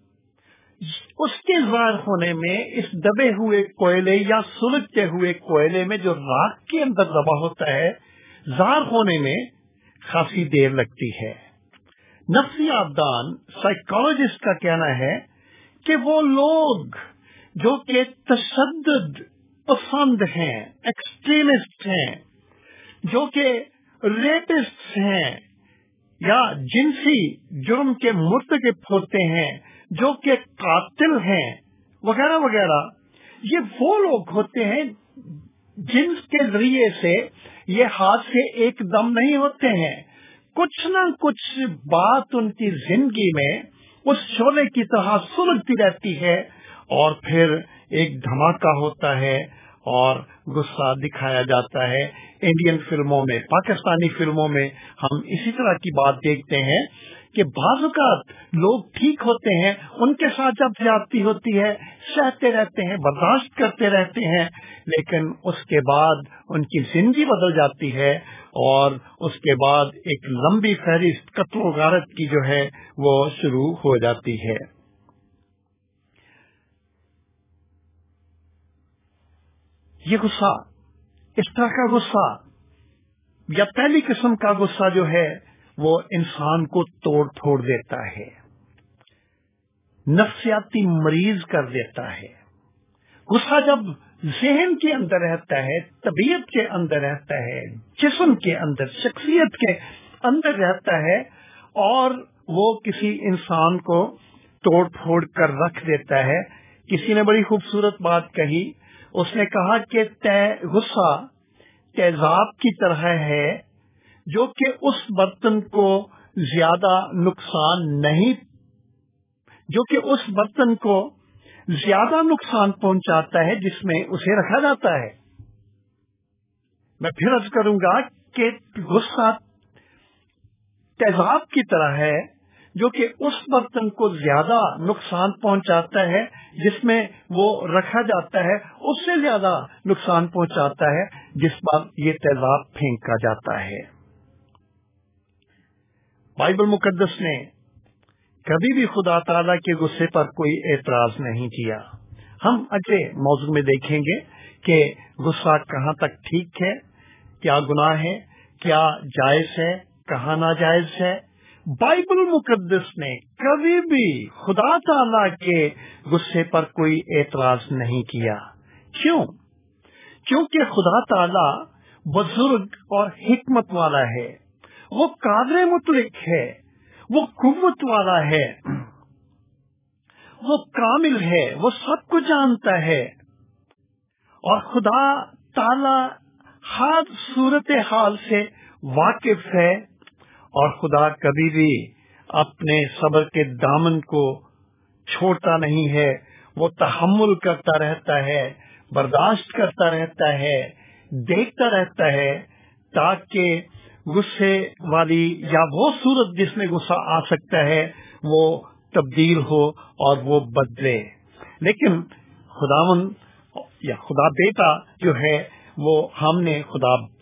اس کے ظاہر ہونے میں، اس دبے ہوئے کوئلے یا سلگتے ہوئے کوئلے میں جو راک کے اندر دبا ہوتا ہے، ظاہر ہونے میں کافی دیر لگتی ہے۔ نفسی آبدان سائیکولوجسٹ کا کہنا ہے کہ وہ لوگ جو کہ تشدد پسند ہیں ایکسٹریمسٹ ہیں، جو کہ ریپسٹ ہیں یا جنسی جرم کے مرتکب ہوتے ہیں، جو کہ قاتل ہیں، وغیرہ وغیرہ۔ یہ وہ لوگ ہوتے ہیں جن کے ذریعے سے یہ حادثے ایک دم نہیں ہوتے ہیں۔ کچھ نہ کچھ بات ان کی زندگی میں اس شعلے کی طرح سلگتی رہتی ہے اور پھر ایک دھماکہ ہوتا ہے۔ اور غصہ دکھایا جاتا ہے انڈین فلموں میں، پاکستانی فلموں میں۔ ہم اسی طرح کی بات دیکھتے ہیں کہ بعض اوقات لوگ ٹھیک ہوتے ہیں، ان کے ساتھ جب زیادتی ہوتی ہے، سہتے رہتے ہیں، برداشت کرتے رہتے ہیں، لیکن اس کے بعد ان کی زندگی بدل جاتی ہے اور اس کے بعد ایک لمبی فہرست، قتل و غارت کی جو ہے، وہ شروع ہو جاتی ہے۔ یہ غصہ، اس طرح کا غصہ یا پہلی قسم کا غصہ جو ہے، وہ انسان کو توڑ پھوڑ دیتا ہے، نفسیاتی مریض کر دیتا ہے۔ غصہ جب ذہن کے اندر رہتا ہے، طبیعت کے اندر رہتا ہے، جسم کے اندر، شخصیت کے اندر رہتا ہے، اور وہ کسی انسان کو توڑ پھوڑ کر رکھ دیتا ہے۔ کسی نے بڑی خوبصورت بات کہی اس نے کہا کہ غصہ تیزاب کی طرح ہے جو کہ اس برتن کو زیادہ نقصان نہیں، جو کہ اس برتن کو زیادہ نقصان پہنچاتا ہے جس میں اسے رکھا جاتا ہے۔ میں پھر ارض کروں گا کہ غصہ تیزاب کی طرح ہے جو کہ اس برتن کو زیادہ نقصان پہنچاتا ہے، جس میں وہ رکھا جاتا ہے، اس سے زیادہ نقصان پہنچاتا ہے، جس پر یہ تیزاب پھینکا جاتا ہے۔ بائبل مقدس نے کبھی بھی خدا تعالی کے غصے پر کوئی اعتراض نہیں کیا۔ ہم اگلے موضوع میں دیکھیں گے کہ غصہ کہاں تک ٹھیک ہے، کیا گناہ ہے کیا جائز ہے، کہاں ناجائز ہے۔ بائبل مقدس نے کبھی بھی خدا تعالی کے غصے پر کوئی اعتراض نہیں کیا۔ کیوں؟ کیونکہ خدا تعالی بزرگ اور حکمت والا ہے۔ وہ قادر مطلق ہے۔ وہ قوت والا ہے۔ وہ کامل ہے۔ وہ سب کو جانتا ہے۔ اور خدا تعالی ہر صورت حال سے واقف ہے۔ اور خدا کبھی بھی اپنے صبر کے دامن کو چھوڑتا نہیں ہے، وہ تحمل کرتا رہتا ہے، برداشت کرتا رہتا ہے، دیکھتا رہتا ہے، تاکہ غصے والی یا وہ صورت جس میں غصہ آ سکتا ہے، وہ تبدیل ہو اور وہ بدلے۔ لیکن خداون یا خدا بیٹا جو ہے، وہ ہم نے خدا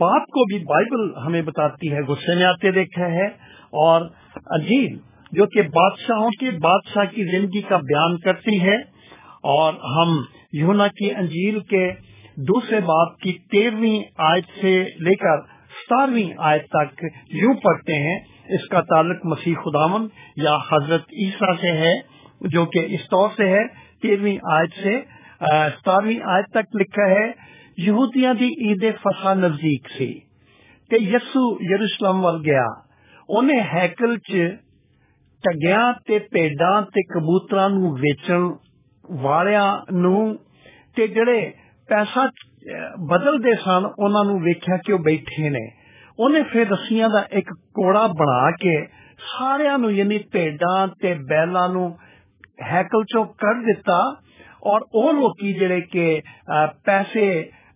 بات کو بھی بائبل ہمیں بتاتی ہے غصے میں آتے دیکھا ہے۔ اور عجیب جو کہ بادشاہوں کے بادشاہ کی زندگی کا بیان کرتی ہے۔ اور ہم یونا کی انجیل کے دوسرے باپ کی تیرہویں آیت سے لے کر ستارویں آیت تک یوں پڑھتے ہیں۔ اس کا تعلق مسیح خدامن یا حضرت عیسیٰ سے ہے، جو کہ اس طور سے ہے۔ تیرہویں آیت سے ستارویں آیت تک لکھا ہے۔ یہودیاں دی عید فسا نزدیک سی تے یسو یروشلم ول گیا انہیں ہیکل چ ٹگیا تے پیڈاں تے کبوتراں نو ویچن والیاں نو تے جڑے پیسہ بدل دے سن انہاں نو ویکھیا کہ وہ بیٹھے نے انہیں پھر رسیاں دا ایک کوڑا بنا کے سارے نو یعنی پیڈاں تے بیلاں نو ہیکل چو کر دیتا اور او لوکی جڑے کہ پیسے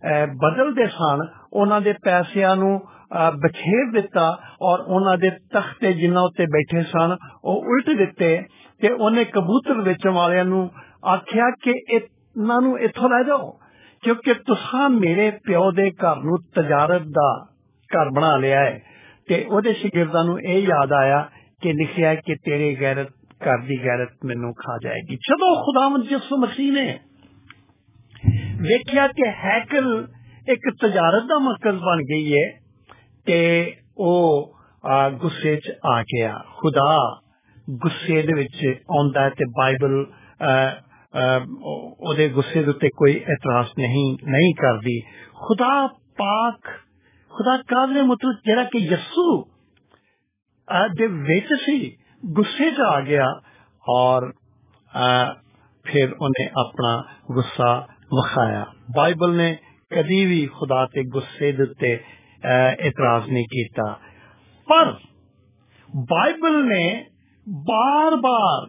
بدل دے سن انہوں دے پیسیا نو بچھیر دیتا اور انہوں دے تختے جنہ اتنے بیٹھے سن وہ الٹ دیتے تے انہیں کبوتر ویچن والے نو آخیا کہ انہوں اتو لے جاؤ کیونکہ تسا میرے پیو دے گھر نو تجارت دا گھر بنا لیا ہے تے او دے شگرداں نو اے یاد آیا کہ لکھیا ہے کہ تیرے غیرت گھر دی غیرت مینو کھا جائے گی چلو خدا مجھ مسیح نے ویکیا کہ ہیکل ایک تجارت کا مرکز بن گئی ہے تے او گسے چ آ گیا خدا گسے آندا ہے تے بائبل او دے گسے دے کوئی اعتراض نہیں نہیں کردی خدا پاک خدا قادر مطلب جڑا کہ یسو دے وچ سی گسے چ آ گیا اور پھر انہیں اپنا غصہ وخایا بائبل نے کدی بھی خدا تے غصے دتے اعتراض نہیں کیتا۔ پر بائبل نے بار بار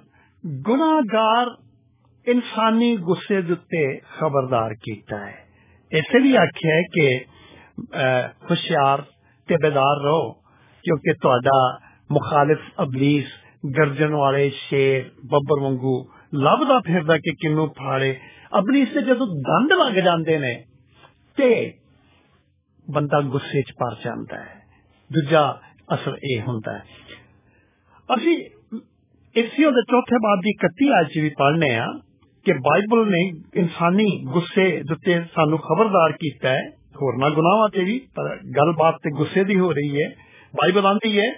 گناہگار، انسانی غصے دتے خبردار کیتا ہے۔ اس لیے آخیا ہے کہ ہوشیار تے بیدار رہو، کیونکہ تہاڈا مخالف ابلیس، گرجن والے شیر، ببر وانگو لبدا پھردا کہ کنو پھاڑے اپنی اس سے جدو دند لگ جاندے نے تے بندہ غصے چ پر جاتا ہے۔ دوجا اثر اے ہوندا ہے۔ اسی اسی دے چوتھے باب دی 31 آیت بھی پڑھنے ہاں کہ بائبل نے انسانی غصے دتے سانو خبردار کیتا ہے۔ ہورنا گناہاں تے وی پر گل بات تے غصے دی ہو رہی ہے۔ بائبل آندی ہے۔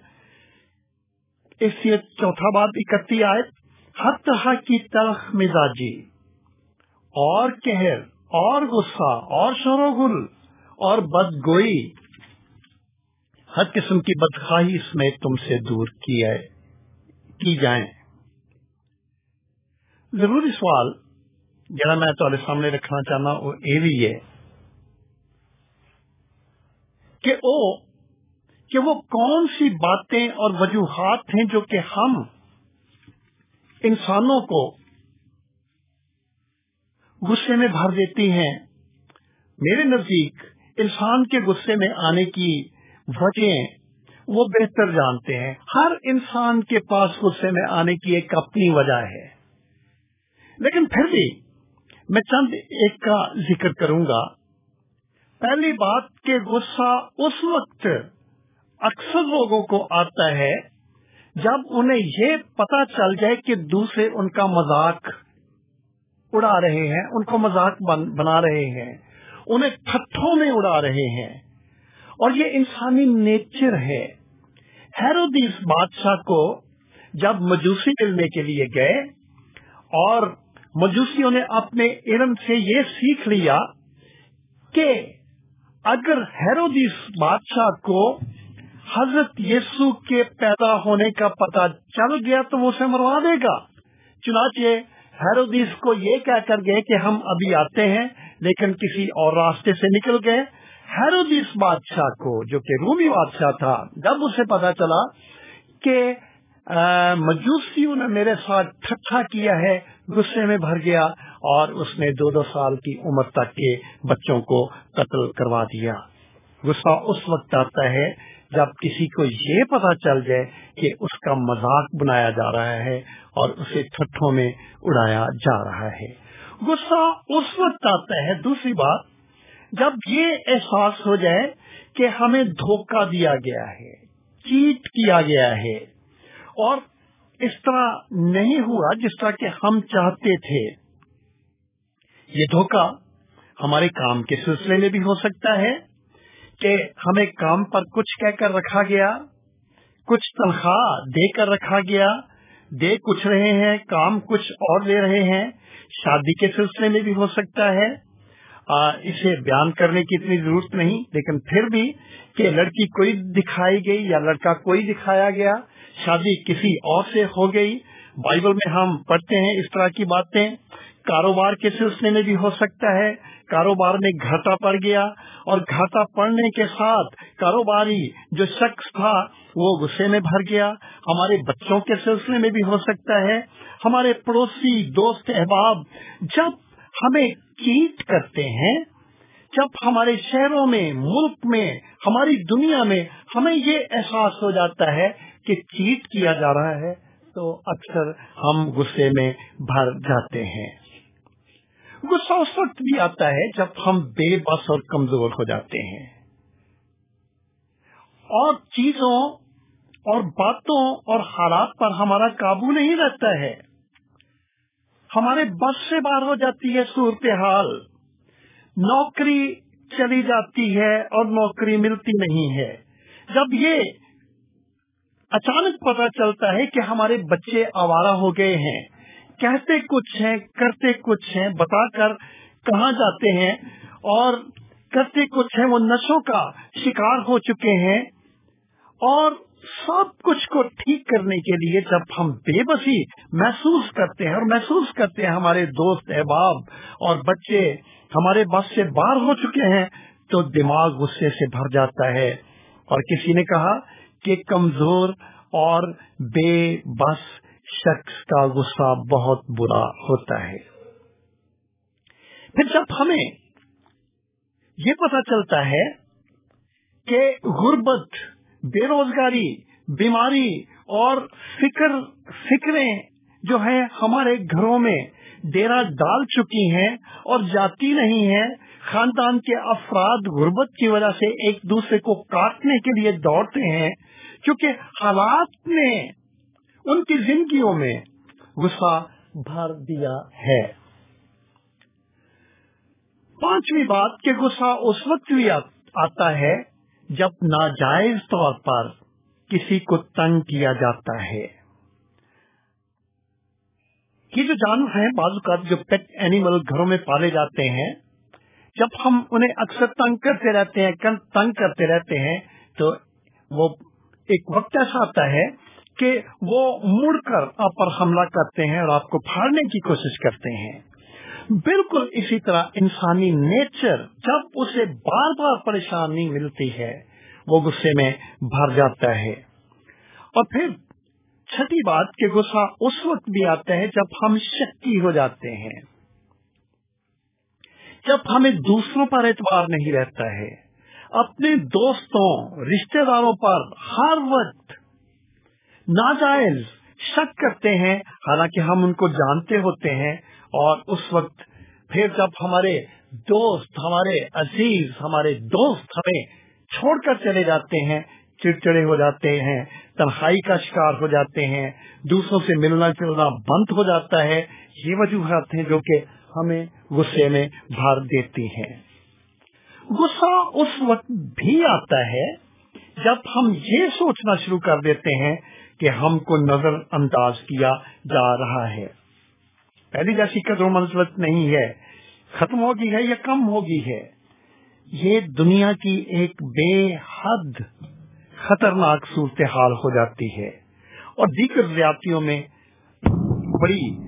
اسی چوتھا باب آئے ہر طرح کی تلخ مزاجی۔ اور کہر، اور غصہ، اور شور و گل اور بد گوئی ہر قسم کی بدخواہی اس میں تم سے دور کی ہے، کی جائیں۔ ضروری سوال جڑا میں تھوڑے سامنے رکھنا چاہنا وہ یہ بھی ہے کہ وہ کہ وہ کون سی باتیں اور وجوہات ہیں جو کہ ہم انسانوں کو غصے میں بھر دیتی ہیں۔ میرے نزدیک انسان کے غصے میں آنے کی وجہ وہ بہتر جانتے ہیں۔ ہر انسان کے پاس غصے میں آنے کی ایک اپنی وجہ ہے۔ لیکن پھر بھی میں چند ایک کا ذکر کروں گا۔ پہلی بات کہ غصہ اس وقت اکثر لوگوں کو آتا ہے جب انہیں یہ پتا چل جائے کہ دوسرے ان کا مذاق اڑا رہے ہیں، ان کو مذاق بنا رہے ہیں، انہیں پتھروں میں اڑا رہے ہیں۔ اور یہ انسانی نیچر ہے۔ ہیرودیس بادشاہ کو جب مجوسی ملنے کے لیے گئے اور مجوسیوں نے اپنے علم سے یہ سیکھ لیا کہ اگر ہیرودیس بادشاہ کو حضرت یسو کے پیدا ہونے کا پتہ چل گیا تو وہ اسے مروا دے گا۔ چنانچہ ہیرودیس کو یہ کہہ کر گئے کہ ہم ابھی آتے ہیں، لیکن کسی اور راستے سے نکل گئے۔ ہیرودیس بادشاہ کو، جو کہ رومی بادشاہ تھا، جب اسے پتا چلا کہ مجوسیوں نے میرے ساتھ ٹھٹھا کیا ہے، غصے میں بھر گیا اور اس نے دو دو سال کی عمر تک کے بچوں کو قتل کروا دیا۔ غصہ اس وقت آتا ہے جب کسی کو یہ پتا چل جائے کہ اس کا مذاق بنایا جا رہا ہے اور اسے ٹھٹھوں میں اڑایا جا رہا ہے۔ غصہ اس وقت آتا ہے، دوسری بات، جب یہ احساس ہو جائے کہ ہمیں دھوکہ دیا گیا ہے چیٹ کیا گیا ہے، اور اس طرح نہیں ہوا جس طرح کہ ہم چاہتے تھے۔ یہ دھوکہ ہمارے کام کے سلسلے میں بھی ہو سکتا ہے کہ ہمیں کام پر کچھ کہہ کر رکھا گیا، کچھ تنخواہ دے کر رکھا گیا دے کچھ رہے ہیں کام کچھ اور دے رہے ہیں شادی کے سلسلے میں بھی ہو سکتا ہے۔ آ, اسے بیان کرنے کی اتنی ضرورت نہیں لیکن پھر بھی کہ لڑکی کوئی دکھائی گئی یا لڑکا کوئی دکھایا گیا شادی کسی اور سے ہو گئی۔ بائبل میں ہم پڑھتے ہیں اس طرح کی باتیں۔ کاروبار کے سلسلے میں بھی ہو سکتا ہے۔ کاروبار میں گھاٹا پڑ گیا اور گھاٹا پڑنے کے ساتھ کاروباری جو شخص تھا وہ غصے میں بھر گیا۔ ہمارے بچوں کے سلسلے میں بھی ہو سکتا ہے۔ ہمارے پڑوسی، دوست، احباب جب ہمیں چیٹ کرتے ہیں، جب ہمارے شہروں میں، ملک میں، ہماری دنیا میں ہمیں یہ احساس ہو جاتا ہے کہ چیٹ کیا جا رہا ہے، تو اکثر ہم غصے میں بھر جاتے ہیں۔ غصہ اس وقت بھی آتا ہے جب ہم بے بس اور کمزور ہو جاتے ہیں۔ اور چیزوں اور باتوں اور حالات پر ہمارا قابو نہیں رہتا ہے۔ ہمارے بس سے باہر ہو جاتی ہے صورتحال۔ نوکری چلی جاتی ہے اور نوکری ملتی نہیں ہے۔ جب یہ اچانک پتا چلتا ہے کہ ہمارے بچے آوارہ ہو گئے ہیں، کہتے کچھ ہیں، کرتے کچھ ہیں، بتا کر کہاں جاتے ہیں، اور کرتے کچھ ہیں، وہ نشوں کا شکار ہو چکے ہیں۔ اور سب کچھ کو ٹھیک کرنے کے لیے جب ہم بے بسی محسوس کرتے ہیں اور محسوس کرتے ہیں ہمارے دوست احباب اور بچے ہمارے بس سے باہر ہو چکے ہیں، تو دماغ غصے سے بھر جاتا ہے۔ اور کسی نے کہا کہ کمزور اور بے بس شخص کا غصہ بہت برا ہوتا ہے۔ پھر جب ہمیں یہ پتا چلتا ہے کہ غربت بے روزگاری بیماری اور فکر، فکریں جو ہے ہمارے گھروں میں ڈیرا ڈال چکی ہیں اور جاتی نہیں ہیں۔ خاندان کے افراد غربت کی وجہ سے ایک دوسرے کو کاٹنے کے لیے دوڑتے ہیں کیونکہ حالات نے ان کی زندگیوں میں غصہ بھر دیا ہے۔ پانچویں بات کہ غصہ اس وقت بھی آتا ہے جب ناجائز طور پر کسی کو تنگ کیا جاتا ہے۔ یہ جو جانور ہیں بعض اوقات جو پیٹ اینیمل گھروں میں پالے جاتے ہیں، جب ہم انہیں اکثر تنگ کرتے رہتے ہیں تنگ کرتے رہتے ہیں، تو وہ ایک وقت ایسا آتا ہے کہ وہ مڑ کر آپ پر حملہ کرتے ہیں اور آپ کو پھاڑنے کی کوشش کرتے ہیں۔ بالکل اسی طرح انسانی نیچر جب اسے بار بار پریشانی ملتی ہے، وہ غصے میں بھر جاتا ہے۔ اور پھر چھٹی بات کہ غصہ اس وقت بھی آتا ہے جب ہم شکی ہو جاتے ہیں۔ جب ہمیں دوسروں پر اعتبار نہیں رہتا ہے، اپنے دوستوں، رشتہ داروں پر ہر وقت ناجائز شک کرتے ہیں۔ حالانکہ ہم ان کو جانتے ہوتے ہیں اور اس وقت پھر جب ہمارے دوست، ہمارے عزیز، ہمارے دوست ہمیں چھوڑ کر چلے جاتے ہیں، چڑچڑے ہو جاتے ہیں، تنہائی کا شکار ہو جاتے ہیں، دوسروں سے ملنا جلنا بند ہو جاتا ہے، یہ وجوہات ہیں جو کہ ہمیں غصے میں بھار دیتی ہیں۔ غصہ اس وقت بھی آتا ہے جب ہم یہ سوچنا شروع کر دیتے ہیں کہ ہم کو نظر انداز کیا جا رہا ہے۔ پہلی جیسی قدر و منزلت نہیں ہے، ختم ہو گئی ہے یا کم ہو گئی ہے، یہ دنیا کی ایک بے حد خطرناک صورتحال ہو جاتی ہے۔ اور دیگر زیادتیوں میں بڑی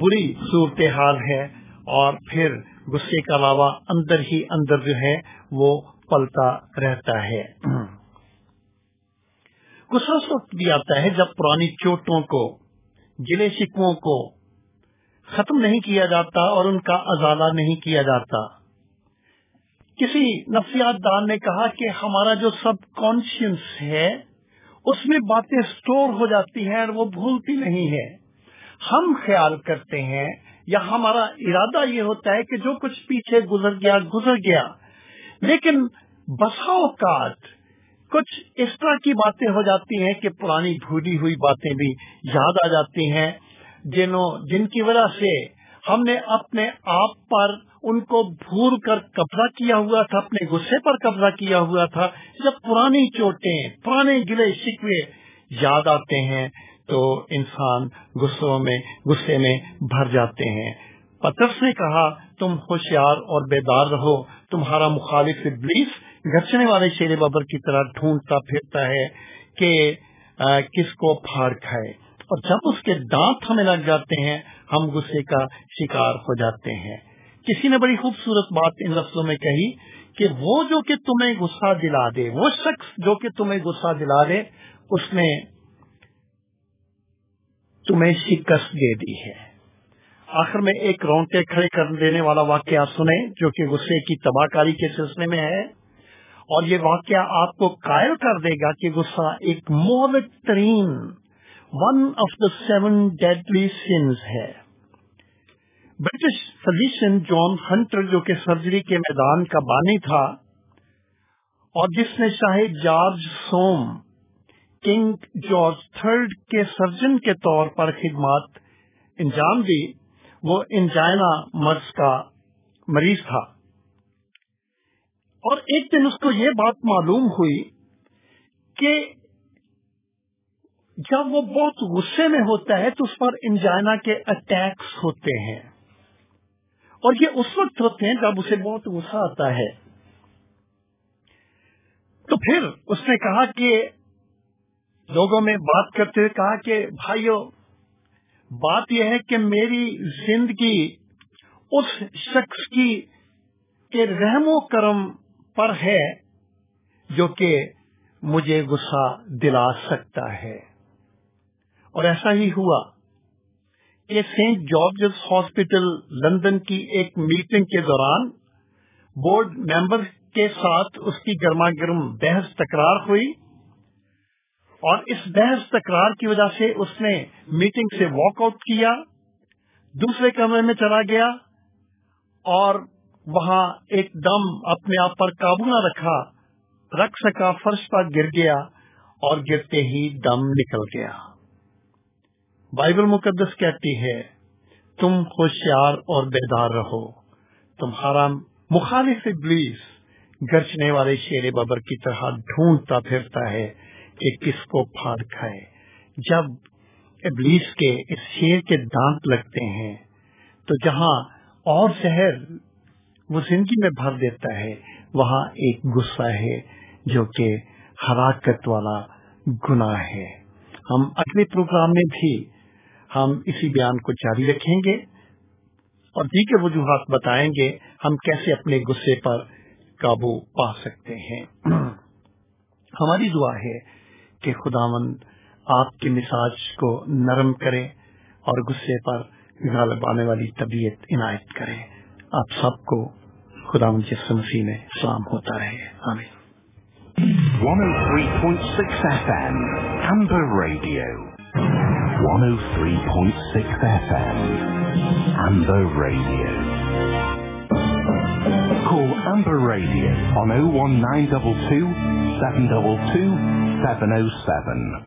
بری صورتحال ہے اور پھر غصے کا علاوہ اندر ہی اندر جو ہے وہ پلتا رہتا ہے۔ غصہ اس وقت بھی آتا ہے جب پرانی چوٹوں کو، گلے شکو کو ختم نہیں کیا جاتا اور ان کا ازالہ نہیں کیا جاتا۔ کسی نفسیات دان نے کہا کہ ہمارا جو سب کانشیس ہے، اس میں باتیں سٹور ہو جاتی ہیں اور وہ بھولتی نہیں ہے۔ ہم خیال کرتے ہیں یا ہمارا ارادہ یہ ہوتا ہے کہ جو کچھ پیچھے گزر گیا گزر گیا۔ لیکن بسا اوقات کچھ اس طرح کی باتیں ہو جاتی ہیں کہ پرانی بھولی ہوئی باتیں بھی یاد آ جاتی ہیں۔ جنوں جن کی وجہ سے ہم نے اپنے آپ پر ان کو بھول کر قبضہ کیا ہوا تھا، اپنے غصے پر قبضہ کیا ہوا تھا، جب پرانی چوٹیں، پرانے گلے شکوے یاد آتے ہیں تو انسان غصوں میں غصے میں بھر جاتے ہیں۔ پترس نے کہا، تم ہوشیار اور بیدار رہو، تمہارا مخالف ابلیس گرچنے والے شیر بابر کی طرح ڈھونڈتا پھرتا ہے کہ کس کو پھاڑ کھائے۔ اور جب اس کے دانت ہمیں لگ جاتے ہیں، ہم غصے کا شکار ہو جاتے ہیں۔ کسی نے بڑی خوبصورت بات ان لفظوں میں کہی کہ وہ جو کہ تمہیں غصہ دلا دے، وہ شخص جو کہ تمہیں غصہ دلا دے، اس نے تمہیں شکست دے دی ہے۔ آخر میں ایک رونٹے کھڑے کر دینے والا واقعہ سنیں جو کہ غصے کی تباہ کاری کے سلسلے میں ہے۔ اور یہ واقعہ آپ کو قائل کر دے گا کہ غصہ ایک مہلک ترین one of the seven deadly sins ہے۔ برٹش فزیشین جان ہنٹر جو کہ سرجری کے میدان کا بانی تھا، اور جس نے شاہ جارج سوم، کنگ جارج تھرڈ کے سرجن کے طور پر خدمات انجام دی، وہ انجائنا مرض کا مریض تھا۔ اور ایک دن اس کو یہ بات معلوم ہوئی کہ جب وہ بہت غصے میں ہوتا ہے تو اس پر انجائنا کے اٹیکس ہوتے ہیں۔ اور یہ اس وقت ہوتے ہیں جب اسے بہت غصہ آتا ہے۔ تو پھر اس نے کہا کہ لوگوں میں بات کرتے ہوئے کہا کہ بھائیو، بات یہ ہے کہ میری زندگی اس شخص کی کے رحم و کرم پر ہے جو کہ مجھے غصہ دلا سکتا ہے۔ اور ایسا ہی ہوا کہ سینٹ جارجز ہاسپٹل لندن کی ایک میٹنگ کے دوران بورڈ ممبر کے ساتھ اس کی گرما گرم بحث تکرار ہوئی اور اس بحث تکرار کی وجہ سے اس نے میٹنگ سے واک آؤٹ کیا، دوسرے کمرے میں چلا گیا اور وہاں ایک دم اپنے آپ پر قابو نہ رکھا رکھ سکا فرش پر گر گیا اور گرتے ہی دم نکل گیا۔ بائبل مقدس کہتی ہے، تم ہوشیار اور بیدار رہو۔ تمہارا مخالف ابلیس گرچنے والے شیر ببر کی طرح ڈھونڈتا پھرتا ہے کہ کس کو پھاڑ کھائے۔ جب ابلیس کے اس شیر کے دانت لگتے ہیں، تو جہاں اور شہر وہ زندگی میں بھر دیتا ہے، وہاں ایک غصہ ہے جو کہ ہلاکت والا گناہ ہے۔ ہم اگلے پروگرام میں بھی ہم اسی بیان کو جاری رکھیں گے اور دیگر وجوہات بتائیں گے ہم کیسے اپنے غصے پر قابو پا سکتے ہیں۔ ہماری دعا ہے کہ خدا مند آپ کے مزاج کو نرم کرے اور غصے پر غالب آنے والی طبیعت عنایت کرے۔ آپ سب کو خدا مجھ مسیح میں سلام ہوتا رہے۔ آمین۔ 103.6 FM Amber Radio. 103.6 FM Amber Radio. Call Amber Radio on 01922 722 707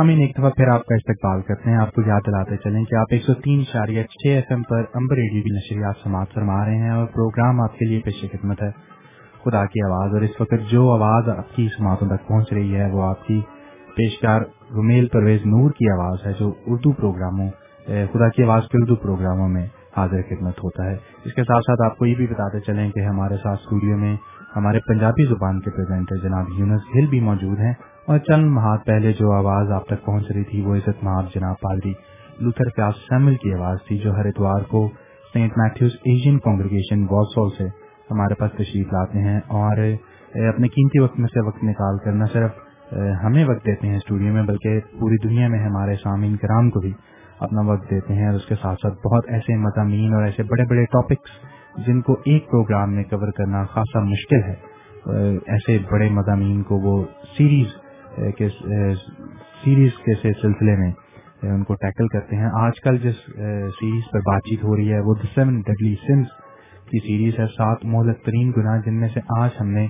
سامعین ایک دفعہ پھر آپ کا استقبال کرتے ہیں۔ آپ کو یاد دلاتے چلیں کہ آپ ایک سو تین اشاریہ چھ ایف ایم پر امبر ریڈیو کی نشریات سماعت فرما رہے ہیں اور پروگرام آپ کے لیے پیش خدمت ہے۔ خدا کی آواز اور اس وقت جو آواز آپ کی سماعتوں تک پہنچ رہی ہے وہ آپ کی پیشکار رومیل پرویز نور کی آواز ہے جو اردو پروگراموں خدا کی آواز کے اردو پروگراموں میں حاضر خدمت ہوتا ہے۔ اس کے ساتھ ساتھ آپ کو یہ بھی بتاتے چلیں کہ ہمارے ساتھ اسٹوڈیو میں ہمارے پنجابی زبان کے پریزنٹر جناب یونس ہل بھی موجود ہیں۔ اور چند ماہ پہلے جو آواز آپ تک پہنچ رہی تھی، وہ عزت محاب جناب پادری لوتھر پیاس سیمل کی آواز تھی، جو ہر اتوار کو سینٹ میتھوز ایشین کانگریگیشن واسول سے ہمارے پاس تشریف لاتے ہیں اور اپنے قیمتی وقت میں سے وقت نکال کر نہ صرف ہمیں وقت دیتے ہیں اسٹوڈیو میں، بلکہ پوری دنیا میں ہمارے سامعین کرام کو بھی اپنا وقت دیتے ہیں اور اس کے ساتھ ساتھ بہت ایسے مضامین اور ایسے بڑے بڑے ٹاپکس جن کو ایک پروگرام میں کور کرنا خاصا مشکل ہے۔ ایسے بڑے مضامین کو وہ سیریز کے سیریز کے سلسلے میں ان کو ٹیکل کرتے ہیں۔ آج کل جس سیریز پر بات چیت ہو رہی ہے، وہ دا سیون ڈگلی سنس کی سیریز ہے، سات مہلک ترین گناہ جن میں سے آج ہم نے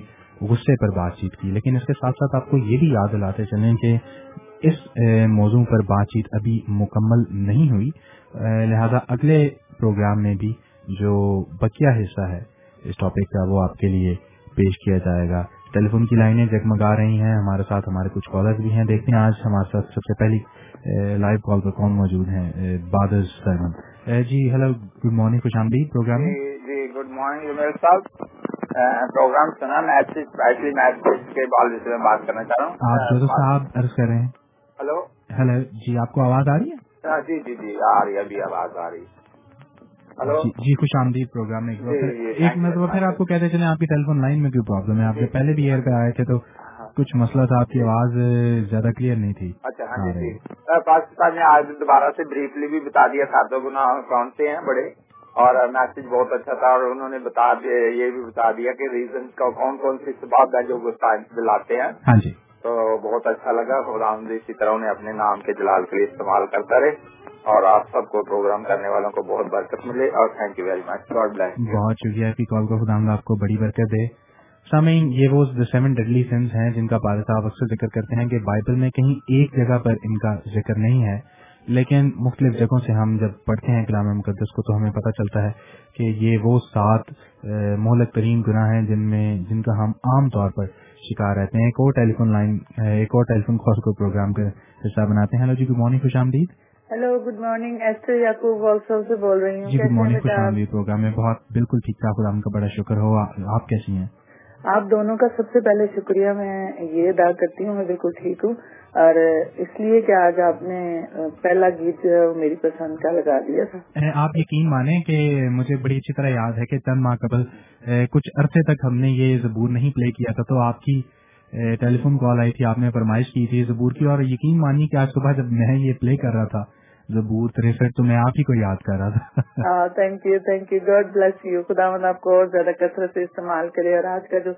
غصے پر بات چیت کی۔ لیکن اس کے ساتھ ساتھ آپ کو یہ بھی یاد دلاتے چلیں کہ اس موضوع پر بات چیت ابھی مکمل نہیں ہوئی۔ لہذا اگلے پروگرام میں بھی جو بکیا حصہ ہے، اس ٹاپک کا وہ آپ کے لیے پیش کیا جائے گا۔ ٹیلی فون کی لائنیں جگمگا رہی ہیں ہمارے ساتھ ہمارے کچھ کالر بھی ہیں۔ دیکھتے ہیں آج ہمارے ساتھ سب سے پہلی لائیو کال پر کون موجود ہیں؟ بادر سرمن جی ہیلو گڈ مارننگ خوش آمدید پروگرام جی گڈ مارننگ میرے صاحب۔ پروگرام سنا کے میں بات کرنا چاہ رہا ہوں۔ آپ صاحب عرض کر رہے ہیں۔ ہلو ہیلو جی آپ کو آواز آ رہی ہے؟ جی جی جی آ رہی ہے ابھی آواز آ رہی ہلو جی خوش آمدید پروگرام میں ایک مرتبہ پھر آپ کو کہتے چلیں آپ کی ٹیلی فون لائن میں کیوں پرابلم ہے؟ آپ سے پہلے بھی ایئر پہ آئے تھے تو کچھ مسئلہ تھا آپ کی آواز زیادہ کلیئر نہیں تھی۔ اچھا ہاں جی پاکستان نے آج دوبارہ سے بریفلی بھی بتا دیا ساتوں گنا کون سے ہیں بڑے۔ اور میسج بہت اچھا تھا اور انہوں نے بتا یہ بھی بتا دیا کہ ریزن کون کون سی سباب ہے جو دلاتے ہیں۔ ہاں جی۔ تو بہت اچھا لگا۔ خدا اسی طرح انہیں اپنے نام کے جلال کے لیے استعمال کرتا رہے۔ اور آپ سب کو پروگرام کرنے والوں کو بہت برکت ملے۔ اور thank you very much God bless بہت شکریہ۔ آپ کی کال کو خدا آپ کو بڑی برکت دے۔ سامعین، یہ وہ سیون ڈیڈلی سینس ہیں جن کا پارے صاحب اکثر ذکر کرتے ہیں کہ بائبل میں کہیں ایک جگہ پر ان کا ذکر نہیں ہے۔ لیکن مختلف جگہوں سے ہم جب پڑھتے ہیں کلام مقدس کو تو ہمیں پتہ چلتا ہے کہ یہ وہ سات مہلک ترین گناہ ہیں جن میں، جن کا ہم عام طور پر شکار رہتے ہیں ایک اور ٹیلی فون لائن ایک اور ٹیلی فون خاص کو پروگرام کا حصہ بناتے ہیں۔ ہلو جی گڈ مارننگ خوش آمدید۔ Hello good morning Esther Yaqub سے بول رہی ہوں۔ جی گڈ مارننگ خوش آمدید۔ پروگرام میں بہت بالکل ٹھیک ٹھاک خدا کا بڑا شکر ہو۔ آپ کیسی ہیں؟ آپ دونوں کا سب سے پہلے شکریہ میں یہ ادا کرتی ہوں، میں بالکل ٹھیک ہوں۔ اور اس لیے کہ آج آپ نے پہلا گیت جو ہے میری پسند کا لگا دیا تھا۔ آپ یقین مانیں کہ مجھے بڑی اچھی طرح یاد ہے کہ چند ماہ قبل کچھ عرصے تک ہم نے یہ زبور نہیں پلے کیا تھا، تو آپ کی ٹیلی فون کال آئی تھی، آپ نے فرمائش کی تھی زبور کی۔ اور یقین مانی کہ آج صبح جب میں یہ پلے کر رہا تھا زبور تریسٹھ تو میں آپ ہی کو یاد کر رہا تھا۔ Thank you thank you God bless you خدا مند آپ کو اور زیادہ کثرت سے استعمال کرے۔ اور آج کا جو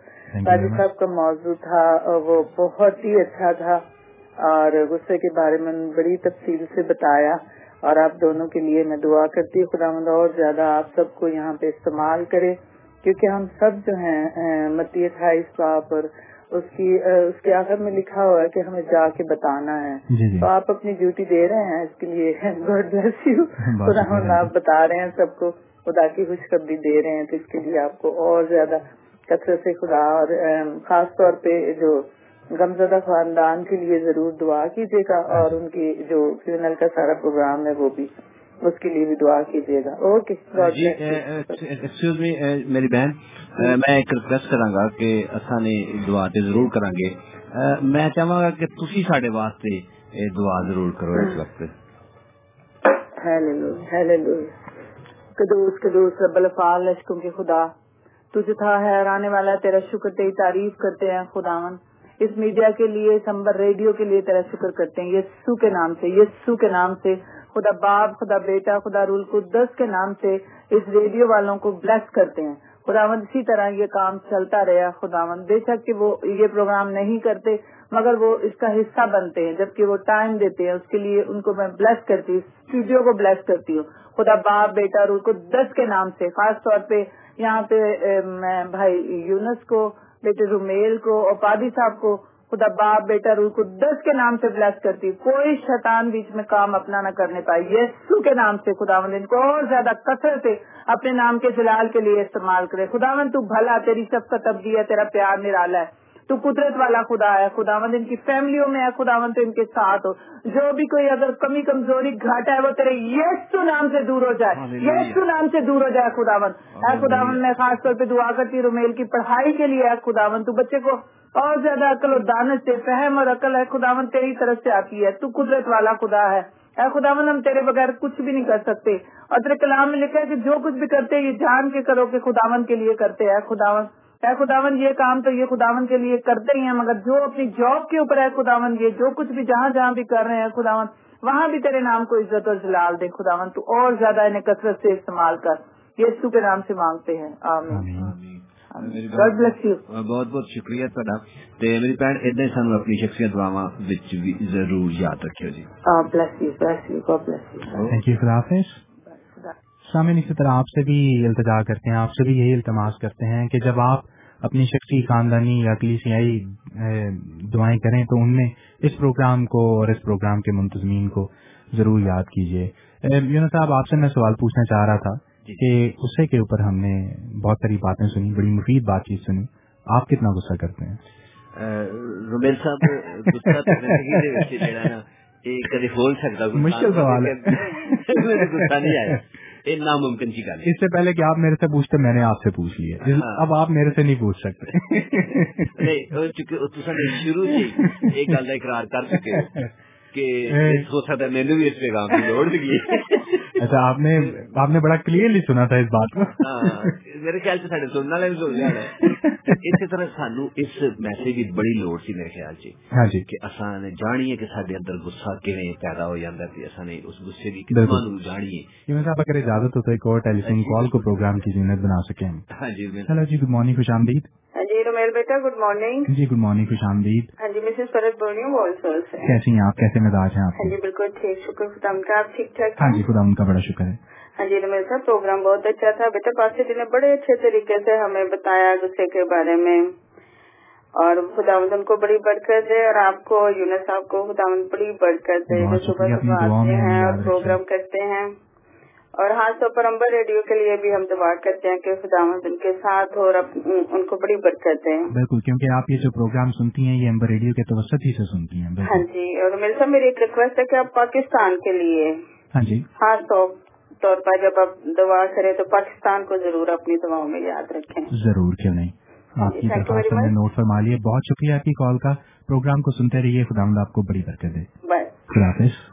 راجد صاحب کا موضوع تھا وہ بہت ہی اچھا تھا اور غصے کے بارے میں بڑی تفصیل سے بتایا۔ اور آپ دونوں کے لیے میں دعا کرتی ہوں خدا مند اور زیادہ آپ سب کو یہاں پہ استعمال کرے۔ کیونکہ ہم سب جو ہیں متی اٹھائیس باپ اور اس کی اس کے آخر میں لکھا ہوا ہے کہ ہمیں جا کے بتانا ہے۔ جی جی۔ تو آپ اپنی ڈیوٹی دے رہے ہیں اس کے لیے گاڈ بلیس یو خدا آپ بتا رہے ہیں سب کو خدا کی خوشخبری دے رہے ہیں تو اس کے لیے آپ کو اور زیادہ کثرت سے خدا اور خاص طور پہ جو غمزدہ خاندان کے لیے ضرور دعا کیجیے گا اور ان کی جو فیونل کا سارا پروگرام ہے وہ بھی۔ اس کے لیے بھی دعا کیجیے گا۔ اوکے ایکسکیوز می میری بہن میں ایک ریکویسٹ کرا گا کہ اصا نے دعا تے ضرور کرا گے میں چاہوں گا کہ تھی سڈے واسطے دعا ضرور کرو اس وقت۔ کدوس کدوس رب الفال لشکوں کے خدا۔ تجھ تھا حیرانے والا تیرا شکر تیری تعریف کرتے ہیں خداون اس میڈیا کے لیے سمبر ریڈیو کے لیے تیرا شکر کرتے ہیں۔ یسو کے نام سے یسو کے نام سے۔ خدا باپ، خدا بیٹا، خدا رول قدس کے نام سے اس ریڈیو والوں کو بلیس کرتے ہیں۔ خداوند اسی طرح یہ کام چلتا رہا۔ خداوند بے شک کہ وہ یہ پروگرام نہیں کرتے، مگر وہ اس کا حصہ بنتے ہیں۔ جبکہ وہ ٹائم دیتے ہیں، اس کے لیے ان کو میں بلیس کرتی ہوں اسٹوڈیو کو بلیس کرتی ہوں۔ خدا باپ، بیٹا رول کو دس کے نام سے، خاص طور پہ یہاں پہ میں بھائی یونس کو، بیٹے رومیل کو اور پادی صاحب کو خدا باپ بیٹا روح کو دس کے نام سے بلیس کرتی، کوئی شیطان بیچ میں کام اپنا نہ کرنے پائے یسو کے نام سے خدا ان کو اور زیادہ کثر سے اپنے نام کے جلال کے لیے استعمال کرے۔ خدا مند تو بھلا، تیری سب کا تبدیل ہے، تیرا پیار نرالا ہے۔ تو قدرت والا خدا ہے خدا مند ان کی فیملیوں میں ہے خدا مند ان کے ساتھ ہو۔ جو بھی کوئی اگر کمی کمزوری گھاٹا ہے وہ تیرے یسو نام سے دور ہو جائے۔ یسو نام سے دور ہو جائے خدا مند اے خدا مند میں خاص طور پہ دعا کرتی ہوں رومیل کی پڑھائی کے لیے ہے خدا مند تو بچے کو اور زیادہ عقل و دانت سے فہم اور عقل ہے خداون تیری طرف سے آتی ہے۔ تو قدرت والا خدا ہے۔ اے خداون ہم تیرے بغیر کچھ بھی نہیں کر سکتے۔ اور تیرے کلام میں لکھا ہے کہ جو کچھ بھی کرتے یہ جان کے کرو کہ خداون کے لیے کرتے ہیں۔ خداون اے خداون یہ کام تو یہ خداون کے لیے کرتے ہی ہیں مگر جو اپنی جاب کے اوپر ہے خداون یہ جو کچھ بھی جہاں جہاں بھی کر رہے ہیں خداون وہاں بھی تیرے نام کو عزت اور جلال دے خداون تو اور زیادہ انہیں کثرت سے استعمال کر۔ یہ کے نام سے مانگتے ہیں۔ آمین۔ بہت بہت شکریہ میری بھن ادھر اپنی شخصیت دعوا ضرور یاد رکھو جی۔ تھینک یو خدا حافظ۔ سامعین اسی طرح آپ سے بھی التجا کرتے ہیں آپ سے بھی یہی التماس کرتے ہیں کہ جب آپ اپنی شخصی خاندانی یا کلیسیائی دعائیں کریں تو ان میں اس پروگرام کو اور اس پروگرام کے منتظمین کو ضرور یاد کیجیے یونس صاحب آپ سے میں سوال پوچھنا چاہ رہا تھا جی۔ کہ غصے کے اوپر ہم نے بہت ساری باتیں سنی بڑی مفید بات چیت سنی۔ آپ کتنا غصہ کرتے ہیں؟ صاحب مشکل سوال ہے۔ ناممکن کی گل اس سے پہلے کہ آپ میرے سے پوچھتے میں نے آپ سے پوچھ لی ہے۔ ہاں۔ اب آپ میرے سے نہیں پوچھ سکتے۔ شروع سے ایک گل کا اقرار کر چکے کہ ہے میرے بھی اس پیغام کی اچھا آپ نے آپ نے بڑا کلیئرلی سنا تھا اس بات کو۔ ہاں، میرے خیال سے سارے سننے والے بھی سن اسی طرح سانو اس میسج کی بڑی لوڑ سی میرے خیال سے ہاں جی۔ کہ اصا نے جانیے کہ سارے اندر کیویں پیدا ہو جاتا ہے نے اس گسے کی قسم جانیے صاحب اگر اجازت ہو تو ایک اور ٹیلی فون کال کو پروگرام کی زینت بنا سکیں۔ ہاں جی جی گڈ مارننگ خوش آمدید۔ جی رومیل بیٹا good morning ji good morning خوش آمدید. ہاں جی مسز فرد بول رہی ہوں کیسی ہیں آپ؟ کیسے مزاج ہیں آپ ہاں جی بالکل ٹھیک شکر خدا کا آپ ٹھیک ٹھاک ہاں جی خدا ان کا بڑا شکر ہے۔ ہاں جی رومیل صاحب پروگرام بہت اچھا تھا۔ بیٹا پاس جی نے بڑے اچھے طریقے سے ہمیں بتایا غصے کے بارے میں۔ اور خدا ان کو بڑی برکت دے اور آپ کو یونس صاحب کو خدا بڑی برکت دے جو صبح صبح آتے ہیں اور پروگرام کرتے ہیں۔ اور خاص طور پر امبر ریڈیو کے لیے بھی ہم دعا کرتے ہیں کہ خدا ان کے ساتھ اور ان کو بڑی برکت دیں بالکل کیونکہ آپ یہ جو پروگرام سنتی ہیں یہ امبر ریڈیو کے توسط ہی سے سنتی ہیں ہاں جی اور میرے سب میری ایک ریکویسٹ ہے کہ آپ پاکستان کے لیے ہاں جی۔ خاص طور پر جب آپ دعا کریں تو پاکستان کو ضرور اپنی دعاؤں میں یاد رکھیں۔ ضرور کیوں نہیں؟ آپ کی درخواست نے نوٹ فرما لیے بہت شکریہ آپ کی کال کا۔ پروگرام کو سنتے رہیے خدا آپ کو بڑی برکت دے۔ خدا حافظ۔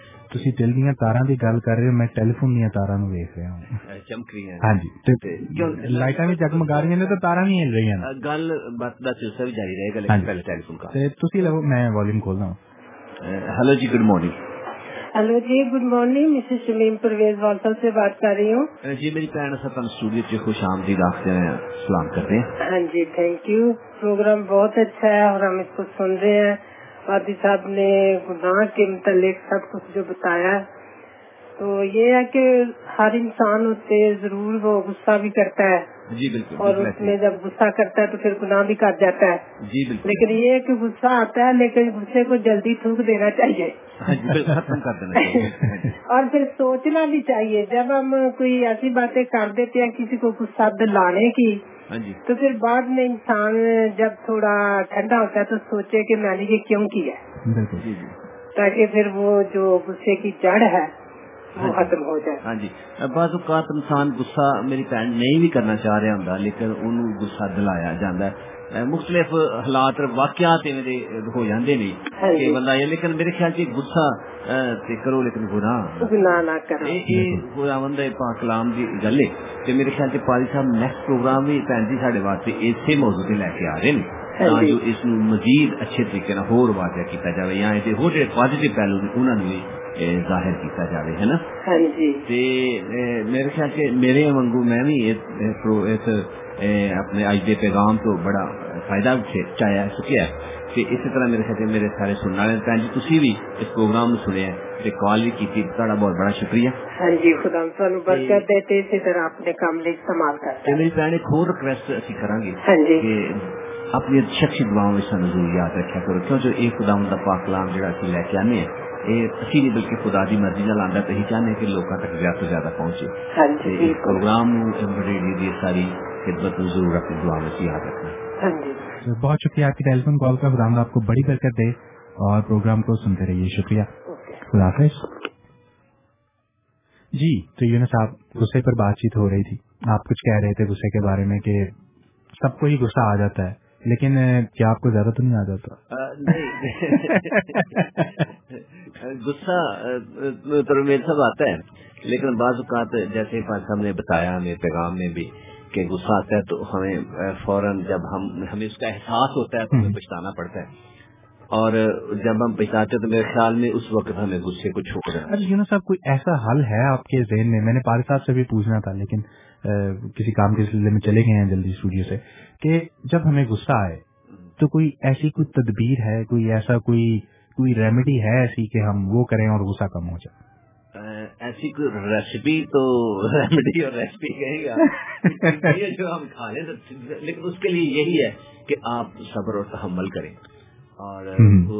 تسی دل دیا تارا کی گل کر رہے ہو میں ٹیلیفون دیا تارا نو ویک رہا ہوں چمک رہی ہیں ہاں جی لائٹاں بھی جگمگا رہی ہیں تو تارا بھی ہل رہی ہیں گل بات کا سلسلہ بھی جاری رہے گا لیکن پہلے ٹیلیفون کا تسی لو میں والیوم کھولنا ہوں hello ji good morning hello ji good morning Mrs Shamim Parvez Walsall سے بات کر رہی ہوں جی میری بہن سب اسٹوڈیو سے خوش آمدید آپ سے سلام کرتے ہیں ہاں جی تھینک یو پروگرام بہت اچھا ہے اور ہم اس کو سن رہے ہیں وادی صاحب نے گناہ کے متعلق سب کچھ جو بتایا تو یہ ہے کہ ہر انسان ہوتے ضرور وہ غصہ بھی کرتا ہے۔ جی بالکل اور اس میں جب غصہ کرتا ہے تو پھر گناہ بھی کر جاتا ہے۔ جی بالکل۔ لیکن یہ کہ غصہ آتا ہے لیکن غصے کو جلدی تھوک دینا چاہیے۔ ہاں جی، اور پھر سوچنا بھی چاہیے جب ہم کوئی ایسی باتیں کر دیتے ہیں کسی کو غصہ دلانے کی جی۔ تو پھر بعد میں انسان جب تھوڑا ٹھنڈا ہوتا ہے تو سوچے کہ میں نے یہ کیوں کیا جی جی۔ تاکہ پھر وہ جو غصے کی جڑ ہے وہ ختم ہو جائے۔ ہاں جی۔ بعض اوقات انسان غصہ میری بہن نہیں بھی کرنا چاہ رہا ہوں لیکن انہوں غصہ دلایا جاتا ہے۔ مختلف حالات واقعات ہو جاندے نہیں کہ بندہ یہ لیکن میرے خیال سے غصہ تے کرو لیکن گناہ گناہ نہ کرو یہ خدا بندہ پاک کلام دی گل ہے کہ میرے خیال سے پالی صاحب نیکسٹ پروگرام بھی بھن جی سارے واسطے اسی موضوع تے لے کے آ رہے ہیں جو اس نو مزید اچھے طریقے نال ہور واضح کیتا جائے یا تے ہور جڑے پازیٹیو پہلو نے انہاں نو ظاہر کیتا جائے ہے نا؟ ہاں جی۔ تے میرے خیال سے میرے وانگو میں بھی اس اپنے اج دے پیغام تو بڑا فائدہ چاہیا سکیا کہ اسی طرح میرے خیال میرے سارے سننے والے بھن جی تسی بھی اس پروگرام سنیا تے کال بھی کی تھوڑا بہت بڑا شکریہ۔ ہاں جی خدا سانو برکت دیتے اسی طرح اپنے کام لیے استعمال کرتے میری بہن ایک اور ریکویسٹ اسی کریں گے ہاں جی۔ کہ اپنی شخصی دعاؤں میں سانو ضرور یاد رکھا کرو کیوں جو ایک خدا دا پاک کلام جڑا اسی لے کے آنے ہیں۔ نہیں بلکہ خدا دی مرضی نال آندا تے ہی چاہنے کہ لوکاں تک زیادہ تو زیادہ پہنچے۔ ہاں جی تے اس پروگرام ریڈیو دی ساری خدمت ضرور اپنی دعا میں یاد رکھنا۔ ہاں جی۔ بہت شکریہ آپ کی ٹیلی فون کال کا خدا آپ کو بڑی برکت دے اور پروگرام کو سنتے رہیے۔ شکریہ۔ خدا حافظ۔ جی تو یونس صاحب غصے پر بات چیت ہو رہی تھی۔ آپ کچھ کہہ رہے تھے غصے کے بارے میں کہ سب کو ہی غصہ آ جاتا ہے۔ لیکن کیا آپ کو زیادہ تو نہیں آ جاتا غصہ تو میرے سب آتا ہے. لیکن بعض اوقات جیسے ہم نے بتایا ہمیں پیغام میں بھی کہ غصہ آتا ہے تو ہمیں فوراً جب ہم ہمیں اس کا احساس ہوتا ہے تو ہمیں پچھتانا پڑتا ہے. اور جب ہم پچھتاتے تو میرے خیال میں اس وقت ہمیں غصے کو چھوڑ رہا ہے یونس صاحب کوئی ایسا حل ہے آپ کے ذہن میں؟ میں نے پارے صاحب سے بھی پوچھنا تھا لیکن کسی کام کے سلسلے میں چلے گئے ہیں جلدی اسٹوڈیو سے۔ کہ جب ہمیں غصہ آئے تو کوئی ایسی کوئی تدبیر ہے کوئی ایسا کوئی کوئی ریمیڈی ہے ایسی کہ ہم وہ کریں اور غصہ کم ہو جائے؟ ایسی کوئی ریسیپی تو ریمیڈی اور ریسیپی کہے گا جو ہم کھا لیں لیکن اس کے لیے یہی ہے کہ آپ صبر اور تحمل کریں اور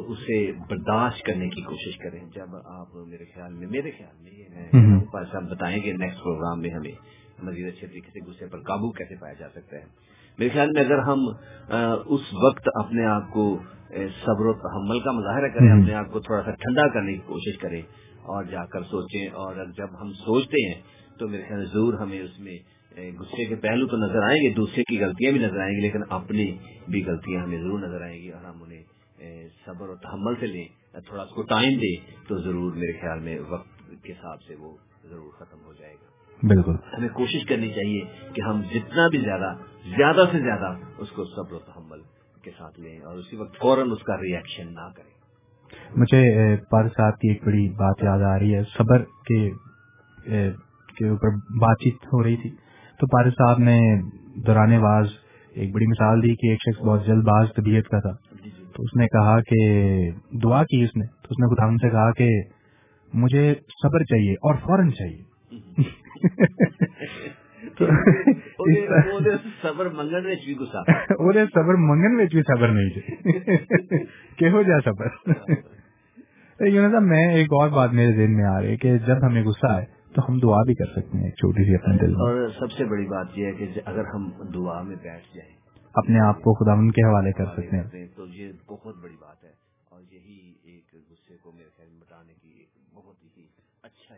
اسے برداشت کرنے کی کوشش کریں۔ جب آپ میرے خیال میں میرے خیال میں ہم بتائیں گے نیکسٹ پروگرام میں ہمیں مزید اچھے طریقے سے غصے پر قابو کیسے پایا جا سکتا ہے۔ میرے خیال میں اگر ہم اس وقت اپنے آپ کو صبر و تحمل کا مظاہرہ کریں اپنے آپ کو تھوڑا سا ٹھنڈا کرنے کی کوشش کریں اور جا کر سوچیں اور جب ہم سوچتے ہیں تو میرے خیال ضرور ہمیں اس میں غصے کے پہلو تو نظر آئیں گے دوسرے کی غلطیاں بھی نظر آئیں گی لیکن اپنی بھی غلطیاں ہمیں ضرور نظر آئیں گی اور ہم انہیں صبر و تحمل سے لیں تھوڑا اس کو ٹائم دیں تو ضرور میرے خیال میں وقت کے حساب سے وہ ضرور ختم ہو جائے گا۔ بالکل۔ ہمیں کوشش کرنی چاہیے کہ ہم جتنا بھی زیادہ زیادہ سے زیادہ اس کو صبر و تحمل کے ساتھ لیں اور اسی وقت فوراً اس کا ریئیکشن نہ کریں۔ مجھے پر صاحب کی ایک بڑی بات یاد آ رہی ہے۔ صبر کے اوپر بات چیت ہو رہی تھی۔ تو پارے صاحب نے دوران باز ایک بڑی مثال دی کہ ایک شخص بہت جلد باز طبیعت کا تھا۔ جی، جی۔ تو اس نے کہا کہ دعا کی اس نے۔ تو اس نے خدا سے کہا کہ مجھے صبر چاہیے اور فوراً چاہیے۔ صبر منگن میں بھی صبر نہیں کہ جا صبر۔ صاحب میں ایک اور بات میرے ذہن میں آ رہی ہے کہ جب ہمیں غصہ آئے تو ہم دعا بھی کر سکتے ہیں چھوٹی سی اپنے دل اور سب سے بڑی بات یہ ہے کہ اگر ہم دعا میں بیٹھ جائیں۔ اپنے آپ کو خدا ان کے حوالے کر سکتے ہیں۔ تو یہ بہت بڑی بات ہے۔ اور یہی ایک غصے کو میرے خیال بتانے کی بہت ہی اچھا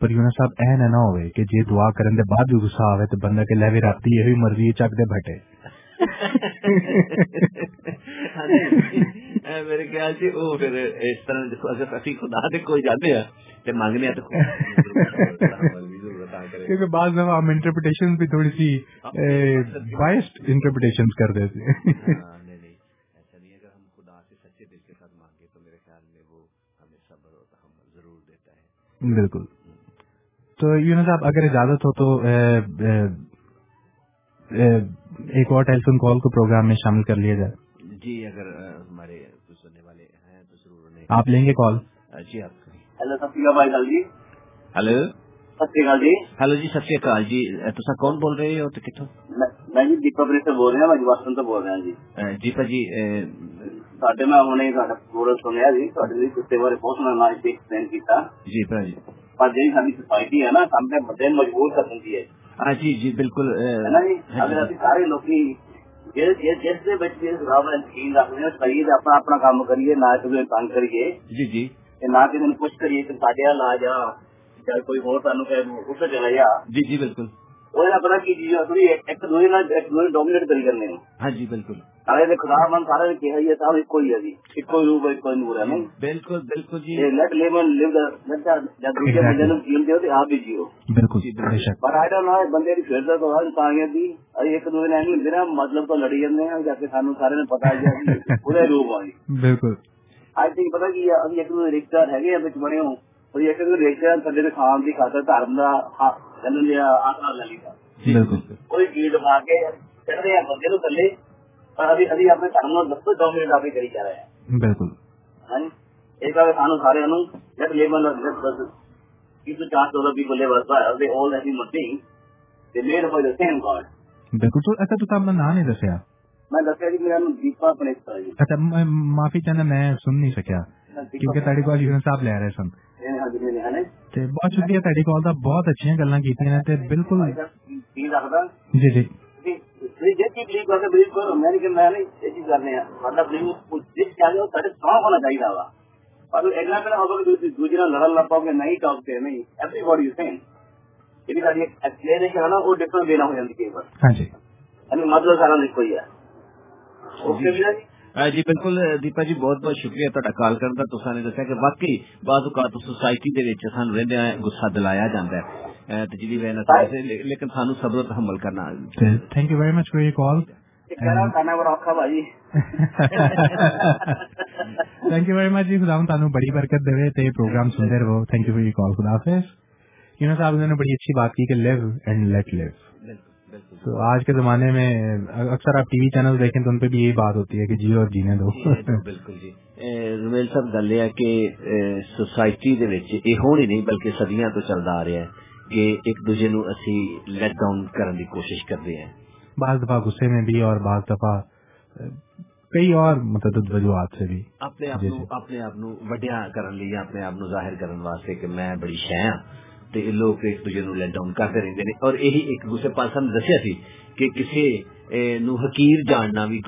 پر یونس صاحب اے نہ جی دعا کرنے کے بعد بھی غصہ آئے تو بندہ کے لہوی رابطی یہی مرضی چک دے بھٹے ہاں جی۔ میرے خیال سے وہ پھر اس طرح اگر ابھی خدا دے کوئی جاتے ہیں مانگنے کیونکہ بعض دفعہ ہم انٹرپریٹیشن بھی تھوڑی سی بائسڈ انٹرپریٹیشن کر دیتے ہیں بالکل تو یونس صاحب اگر اجازت ہو تو ایک اور ٹیلی فون کال کو پروگرام میں شامل کر لیا جائے۔ جی اگر ہمارے سننے والے ہیں تو ضرور آپ لیں گے کال۔ جی آپ ہلو سب بھائی جی؟ ہلو ست جی؟ ہلو جی ست شری جی تصا کون بول رہے ہو کتوں میں جی دیپا بری سے بول رہا میں جواسن تو بول رہا جی۔ دیپا جی۔ سڈے میں ہوں پورا سنیا جی کتے بارے بہت سنا ایکسپلین کیا جی پا جی پر جی ساری سوسائٹی ہے نا سامنے بڑے مجبور کر دیں ہے ہاں جی جی بالکل اگر سارے لوگ جس بچے یقین رکھتے ہیں کریے اپنا اپنا کام کریے نہ کسی تنگ کریے جی جی نہ کسی نے کچھ کریے کہ ساڈے آ جا کوئی ہو سانو کہ چلا جا جی جی بالکل پتا کی چیز ایک دوسرے ڈومینیٹ کری کرنے ہاں جی بالکل سارے خدا من سارے نے کہا یہ سب ایک ہی ہے جی ایک روپ ایک نور ہے بالکل بالکل جی لیٹ لیمن لیو جب دوسرے بندے نے جیل دیو تو آپ بھی جیو بالکل پر آئی ڈونٹ نو بندے کی پھر تو ہر تانگے دی ایک دوسرے نے نہیں میرا مطلب تو لڑی جاندے ہیں جا کے سانو سارے نے پتا ہے پورے روپ آئی بالکل آئی تھنک پتا کی ابھی ایک دوسرے رشتہ دار ہے بچ بنے ہوں اور ایک دوسرے رشتہ دار تھڈے خان دی خاطر دھرم دا چلن دیا آسرا لے لیتا بالکل کوئی گیٹ پا کے چڑھ رہے ہیں بندے تو تھلے ابھی ابھی اپنے دھرم دس دو منٹ ابھی کری جا رہے ہیں بالکل۔ ہاں ایک بار سانو سارے جب لیبل تو چار چودہ پیپل لیبر دے آل ایسی missing they made for the same God بالکل۔ تو اچھا تو آپ نے نام نہیں دسیا میں دسیا جی میرا نام دیپا پنیش اچھا معافی چاہنا میں سن نہیں سکیا۔ کیونکہ تاری کال یونس صاحب لے رہے سن۔ بہت شکریہ تاری کال کا بہت اچھی گلا بالکل۔ جی جی۔ لڑن لگ پاؤ گے نہیں ٹاپتے نہیں۔ ایوری باڈی سیم ایکسپلینیشن ہے نا وہ ڈفرنٹ دینا ہو جاتی کئی بار جی۔ مطلب سارا لکھو ہی ہے۔ جی بالکل دیپا جی بہت بہت شکریہ کال کرنے کا دسیا کہ غصہ دلایا جاندا ہے تجلی وجہ سے لیکن سانو صبر و تحمل کرنا thank you very much for your call thank you very much ji خدا تانوں بڑی برکت دے تے پروگرام سنتے رہو۔ Thank you for your call خدا حافظ۔ یونس صاحب نے بڑی اچھی بات کی کہ لیو اینڈ لیٹ لیو تو آج کے زمانے میں اکثر آپ ٹی وی چینل دیکھیں تو ان پہ بھی یہی بات ہوتی ہے کہ جیو اور جینے دو۔ بالکل جی۔ رومیل صاحب گل یہ کہ سوسائٹی یہ ہونی نہیں بلکہ صدیاں تو چلتا آ رہا ہے۔ کہ ایک دوسرے نو اسی لیٹ ڈاؤن کرنے کی کوشش کرتے ہیں۔ بعض دفعہ غصے میں بھی اور بعض دفعہ کئی اور متعدد وجوہات سے بھی۔ اپنے آپ اپنے آپ وڈیا کرنے اپنے آپ ظاہر کرنے واسطے کہ میں بڑی شہ ہاں۔ لوگ ایک دوسرے نو لیٹ ڈاؤن کرتے رہتے ہیں اور یہی ایک دوسرے پاس ہم دسیا سی کہ کسی نو حقیر جاننا بھی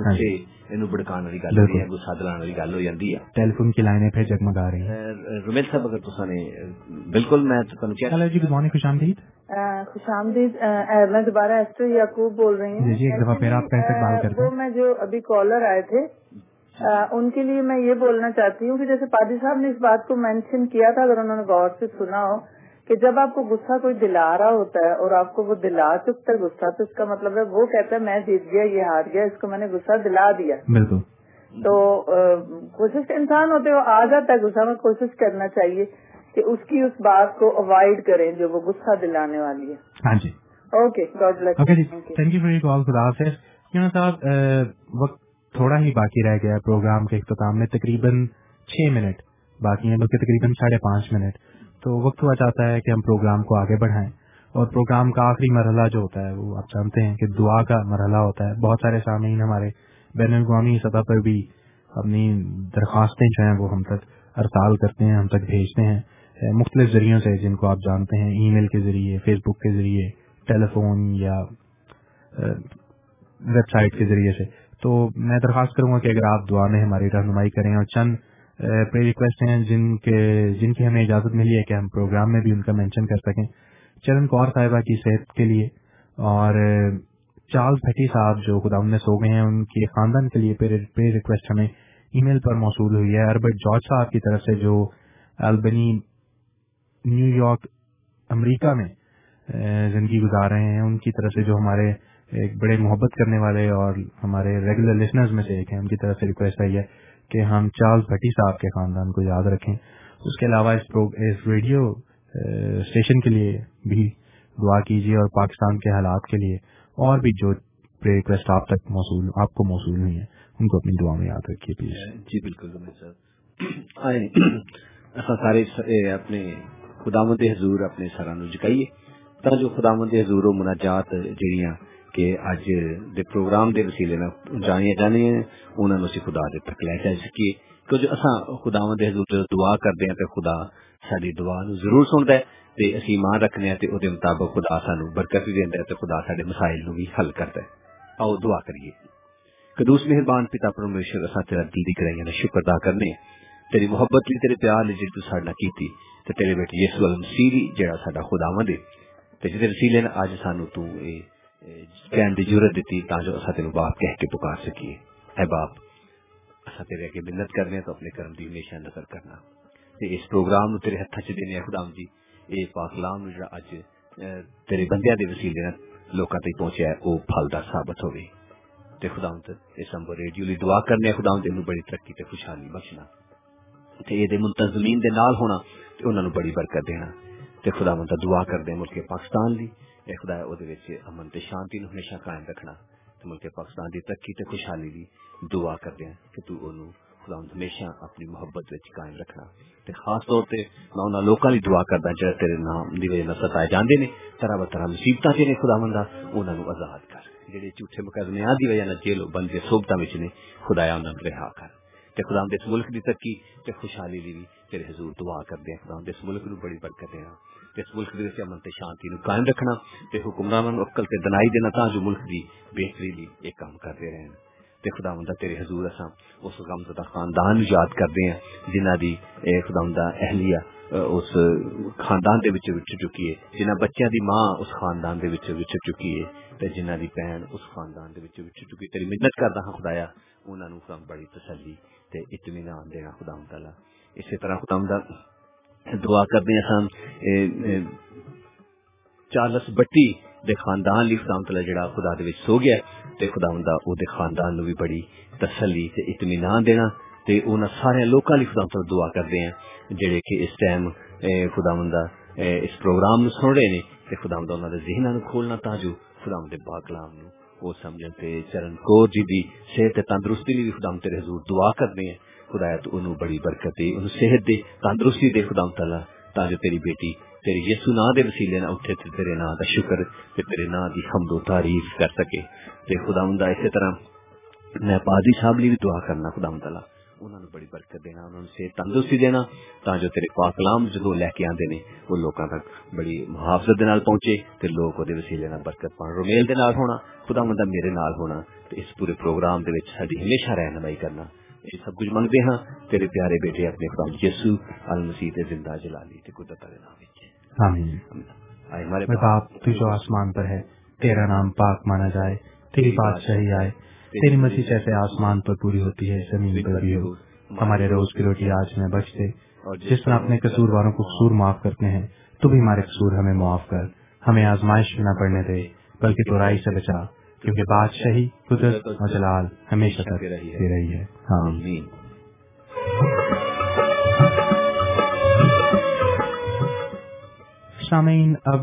گسے بڑکان والی گل ہوئی ہے گسا دلان والی گل ہو جاتی ہے ٹیلیفون کی لائنیں پھر جگمگا رہی ہیں رومیل صاحب اگر تسا نے بالکل میں ہلو جی گڈ مارننگ خوش آمدید خوش آمدید میں دوبارہ ایسٹر یعقوب بول رہی ہوں جی جی ایک دفعہ پھر آپ کیسے بات کرتے ہیں وہ میں جو ابھی کالر آئے تھے ان کے لیے میں یہ بولنا چاہتی ہوں کہ جیسے پادی صاحب نے اس بات کو مینشن کیا تھا اگر انہوں نے غور سے سنا ہو کہ جب آپ کو غصہ کوئی دلا رہا ہوتا ہے اور آپ کو وہ دلا چکتا ہے غصہ تو اس کا مطلب ہے وہ کہتا ہے میں جیت گیا یہ ہار گیا اس کو میں نے غصہ دلا دیا۔ بالکل۔ تو کوشش انسان ہوتے وہ آ جاتا ہے غصہ میں کوشش کرنا چاہیے کہ اس کی اس بات کو اوائڈ کریں جو وہ غصہ دلانے والی ہے۔ ہاں جی۔ Okay God bless thank you for your call خدا حافظ۔ یونس صاحب وقت تھوڑا ہی باقی رہ گیا پروگرام کے اختتام میں تقریباً چھ منٹ باقی ہیں بلکہ تقریباً ساڑھے پانچ منٹ۔ تو وقت ہوا چاہتا ہے کہ ہم پروگرام کو آگے بڑھائیں۔ اور پروگرام کا آخری مرحلہ جو ہوتا ہے، وہ آپ جانتے ہیں کہ دعا کا مرحلہ ہوتا ہے۔ بہت سارے سامعین ہمارے بین الاقوامی سطح پر بھی اپنی درخواستیں جو ہیں، وہ ہم تک ارسال کرتے ہیں، ہم تک بھیجتے ہیں۔ مختلف ذریعوں سے جن کو آپ جانتے ہیں، ای میل کے ذریعے، فیس بک کے ذریعے ٹیلی فون یا ویب سائٹ کے ذریعے سے۔ تو میں درخواست کروں گا کہ اگر آپ دعا میں ہماری رہنمائی کریں اور چند پری ریکویسٹ ہیں جن کے جن کی ہمیں اجازت ملی ہے کہ ہم پروگرام میں بھی ان کا مینشن کر سکیں۔ چرن کور صاحبہ کی صحت کے لیے اور چارلز بھٹی صاحب جو خدا نے سو گئے ہیں، ان کے خاندان کے لیے پری ریکویسٹ ہمیں ای میل پر موصول ہوئی ہے۔ اربرٹ جارج صاحب کی طرف سے جو البنی نیو یارک امریکہ میں زندگی گزار رہے ہیں، ان کی طرف سے جو ہمارے ایک بڑے محبت کرنے والے اور ہمارے ریگولر لسنرز میں سے ایک ہیں، ان کی طرف سے ریکویسٹ آئی ہے۔ کہ ہم چارلز بھٹی صاحب کے خاندان کو یاد رکھیں۔ اس کے علاوہ اس ریڈیو اسٹیشن کے لیے بھی دعا کیجیے اور پاکستان کے حالات کے لیے اور بھی جو ریکویسٹ آپ تک موصول، آپ کو موصول ہوئی ہیں، ان کو اپنی دعا میں یاد رکھیے پلیز۔ جی, جی، بالکل سارے اپنے خدا مد حضور اپنے سرانو جکائیے تا جو خدا مد حضور و مناجات کہ اج دے پروگرام دے وسیلے نال جانیا جانے انہاں نوں خدا دے تک لے جا کہ جو اساں خداوند دے حضور دعا کردے ہیں تے خدا ساری دعا نو ضرور سندا ہے تے اسی ایمان رکھنے ہیں تے او دے مطابق خدا سانو برکت دیندا ہے تے خدا ساڈے مسائل نو بھی حل کردا ہے۔ آؤ دعا کریے۔ قدوس مہربان پتا پرمیشور، اساں تیرا دل دی کرائیاں شکر ادا کرنے ہاں۔ تیری محبت لی تیرے پیار لی جی تو ساڈا کیتی، تے تیرے بیٹے یسوع المسیح جڑا ساڈا خداوند ہے۔ تے جے وسیلے نے اج سانو تو اے کہن دی ضرورت دیتی تا جو اساں تینو باپ کہہ کے پکار سکیے اے باپ اساں تیرے اگے منت کرنے تو اپنے کرم دی ہمیشہ نظر کرنا۔ تے اس پروگرام نو تیرے ہتھاں چ دینے خدا جی اے پاک کلام نو جڑا اج تیرے بندیاں دے وسیلے نال لوکاں تک پہنچیا ہے، او پھلدار ثابت ہوے تے خدا اس امبر ریڈیو لی دعا کرنے خدا نو بڑی ترقی تے خوشحالی بخشنا۔ تے اے دے منتظمین دے نال ہونا، تے انہاں نو بڑی برکت دینا۔ تے خدا مند دعا کردے ملک پاکستان لی۔ اے خدا او وچ امن تے شانتی نو ہمیشہ قائم رکھنا۔ تے ملک پاکستان دی ترقی تے خوشحالی دی دعا کردے ہیں کہ تو اونوں خدا ہمیشہ اپنی محبت وچ قائم رکھنا۔ تے خاص طور تے میں انہاں لوکاں دی دعا کردا جڑے تیرے نام دی وجہ نال ستائے جاندے نے، طرح بطرح مصیبتاں تے نے خدا مندا انہاں نو آزاد کر۔ جڑے جھوٹے مقدمے دی وجہ نال جیل بندے صوبتاں وچ نے خدایا انہاں نو رہا کر۔ تے خدا دے اس ملک دی ترقی تے خوشحالی دی بھی تیرے حضور دعا کردے ہیں۔ خدا دے اس ملک نو بڑی برکت دینا اس ملک دے وچ امن تے شانتی نو قائم رکھنا تے حکمراناں نو عقل تے دنائی دینا تاں جو ملک دی بہتری دی ایک کام کردے رہن۔ تے خدا مندا تیرے حضور اساں اس غم زدہ خاندان یاد کردے ہیں جنہاں دی اے خدا مندا اہلیہ، اس خاندان دے وچ وچ چکی ہے، جنہاں بچیاں دی ماں اس خاندان دے وچ وچ چکی ہے تے جنہاں دی بہن اس خاندان دے وچ وچ چکی۔ تیری منت کردا ہاں خدایا، انہاں نو بڑی تسلی تے اطمینان دینا خدا تعالی اسی طرح خدا دعا کردے ہیں چارلس بٹی دے خاندان لی خدا تعالی، جڑا خدا دے وچ سو گیا تے خدا او دے خاندان نو بھی بڑی تسلی تے اطمینان دینا، تے انہاں سارے لوکاں لی خدا تعالی دعا کردے ہیں، جڑے کہ اس ٹائم خدا اس پروگرام نو سن رہے نے، تے خدا انہاں دے ذہناں نو کھولنا تا جو خدا دے پاک کلام نو وہ سمجھن، تے چرن کور جی دی صحت تندرستی لی خدا تیرے حضور دعا کردے ہیں۔ خدایا تو انہوں بڑی برکت دے انہوں صحت دے تندرستی دے خدا تعالی تا جو تیری بیٹی تیری یسو نا دے وسیلے نہ اٹھے تے تیرے نا دا شکر تے تیرے نا دی حمد و تعریف کر سکے تے خدا ہوندا اسی طرح میں پادی صاحب لی بھی دعا کرنا خدا تعالی انہوں نے بڑی برکت دینا انہوں نے صحت تندرستی دینا تا جو تیرے پاک کلام جدو لے کے آندے نے وہ لوکاں تک بڑی محافظت دے نال پہنچے تے لوگ دے وسیلے نال برکت پان رومیل دے نال ہونا خدا مندا میرے نال ہونا تے اس پورے پروگرام دے وچ ساڈی ہمیشہ رہنمائی کرنا یہ سب کچھ منگتے ہیں۔ تیرے پیارے بیٹے اپنے خدا یسو المسیح زندہ جلالی تے قدرت دے نام وچ آمین۔ باپ تو جو آسمان پر ہے تیرا نام پاک مانا جائے تیری بادشاہی آئے تیری مسیح جیسے آسمان پر پوری ہوتی ہے زمین پر بھی ہو۔ ہمارے روز کی روٹی آج میں بچتے جس طرح اپنے قصور والوں کو قصور معاف کرتے ہیں تو بھی ہمارے قصور ہمیں معاف کر۔ ہمیں آزمائش نہ پڑنے دے بلکہ تو رائی سے بچا۔ کیونکہ بادشاہی قدرت اور جلال ہمیشہ تک رہی ہے۔ آمین۔ سامعین اب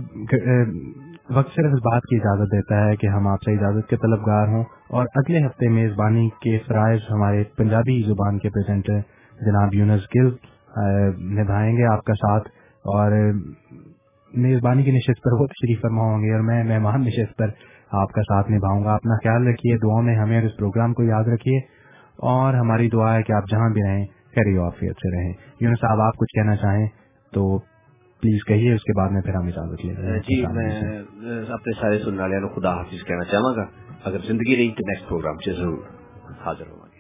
وقت صرف اس بات کی اجازت دیتا ہے کہ ہم آپ سے اجازت کے طلبگار ہوں اور اگلے ہفتے میزبانی کے فرائض ہمارے پنجابی زبان کے پریزنٹر جناب یونس گل نبھائیں گے آپ کا ساتھ اور میزبانی کی نشست پر وہ تشریف فرما ہوں گے اور میں مہمان نشست پر آپ کا ساتھ نبھاؤں گا۔ اپنا خیال رکھیے دعاؤں میں ہمیں اس پروگرام کو یاد رکھیے۔ اور ہماری دعا ہے کہ آپ جہاں بھی رہیں خیری وافیت سے رہیں۔ یونس صاحب آپ کچھ کہنا چاہیں تو پلیز کہیے اس کے بعد میں پھر ہم اجازت لیں جی میں اپنے سارے سننے والوں خدا حافظ کہنا چاہوں گا۔ اگر زندگی رہی تو نیکسٹ پروگرام سے ضرور حاضر ہوگا